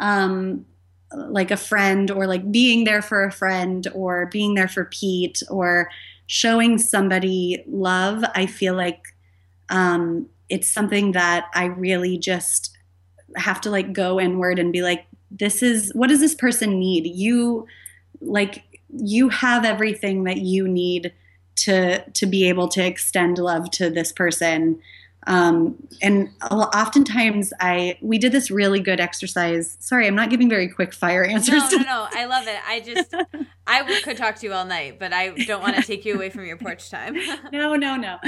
um, like a friend, or like being there for a friend, or being there for Pete, or showing somebody love. I feel like um, it's something that I really just have to like go inward and be like this is what does this person need? You like you have everything that you need to to be able to extend love to this person Um, and oftentimes I we did this really good exercise. Sorry, I'm not giving very quick fire answers. No, no, no. I love it. I just I could talk to you all night, but I don't want to (laughs) take you away from your porch time. (laughs) no, no, no.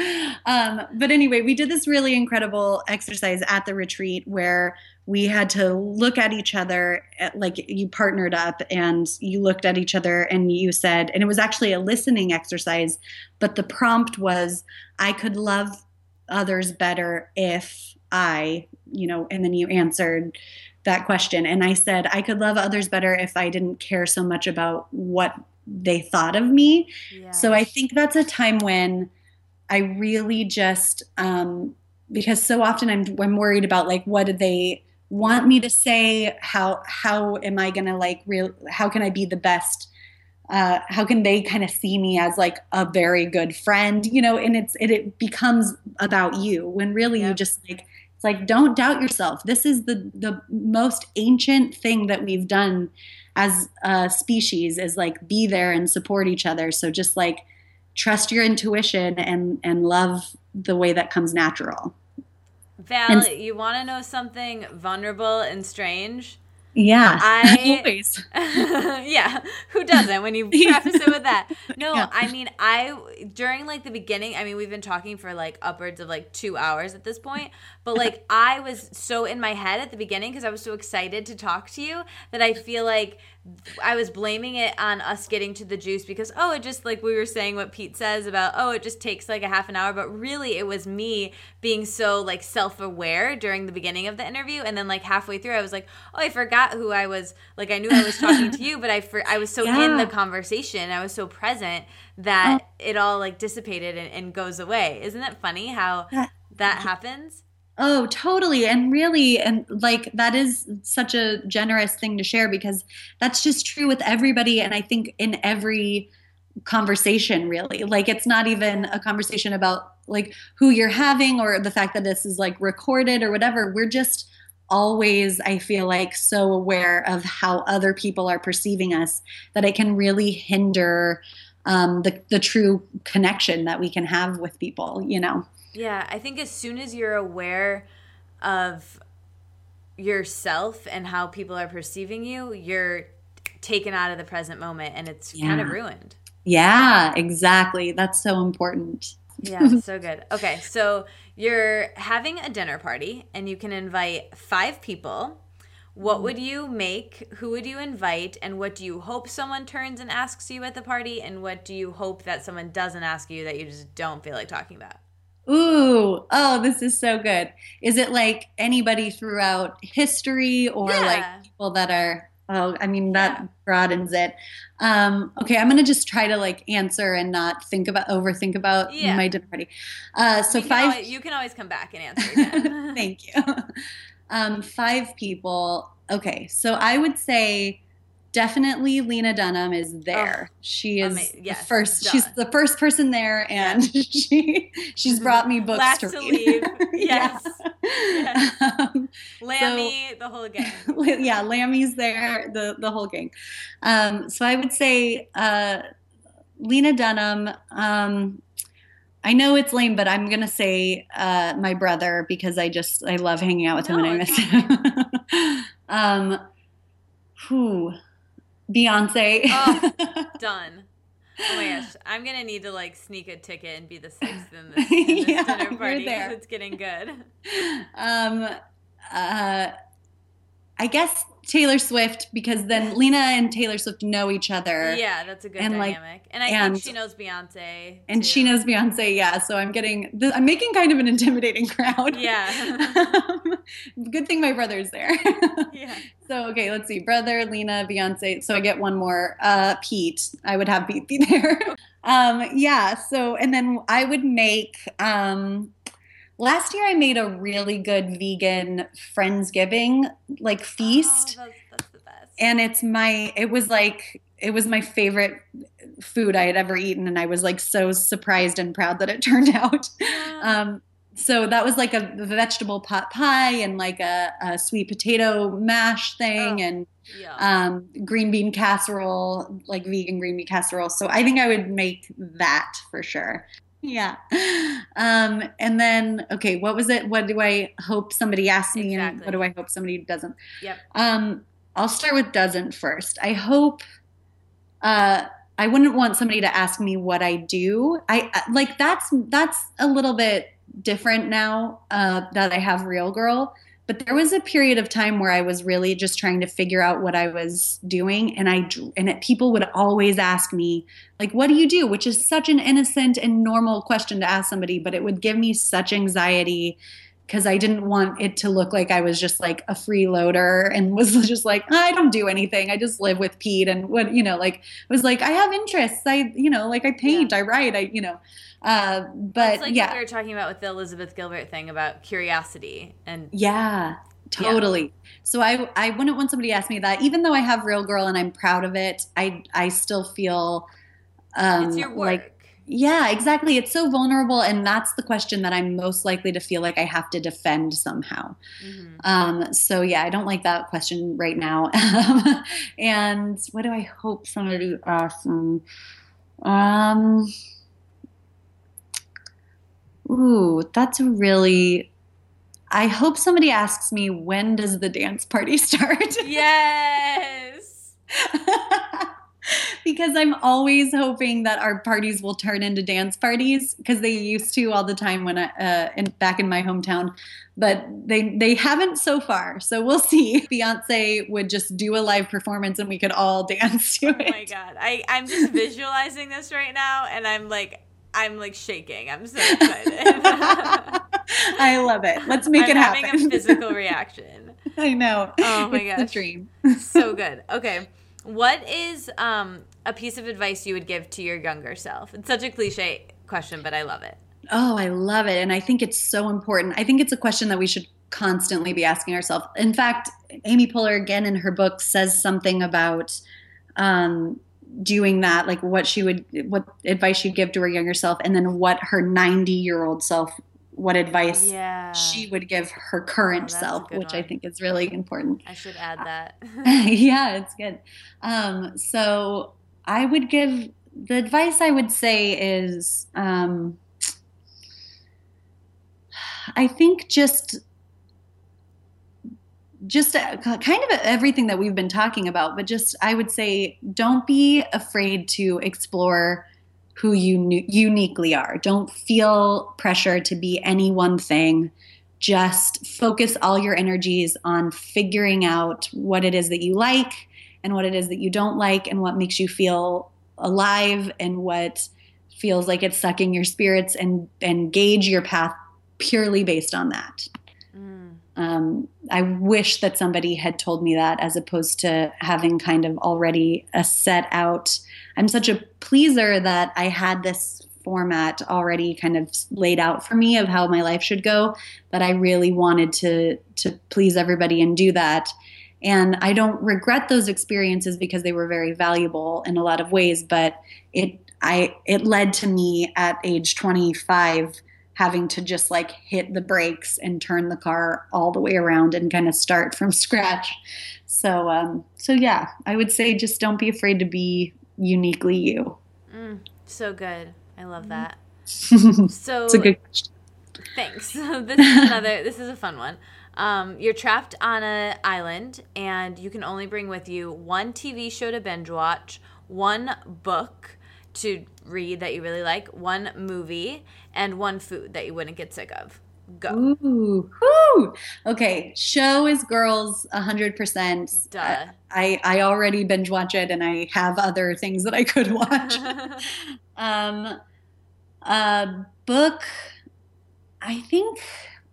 Um, but anyway, we did this really incredible exercise at the retreat where we had to look at each other at, like you partnered up and you looked at each other and you said and it was actually a listening exercise but the prompt was i could love others better if i you know and then you answered that question. And i said i could love others better if i didn't care so much about what they thought of me. So i think that's a time when i really just um because so often I'm, I'm worried about like what did they want me to say? How how am i going to like real how can i be the best uh, how can they kind of see me as like a very good friend you know and it's it, it becomes about you when really yep. you just like it's like don't doubt yourself this is the the most ancient thing that we've done as a species is like be there and support each other so just like trust your intuition and and love the way that comes natural Val, and, you want to know something vulnerable and strange? Yeah, I (laughs) (laughs) always. (laughs) yeah, who doesn't when you preface it with that? No, yeah. I mean, I during like the beginning. I mean, we've been talking for like upwards of like two hours at this point, but like (laughs) I was so in my head at the beginning because I was so excited to talk to you that I feel like I was blaming it on us getting to the juice because oh it just like we were saying what Pete says about oh it just takes like a half an hour. But really it was me being so like self-aware during the beginning of the interview. And then like halfway through I was like oh I forgot who I was like I knew I was talking to (laughs) you but I for, I was so yeah. in the conversation. I was so present that oh. it all like dissipated and, and goes away. Isn't it funny how that happens Oh, totally. And really, and like that is such a generous thing to share because that's just true with everybody. And I think in every conversation, really, like it's not even a conversation about like who you're having or the fact that this is like recorded or whatever. We're just always, I feel like, so aware of how other people are perceiving us that it can really hinder um, the, the true connection that we can have with people, you know? Yeah, I think as soon as you're aware of yourself and how people are perceiving you, you're taken out of the present moment and it's yeah. kind of ruined. Yeah, exactly. That's so important. yeah, so (laughs) good. Okay, so you're having a dinner party and you can invite five people. What mm-hmm. would you make? Who would you invite? And what do you hope someone turns and asks you at the party? And what do you hope that someone doesn't ask you that you just don't feel like talking about? Ooh, oh, this is so good. Is it like anybody throughout history or yeah. like people that are oh, I mean that yeah. broadens it. Um, okay, I'm gonna just try to like answer and not think about overthink about yeah. my dinner party. Uh, so five always, you can always come back and answer (laughs) Thank you. (laughs) Um, five people. Okay, so I would say definitely Lena Dunham is there. Oh, she is yes, the first. Done. She's the first person there, and (laughs) she she's (laughs) brought me books Last to, to leave. (laughs) yes. yes. Um, Lamby, so, the whole gang. yeah, Lamby's there. The the whole gang. Um, so I would say uh, Lena Dunham. Um, I know it's lame, but I'm gonna say uh, my brother because I just I love hanging out with him and I miss him. um, who Beyonce. oh, (laughs) done. Oh my gosh, I'm gonna need to like sneak a ticket and be the sixth in this, (laughs) in this yeah, dinner party because it's getting good. Um, uh, I guess Taylor Swift because then Lena and Taylor Swift know each other. Yeah, that's a good and dynamic. Like, and I and, think she knows Beyonce. And too. she knows Beyonce, yeah. So I'm getting, I'm making kind of an intimidating (laughs) crowd. Yeah. um, (laughs) good thing my brother's there. (laughs) yeah. So okay, let's see, brother, Lena, Beyonce. So I get one more. Uh, Pete. I would have Pete be (laughs) there. um, yeah. So and then I would make. Um, Last year, I made a really good vegan Friendsgiving like feast. Oh, that's, that's the best. And it's my, it was like, it was my favorite food I had ever eaten. And I was like so surprised and proud that it turned out. Yeah. Um, so that was like a vegetable pot pie and like a, a sweet potato mash thing oh, and yeah. um, green bean casserole, like vegan green bean casserole. So I think I would make that for sure. yeah. Um, and then, okay, what was it? What do I hope somebody asks me? Exactly. And what do I hope somebody doesn't? Yep. Um, I'll start with doesn't first. I hope, uh, I wouldn't want somebody to ask me what I do. I like that's that's a little bit different now uh, that I have Real Girl but there was a period of time where I was really just trying to figure out what I was doing, and I and it, people would always ask me like, "What do you do?" Which is such an innocent and normal question to ask somebody, but it would give me such anxiety because I didn't want it to look like I was just like a freeloader and was (laughs) just like I don't do anything. I just live with Pete and what you know, like was like I have interests. I you know, like I paint, yeah. I write, I you know. Uh, but it's like yeah, we were talking about with the Elizabeth Gilbert thing about curiosity and yeah, totally. Yeah. So I I wouldn't want somebody to ask me that, even though I have Real Girl and I'm proud of it. I I still feel um, it's your work. like yeah, exactly. It's so vulnerable, and that's the question that I'm most likely to feel like I have to defend somehow. Mm-hmm. Um, so yeah, I don't like that question right now. (laughs) and what do I hope somebody asks? me? Um, Ooh, that's really. I hope somebody asks me when does the dance party (laughs) start? Yes. (laughs) (laughs) because I'm always hoping that our parties will turn into dance parties because they used to all the time when I uh, in, back in my hometown, but they they haven't so far. So we'll (laughs) see. Beyonce would just do a live performance and we could all (laughs) dance to it. Oh my god, I I'm just visualizing this right now, and I'm like I'm like shaking. I'm so excited. I love it. Let's make I'm it happen. Having a physical reaction. I know. Oh my gosh, dream. so good. Okay, what is um, a piece of advice you would give to your younger self? It's such a cliche question, but I love it. Oh, I love it, and I think it's so important. I think it's a question that we should constantly be asking ourselves. In fact, Amy Poehler again in her book says something about um, doing that like what she would what advice she'd give to her younger self and then what her 90 year old self what advice yeah. she would give her current oh, self which one. i think is really important i should add that (laughs) yeah it's good um, so i would give the advice i would say is um, i think just just uh, kind of everything that we've been talking about, but just I would say don't be afraid to explore who you uniquely are. Don't feel pressure to be any one thing. Just focus all your energies on figuring out what it is that you like and what it is that you don't like and what makes you feel alive and what feels like it's sucking your spirits and and gauge your path purely based on that. Um, I wish that somebody had told me that as opposed to having kind of already a set out. I'm such a pleaser that I had this format already kind of laid out for me of how my life should go that I really wanted to to please everybody and do that. And I don't regret those experiences because they were very valuable in a lot of ways, but it I it led to me at age 25 having to just like hit the brakes and turn the car all the way around and kind of start from (laughs) scratch. So, um, so yeah, I would say just don't be afraid to be uniquely you. Mm, so good. I love that. (laughs) so it's a good question. Thanks. (laughs) this is another. This is a fun one. Um, you're trapped on an island, and you can only bring with you one TV show to binge watch, one book to read that you really like, one movie, and one food that you wouldn't get sick of. Go. Ooh, whoo. Okay, show is girls 100%. Duh. I, I already binge watch it and I have other things that I could (laughs) watch. um, uh, book, I think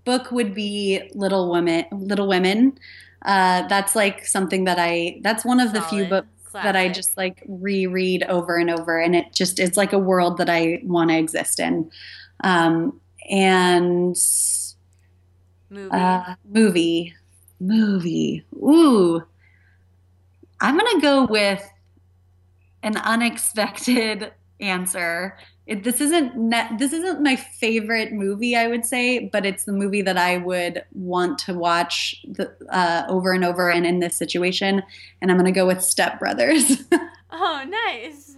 book would be Little Women. Little Women. Uh, that's like something that I. That's one of Solid. the few books Classic. that I just like reread over and over, and it just it's like a world that I want to exist in. Um, and movie, uh, movie, movie. Ooh, I'm gonna go with an unexpected (laughs) answer. It, this isn't ne- this isn't my favorite movie, I would say, but it's the movie that I would want to watch the, uh, over and over and in this situation. And I'm going to go with Step Brothers. (laughs) Oh, nice.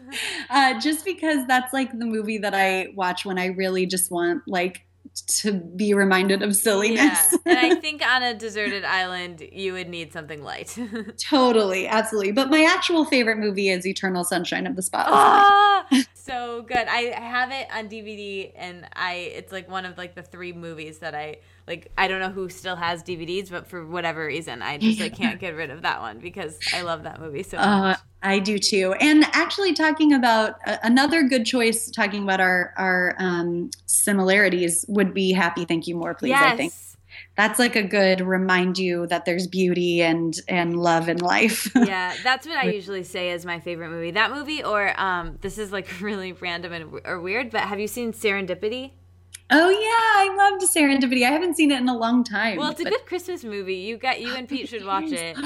Uh, just because that's like the movie that I watch when I really just want like to be reminded of silliness. Yeah. And I think on a deserted island, you would need something light. (laughs) totally, absolutely. But my actual favorite movie is Eternal Sunshine of the Spotless oh, (laughs) so good. I have it on DVD, and I it's like one of like the three movies that I like. I don't know who still has DVDs, but for whatever reason, I just like can't get rid of that one because I love that movie so uh, much. I do too. And actually, talking about uh, another good choice, talking about our our um, similarities would be Happy, Thank You More, Please. Yes. I think that's like a good remind you that there's beauty and and love in life. (laughs) yeah, that's what I usually say is my favorite movie. That movie, or um, this is like (laughs) really random and or weird, but have you seen Serendipity? Oh yeah, I loved Serendipity. I haven't seen it in a long time. Well, it's a good Christmas movie. You got you and Pete should watch it.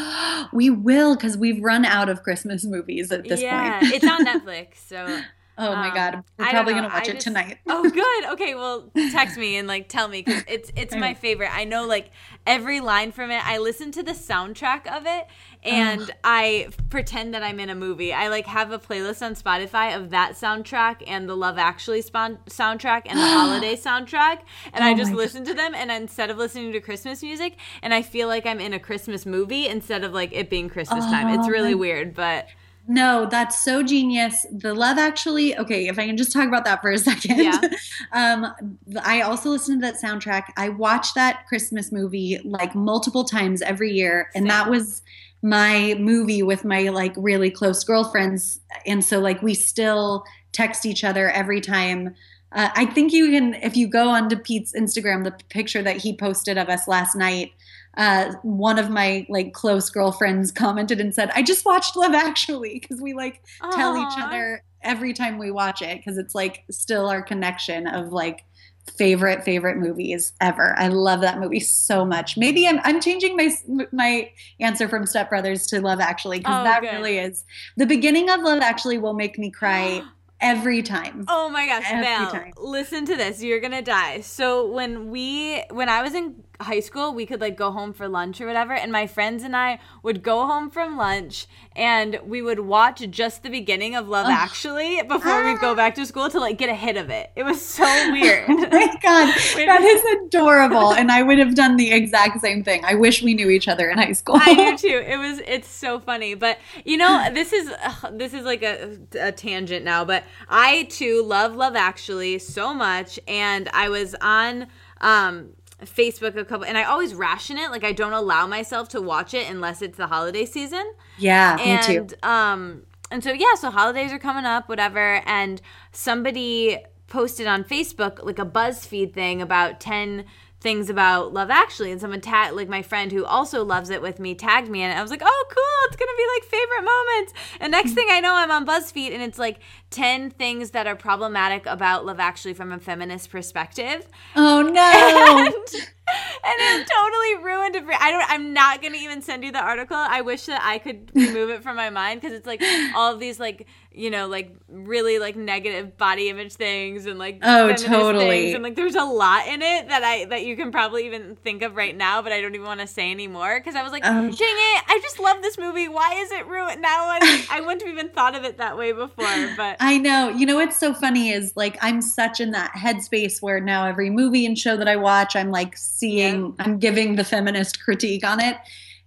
(gasps) we will because we've run out of Christmas movies at this yeah, point. it's on Netflix, so (laughs) Oh my um, god, we're probably gonna watch I it just, tonight. oh, (laughs) good. Okay, well, text me and like tell me because it's it's my favorite. I know like every line from it. I listen to the soundtrack of it and oh. I pretend that I'm in a movie. I like have a playlist on Spotify of that soundtrack and the Love Actually spawn- soundtrack and the (gasps) Holiday soundtrack, and oh I just listen god. to them. And instead of listening to Christmas music, and I feel like I'm in a Christmas movie instead of like it being Christmas oh, time. It's really weird, but no, that's so genius. The Love Actually, okay, if I can just talk about that for a second. Yeah. (laughs) um, I also listened to that soundtrack. I watched that Christmas movie like multiple times every year, and Same. that was my movie with my like really close girlfriends. And so like we still text each other every time. Uh, I think you can, if you go onto Pete's Instagram, the picture that he posted of us last night, uh, one of my like close girlfriends commented and said, "I just watched Love Actually" because we like Aww. tell each other every time we watch it because it's like still our connection of like favorite favorite movies ever. I love that movie so much. Maybe I'm I'm changing my my answer from Step Brothers to Love Actually because oh, that good. really is the beginning of Love Actually will make me cry (gasps) every time. Oh my gosh, every Val, time. listen to this. You're gonna die. So when we when I was in high school, we could like go home for lunch or whatever, and my friends and I would go home from lunch and we would watch just the beginning of Love Actually before we'd go (gasps) back to school to like get a hit of it. It was so weird. (laughs) oh my god, (laughs) that is adorable, and I would have done the exact same thing. I wish we knew each other in high school. I do (laughs) too. It was it's so funny, but you know this is uh, this is like a, a tangent now, but I too love Love Actually so much, and I was on um Facebook a couple, and I always ration it. Like I don't allow myself to watch it unless it's the holiday season. Yeah, and, me too. Um, and so yeah, so holidays are coming up, whatever. And somebody posted on Facebook like a BuzzFeed thing about ten things about Love Actually, and someone tagged like my friend who also loves it with me tagged me, and I was like, oh cool, it's gonna be like favorite moments. And next thing I know, I'm on BuzzFeed, and it's like ten things that are problematic about Love Actually from a feminist perspective. Oh no. (laughs) And, and it totally ruined it. For, I don't. I'm not gonna even send you the article. I wish that I could (laughs) remove it from my mind because it's like all of these like you know like really like negative body image things and like oh totally and like there's a lot in it that I that you can probably even think of right now, but I don't even want to say anymore because I was like, um, dang it, I just love this movie. Why is it ruined now? I, I wouldn't have even thought of it that way before. But I know. You know what's so funny is like I'm such in that headspace where now every movie and show that I watch, I'm like seeing, yeah. I'm giving the feminist critique on it.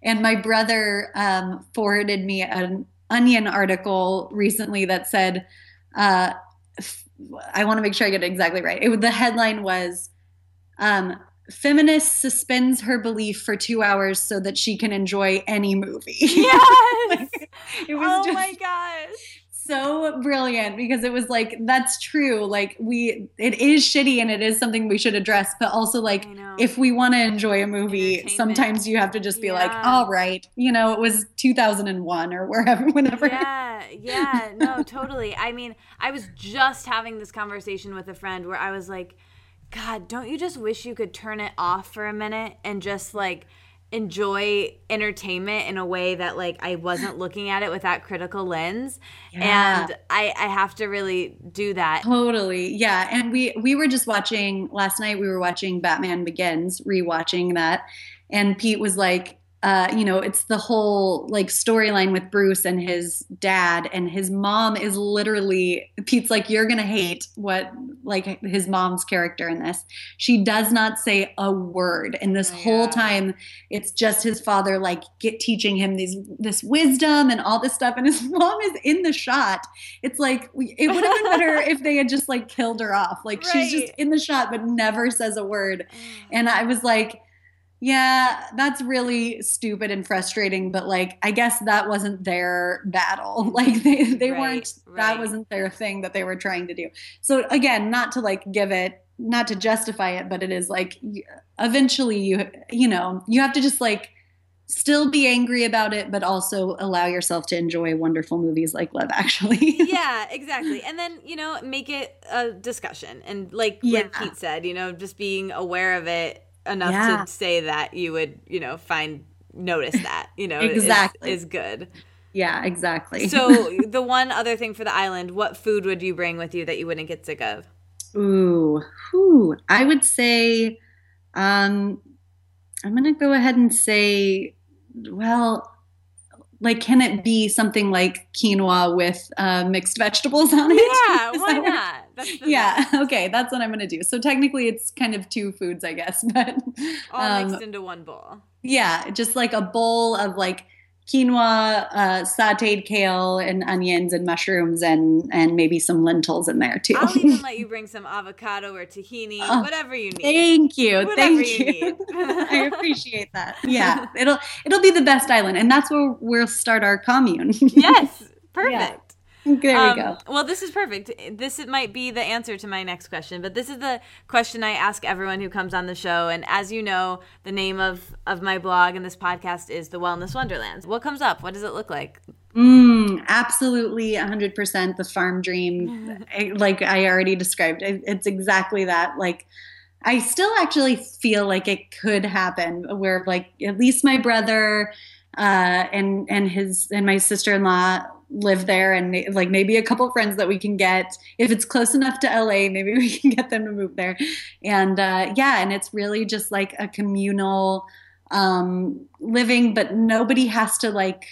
And my brother um, forwarded me an Onion article recently that said, uh, I want to make sure I get it exactly right. It, the headline was, um, feminist suspends her belief for two hours so that she can enjoy any movie. (laughs) Yes. like, it was oh just, my gosh so brilliant because it was like that's true. Like we it is shitty and it is something we should address but also like if we want to enjoy a movie sometimes you have to just be yeah. like all right. You know it was 2001 or wherever (laughs) whenever. Yeah yeah. No totally. I mean i was just having this conversation with a friend where i was like god don't you just wish you could turn it off for a minute and just like enjoy entertainment in a way that like I wasn't looking at it with that critical lens yeah. and I I have to really do that. Totally. Yeah, and we we were just watching last night we were watching Batman Begins, rewatching that and Pete was like uh, you know, it's the whole like storyline with Bruce and his dad, and his mom is literally Pete's like, You're gonna hate what like his mom's character in this. She does not say a word, and this oh, yeah. whole time it's just his father like get teaching him these this wisdom and all this stuff, and his (laughs) mom is in the shot. It's like it would have been better (laughs) if they had just like killed her off. Like right. she's just in the shot but never says a word, mm. and I was like yeah, that's really stupid and frustrating, but like I guess that wasn't their battle. (laughs) Like they they right, weren't right. that wasn't their thing that they were trying to do. So again, not to like give it not to justify it, but it is like eventually you you know, you have to just like still be angry about it but also allow yourself to enjoy wonderful movies like love actually (laughs) yeah exactly and then you know make it a discussion and like yeah. like pete said you know just being aware of it enough yeah. to say that you would, you know, find notice that, you know, exactly is, is good. Yeah, exactly. so (laughs) the one other thing for the island, what food would you bring with you that you wouldn't get sick of? Ooh, whew. I would say, um, I'm gonna go ahead and say, well, like, can it be something like quinoa with uh, mixed vegetables on it? Yeah, (laughs) why not? yeah. (laughs) Okay, that's what I'm gonna do. So technically, it's kind of two foods, I guess, (laughs) but all um, mixed into one bowl. Yeah, just like a bowl of like quinoa, uh, sautéed kale, and onions and mushrooms, and and maybe some lentils in there too. I'll even let you (laughs) bring some avocado or tahini, oh, whatever you need. Thank you, whatever thank you. you. (laughs) (laughs) I appreciate that. Yeah, it'll it'll be the best island, and that's where we'll start our commune. yes, perfect. Yeah. (laughs) There um, we go. Well, this is perfect. This it might be the answer to my next question, but this is the question I ask everyone who comes on the show. And as you know, the name of of my blog and this podcast is the Wellness Wonderlands. What comes up? What does it look like? Mm, absolutely, hundred percent. The farm dream, (laughs) like I already described. It's exactly that. Like. I still actually feel like it could happen where like at least my brother uh, and and his and my sister-in-law live there and like maybe a couple friends that we can get. If it's close enough to LA maybe (laughs) we can get them to move there. And uh, yeah and it's really just like a communal um, living but nobody has to like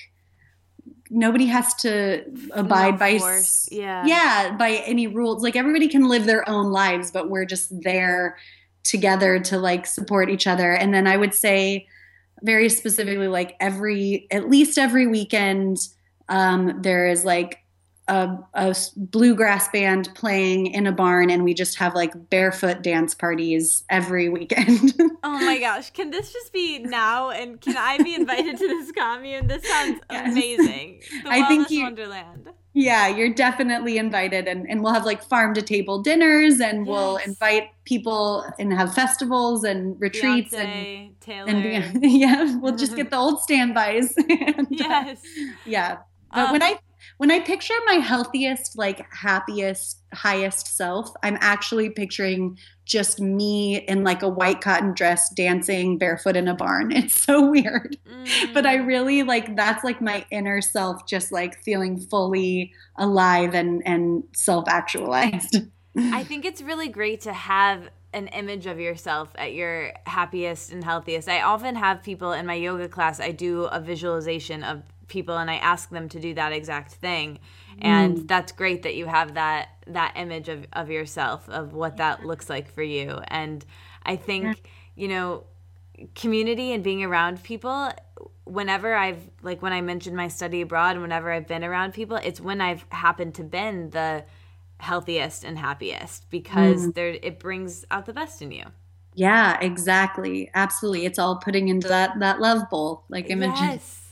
nobody has to abide no by yeah. yeah by any rules. Like everybody can live their own lives but we're just there together to like support each other. And then i would say very specifically like every at least every weekend um, there is like a, a, bluegrass band playing in a barn and we just have like barefoot dance parties every weekend. (laughs) oh my gosh. Can this just be now and can I be invited to this commune? This sounds (laughs) yes. amazing. The I think you, Wonderland. Yeah, you're definitely invited and, and we'll have like farm to table dinners and yes. we'll invite people and have festivals and retreats Beyonce, and Taylor. And (laughs) yeah, we'll just get the old standbys. and, uh, yes. Uh, yeah. But um, when I when I picture my healthiest, like happiest, highest self, I'm actually picturing just me in like a white cotton dress dancing barefoot in a barn. (laughs) It's so weird. Mm. But I mm. really like that's like my inner self just like feeling fully alive and and self-actualized. I think it's really great to have an image of yourself at your happiest and healthiest. I often have people in my yoga class, I do a visualization of people and I ask them to do that exact thing. And mm. that's great that you have that that image of, of yourself of what that looks like for you. And I think, you know, community and being around people whenever I've like when I mentioned my study abroad and whenever I've been around people, it's when I've happened to been the healthiest and happiest because mm. there it brings out the best in you. Yeah, exactly. Absolutely. It's all putting into that that love bowl, like Imogen. Yes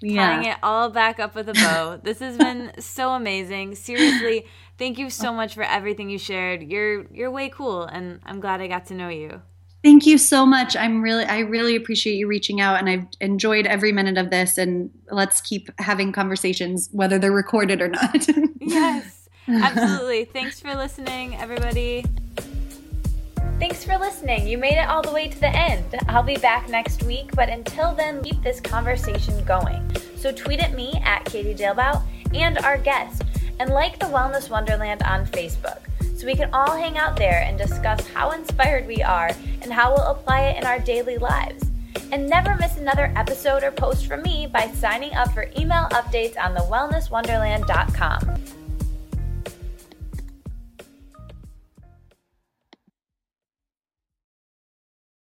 yeah. tying it all back up with a bow. (laughs) this has been so amazing. Seriously, thank you so much for everything you shared. You're you're way cool and I'm glad I got to know you. Thank you so much. I'm really I really appreciate you reaching out and I've enjoyed every minute of this and let's keep having conversations whether they're recorded or not. (laughs) yes. Absolutely. Thanks for listening everybody. Thanks for listening. You made it all the way to the end. I'll be back next week, but until then, keep this conversation going. So tweet at me at Katie Dalebout and our guest, and like the Wellness Wonderland on Facebook so we can all hang out there and discuss how inspired we are and how we'll apply it in our daily lives. And never miss another episode or post from me by signing up for email updates on thewellnesswonderland.com.